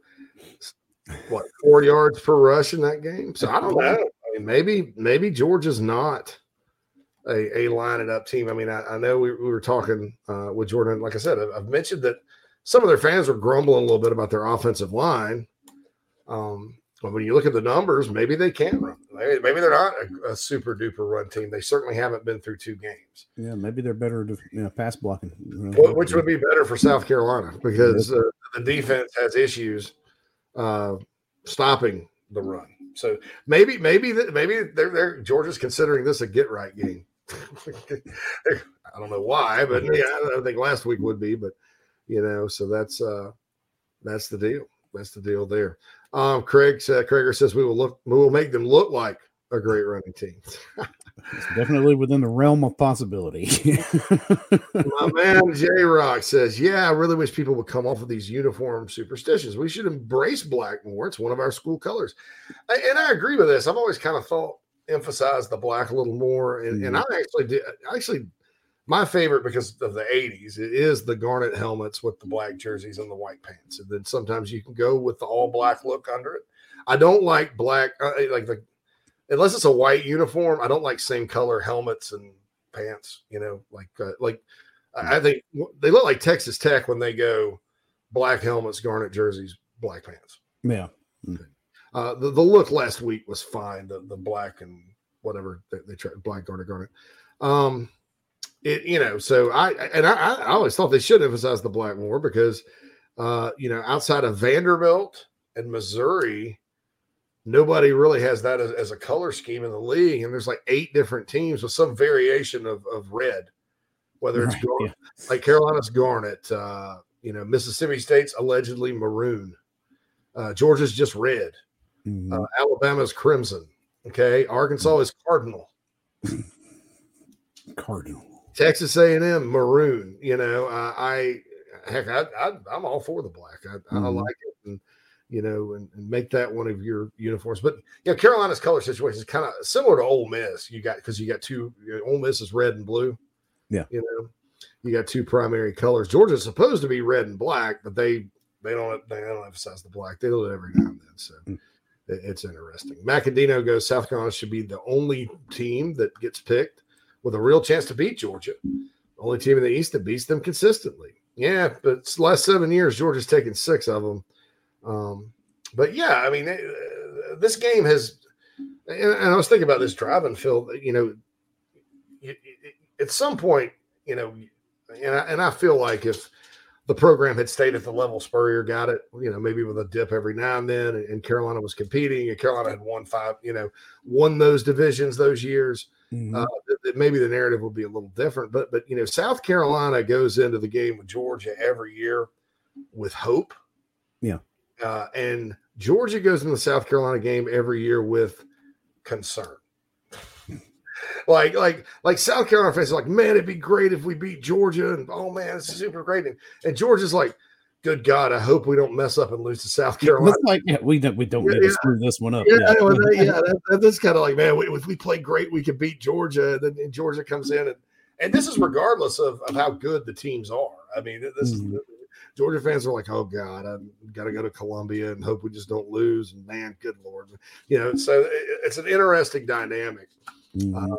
S4: what four yards per rush in that game? So I don't know. I mean, maybe maybe Georgia's not a, a line it up team. I mean, I, I know we, we were talking uh, with Jordan. Like I said, I've, I've mentioned that some of their fans were grumbling a little bit about their offensive line. Um, but when you look at the numbers, maybe they can run. Maybe, maybe they're not a, a super duper run team. They certainly haven't been through two games,
S5: Yeah, maybe they're better to you know, pass blocking. you know.
S4: Which would be better for South Carolina because uh, the defense has issues uh, stopping the run. So maybe, maybe, maybe they're, they're Georgia's considering this a get right game. I don't know why, but yeah, I don't think last week would be, but you know, so that's uh that's the deal. That's the deal there. Um, Craig said, Krager says we will look, we will make them look like a great running team.
S5: It's definitely within the realm of possibility.
S4: My man J Rock says, Yeah, I really wish people would come off of these uniform superstitions. We should embrace black more. It's one of our school colors. And I agree with this. I've always kind of thought emphasize the black a little more. And, and I actually did I actually my favorite because of the 80s it is the garnet helmets with the black jerseys and the white pants. And then sometimes you can go with the all black look under it. I don't like black uh, like the unless it's a white uniform, I don't like same color helmets and pants. You know, like uh, like I I think they look like Texas Tech when they go black helmets, garnet jerseys, black pants.
S5: yeah.
S4: Uh, the, the look last week was fine. The the black and whatever they, they tried black garnet garnet. Um, it you know so I and I, I always thought they should emphasize the black more because uh you know outside of Vanderbilt and Missouri, nobody really has that as, as a color scheme in the league. And there's like eight different teams with some variation of of red, whether it's
S5: Right,
S4: gar- like Carolina's garnet, uh, you know Mississippi State's allegedly maroon, uh, Georgia's just red.
S5: Mhm.
S4: Uh, Alabama's crimson. Okay, Arkansas is cardinal.
S5: Cardinal.
S4: Texas A&M maroon. You know, uh, I heck, I, I I'm all for the black. I, I
S5: Mhm.
S4: like it, and you know, and, and make that one of your uniforms. But you know, Carolina's color situation is kind of similar to Ole Miss. You got because you got two. You know, Ole Miss is red and blue.
S5: Yeah.
S4: You know, you got two primary colors. Georgia's supposed to be red and black, but they they don't they don't emphasize the black. They do it every now and then. So.
S5: Mm.
S4: it- It's interesting. Macadino goes South Carolina should be the only team that gets picked with a real chance to beat Georgia. Only team in the East that beats them consistently. Yeah, but last seven years, Georgia's taken six of them. Um, but yeah, I mean, uh, this game has, and, I was thinking about this driving, Phil. You know, at some point, you know, and I, and I feel like if the program had stayed at the level Spurrier got it, you know, maybe with a dip every now and then, and Carolina was competing, and Carolina had won five, you know, won those divisions those years.
S5: Mhm.
S4: Uh, th- th- maybe the narrative will be a little different, but but you know, South Carolina goes into the game with Georgia every year with hope,
S5: Yeah.
S4: uh, and Georgia goes into the South Carolina game every year with concern. like, like, like South Carolina fans are like, man, it'd be great if we beat Georgia, and oh man, it's super great. And, and Georgia's like, good God, I hope we don't mess up and lose to South Carolina.
S5: It's like, yeah, we don't we don't need
S4: Yeah.
S5: to screw this one up.
S4: Yeah,
S5: Yeah.
S4: that- yeah, that, that- that's kind of like, man, we, if we play great, we can beat Georgia. And then Georgia comes in, and and this is regardless of, of how good the teams are. I mean, this is Georgia fans are like, oh God, I've got to go to Columbia and hope we just don't lose. And man, good Lord, you know. So it, it's an interesting dynamic
S5: Mhm.
S4: uh.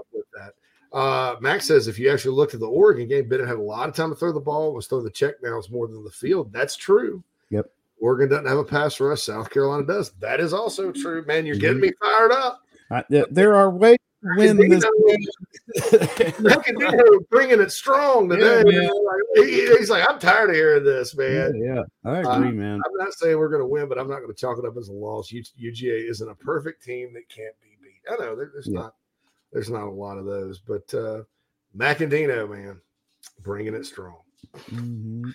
S4: Uh, Max says if you actually looked at the Oregon game, Bennett had a lot of time to throw the ball, was throwing the check downs more than the field. That's true.
S5: Yep.
S4: Oregon doesn't have a pass rush. South Carolina does. That is also true. Man, you're
S5: Mm-hmm.
S4: getting me fired up.
S5: I- there- are ways to win this.
S4: Bringing it strong today.
S5: Yeah.
S4: Like, he- he's like, I'm tired of hearing this, man.
S5: yeah, I
S4: Uh,
S5: agree, man.
S4: I'm not saying we're going to win, but I'm not going to chalk it up as a loss. U- UGA isn't a perfect team that can't be beat. I know there- there's
S5: Yeah.
S4: not there's not a lot of those, but uh Macandino, man, bringing it strong.
S5: Mhm.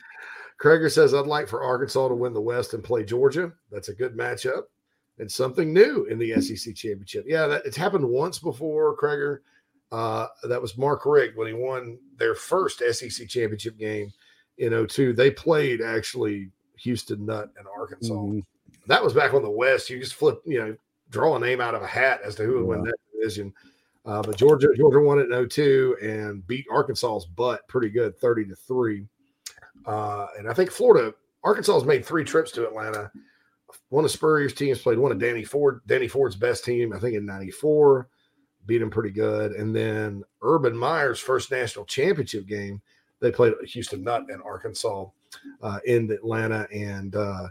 S4: Krager says, I'd like for Arkansas to win the West and play Georgia. That's a good matchup and something new in the SEC championship. Yeah, that, it's happened once before, Krager. Uh, that was Mark Richt when he won their first SEC championship game in 02. They played actually Houston Nutt and Arkansas.
S5: Mhm.
S4: That was back on the West. You just flip, you know, draw a name out of a hat as to who would win that division. Uh, but Georgia, Georgia won it in 02 and beat Arkansas's butt pretty good, 30 to 3. Uh, and I think Florida, Arkansas has made three trips to Atlanta. One of Spurrier's teams played one of Danny Ford, Danny Ford's best team, I think in 94, beat him pretty good. And then Urban Meyer's first national championship game, they played Houston Nutt and Arkansas uh, in Atlanta. And uh,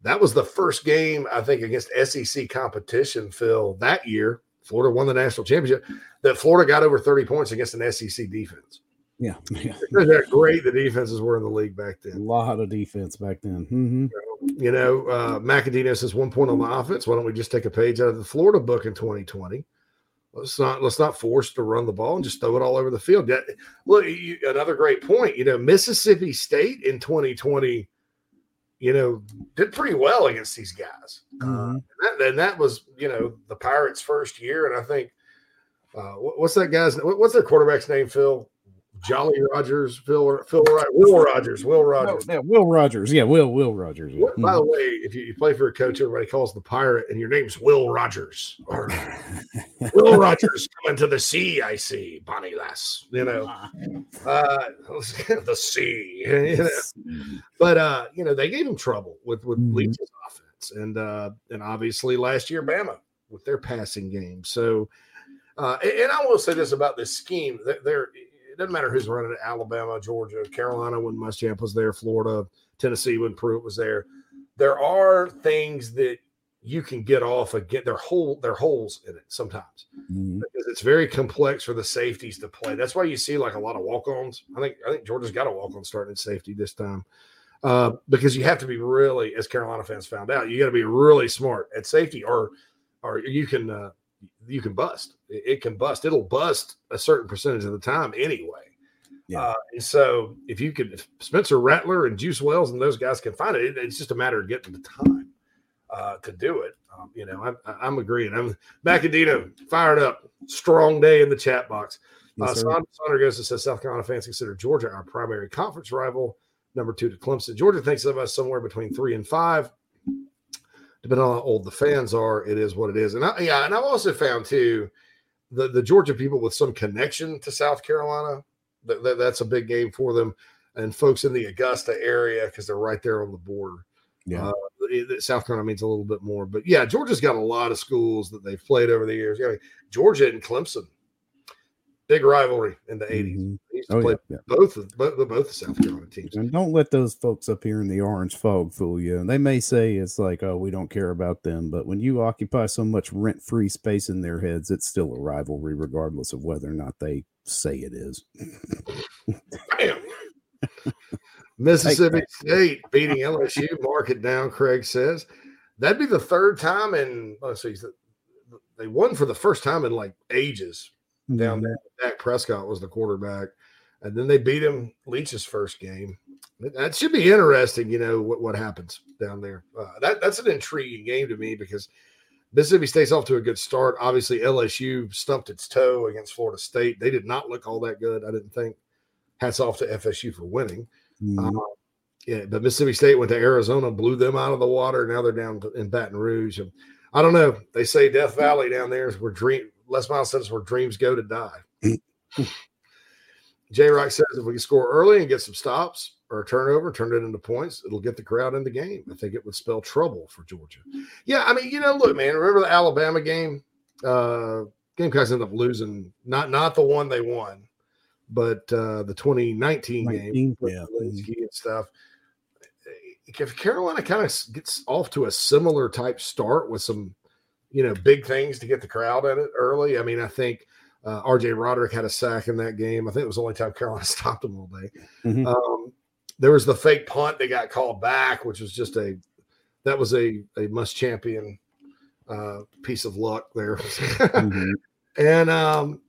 S4: that was the first game, I think, against SEC competition, Phil, that year. Florida won the national championship. That Florida got over 30 points against an SEC defense.
S5: Yeah, yeah.
S4: They're great. The defenses were in the league back then.
S5: A lot of defense back then. hmm
S4: You know, uh, Macadino says one point on the offense. Why don't we just take a page out of the Florida book in 2020? Let's not let's not force to run the ball and just throw it all over the field. Yeah, look, you, another great point. You know, Mississippi State in 2020, you know, did pretty well against these guys. Uh,
S5: Mhm.
S4: and, that, and that was you know the Pirates' first year, and I think uh, what's that guy's what's their quarterback's name? Phil Jolly Rogers, Phil Phil Will Rogers, Will Rogers.
S5: Yeah, Will Rogers. Yeah, Will Will Rogers.
S4: What, by the way, if you, you play for a coach, everybody calls the pirate, and your name's Will Rogers. Or Will Rogers coming to the sea, I see, Bonnie Lass. You know, uh, the sea. You know? But uh, you know, they gave him trouble with with. Leach's offense, and uh, and obviously last year Bama with their passing game. So, uh, and, I will say this about this scheme: it doesn't matter who's running it. Alabama, Georgia, Carolina when Muschamp was there, Florida, Tennessee when Pruitt was there. There are things that you can get off again. There hole there are holes in it sometimes
S5: Mhm.
S4: because it's very complex for the safeties to play. That's why you see like a lot of walk-ons. I think I think Georgia's got a walk-on starting at safety this time. Uh, because you have to be really, as Carolina fans found out, you got to be really smart at safety, or or you can uh, you can bust. It, can bust. It'll bust a certain percentage of the time anyway.
S5: Yeah.
S4: Uh, and so if you could, if Spencer Rattler and Juice Wells and those guys can find it, it it's just a matter of getting the time uh, to do it. Um, you know, I'm, I'm agreeing. I'm Macadino fired up. Strong day in the chat box.
S5: Yes,
S4: uh,
S5: sir.
S4: Son- Sonder goes and says South Carolina fans consider Georgia our primary conference rival, number two to Clemson. Georgia thinks of us somewhere between three and five. Depending on how old the fans are, it is what it is. And I, yeah, and I've also found too the the Georgia people with some connection to South Carolina. That, that- that's a big game for them, and folks in the Augusta area because they're right there on the border.
S5: Yeah.
S4: Uh, it- South Carolina means a little bit more, but yeah, Georgia's got a lot of schools that they've played over the years. Yeah, Georgia and Clemson, big rivalry in the 80s. Used to
S5: Oh,
S4: play
S5: yeah, yeah.
S4: both of both, both the South Carolina teams.
S5: And don't let those folks up here in the orange fog fool you. They may say it's like, oh, we don't care about them, but when you occupy so much rent free space in their heads, it's still a rivalry, regardless of whether or not they say it is.
S4: Mississippi State beating LSU. Mark it down, Craig says. That'd be the third time in, let's see, they won for the first time in like ages down
S5: Mhm.
S4: there. Dak Prescott was the quarterback. And then they beat him Leach's first game. That should be interesting, you know, what, what happens down there. Uh, that, that's an intriguing game to me because Mississippi State's off to a good start. Obviously, LSU stumped its toe against Florida State. They did not look all that good, I didn't think. Hats off to FSU for winning.
S5: Mhm.
S4: Uh, yeah, but Mississippi State went to Arizona, blew them out of the water. Now they're down in Baton Rouge. And I don't know. They say Death Valley down there is where dream Les Miles says where dreams go to die. J Rock says if we can score early and get some stops or a turnover, turn it into points, it'll get the crowd in the game. I think it would spell trouble for Georgia. Yeah, I mean, you know, look, man, remember the Alabama game? Uh Gamecocks ended up losing, not not the one they won, but uh the 2019 game
S5: 19,
S4: with
S5: yeah.
S4: Zelensky and stuff. If Carolina kind of gets off to a similar type start with some, you know, big things to get the crowd in it early, I mean, I think uh, RJ Roderick had a sack in that game. I think it was the only time Carolina stopped him all day.
S5: Mhm.
S4: Um, there was the fake punt that got called back, which was just a that was a a must champion uh, piece of luck there.
S5: Mhm.
S4: and um,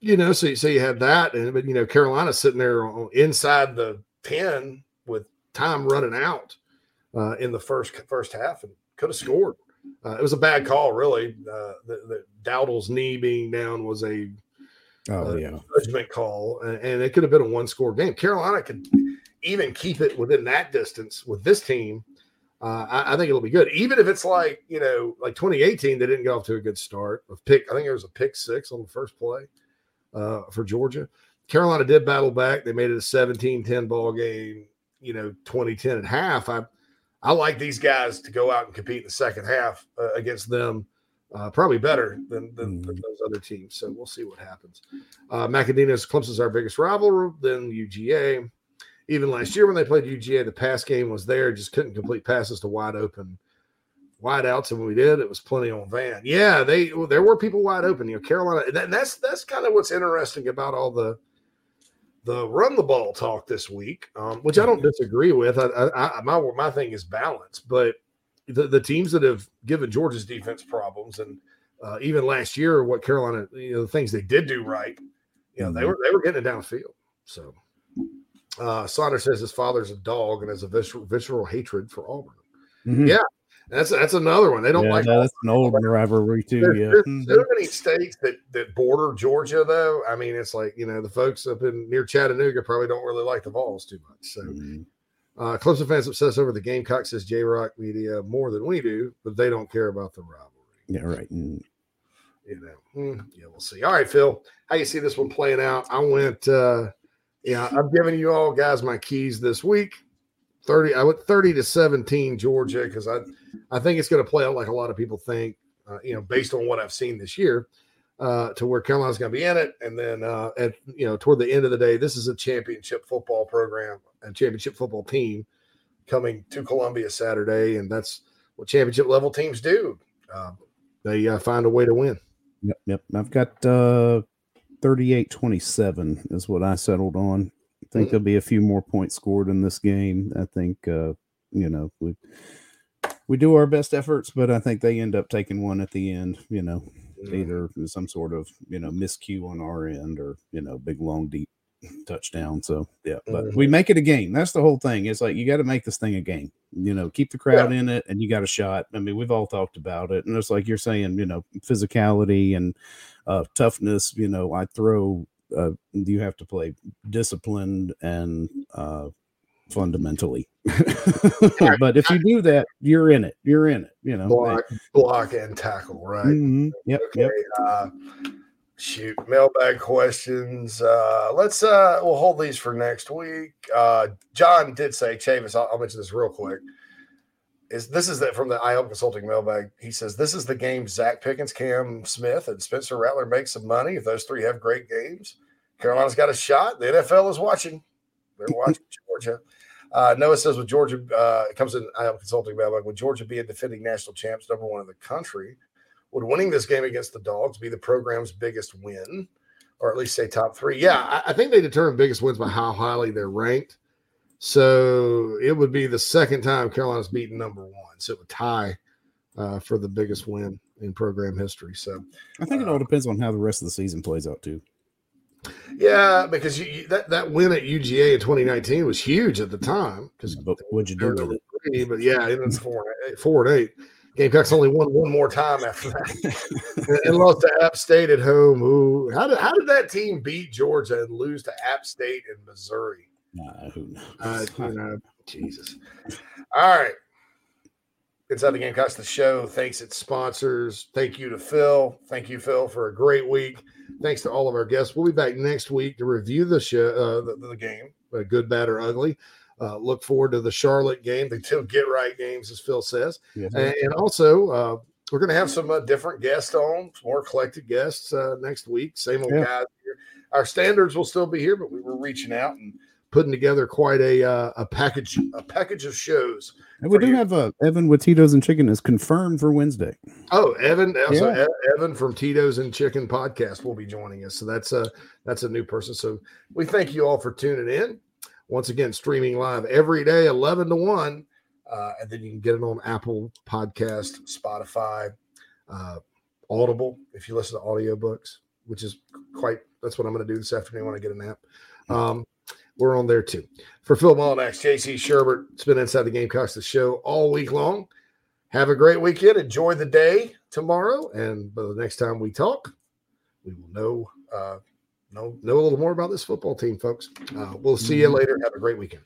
S4: you know, so so you had that, and but you know, Carolina sitting there on, inside the ten with time running out uh, in the first first half, and could have scored. Uh, it was a bad call, really. Uh, the, the Dowdle's knee being down was a
S5: Oh
S4: uh,
S5: yeah.
S4: judgment call, and, and it could have been a one score game. Carolina could even keep it within that distance with this team. Uh, I, I think it'll be good, even if it's like you know, like 2018, they didn't get off to a good start. With pick, I think there was a pick six on the first play uh, for Georgia. Carolina did battle back. They made it a 17-10 ball game. You know, 2010 at half. I I like these guys to go out and compete in the second half uh, against them. Uh, probably better than, than, than those other teams. So we'll see what happens. Uh, Macadino's Clemson's our biggest rival, then UGA. Even last year when they played UGA, the pass game was there, just couldn't complete passes to wide open wide outs. And when we did, it was plenty on Van. Yeah, they there were people wide open. You know, Carolina. And that- that's that's kind of what's interesting about all the the run the ball talk this week, um, which I don't disagree with. I, I, I my my thing is balance, but the, the teams that have given Georgia's defense problems, and uh, even last year, what Carolina, you know, the things they did do right, you know, they were they were getting it downfield. So, uh, Saunders says his father's a dog and has a visceral, visceral hatred for Auburn.
S5: Mhm.
S4: Yeah, that's that's another one. They don't
S5: yeah,
S4: like.
S5: no, that's an old rivalry too.
S4: There's,
S5: Yeah.
S4: there's
S5: Mhm.
S4: so many states that that border Georgia, though. I mean, it's like you know the folks up in near Chattanooga probably don't really like the Vols too much. So,
S5: Mm-hmm.
S4: uh, Clemson fans obsess over the Gamecock says J Rock Media more than we do, but they don't care about the rivalry.
S5: Yeah, right. Mm.
S4: You know, Hmm, yeah, we'll see. All right, Phil, how you see this one playing out? I went, uh, yeah, I'm giving you all guys my keys this week. 30, I went 30 to 17 Georgia because I, I think it's going to play out like a lot of people think, uh, you know, based on what I've seen this year, uh, to where Carolina's going to be in it. And then, uh, at, you know, toward the end of the day, this is a championship football program, a championship football team coming to Columbia Saturday. And that's what championship level teams do. Uh, they uh, find a way to win.
S5: Yep, yep. I've got uh 38 27 is what I settled on. Think there'll be a few more points scored in this game. I think uh, you know, we we do our best efforts, but I think they end up taking one at the end, you know, either some sort of, you know, miscue on our end or, you know, big long deep touchdown. So yeah, but we make it a game. That's the whole thing. It's like you got to make this thing a game. You know, keep the crowd in it, and you got a shot. I mean, we've all talked about it, and it's like you're saying, you know, physicality and uh, toughness. You know, I throw. Uh, you have to play disciplined and uh, fundamentally. but if you do that, you're in it. You're in it. You know,
S4: block, block and tackle, right?
S5: Mhm. Yep.
S4: Okay. Uh, shoot, mailbag questions. Uh, let's uh, we'll hold these for next week. Uh, John did say, Chavis, I'll, I'll mention this real quick. Is this is that from the iHelp Consulting mailbag? He says this is the game Zacch Pickens, Cam Smith, and Spencer Rattler make some money. If those three have great games, Carolina's got a shot. The NFL is watching. They're watching Georgia. Uh, Noah says with Georgia, uh, it comes in iHelp Consulting mailbag. Would Georgia be a defending national champs, number one in the country? Would winning this game against the Dogs be the program's biggest win, or at least say top three? Yeah, I, I think they determine biggest wins by how highly they're ranked. So it would be the second time Carolina's beaten number one. So it would tie uh, for the biggest win in program history. So
S5: I think it all depends on how the rest of the season plays out too.
S4: yeah, because you, that that win at UGA in 2019 was huge at the time. Because
S5: what'd you do with it?
S4: but yeah, it was four and eight, four and eight. Gamecocks only won one more time after that, and, and lost to App State at home. Ooh, how did how did that team beat Georgia and lose to App State and Missouri?
S5: Nah, who knows?
S4: Uh, Jesus. All right. Inside the Gamecocks, the show. Thanks its sponsors. Thank you to Phil. Thank you, Phil, for a great week. Thanks to all of our guests. We'll be back next week to review the show, uh, the, the game, uh, good, bad, or ugly. Uh, look forward to the Charlotte game, the two get right games, as Phil says.
S5: Yes,
S4: and, and also, uh, we're going to have some uh, different guests on, more collected guests uh, next week. Same old
S5: Yeah.
S4: guys here. Our standards will still be here, but we were reaching out and putting together quite a uh, a package a package of shows.
S5: And we do have uh, Evan with Tito's and Chicken is confirmed for Wednesday.
S4: Oh, Evan,
S5: Yeah.
S4: E- Evan from Tito's and Chicken podcast will be joining us. So that's a that's a new person. So we thank you all for tuning in. Once again, streaming live every day, eleven to one, uh, and then you can get it on Apple Podcast, Spotify, uh, Audible if you listen to audiobooks, which is quite. That's what I'm going to do this afternoon when I get a nap. Um, we're on there too. For Phil Mullinax, JC Shurburtt, it's been Inside the Gamecocks, the show all week long. Have a great weekend. Enjoy the day tomorrow. And by the next time we talk, we will know uh, know know a little more about this football team, folks. Uh, we'll see you later. Have a great weekend.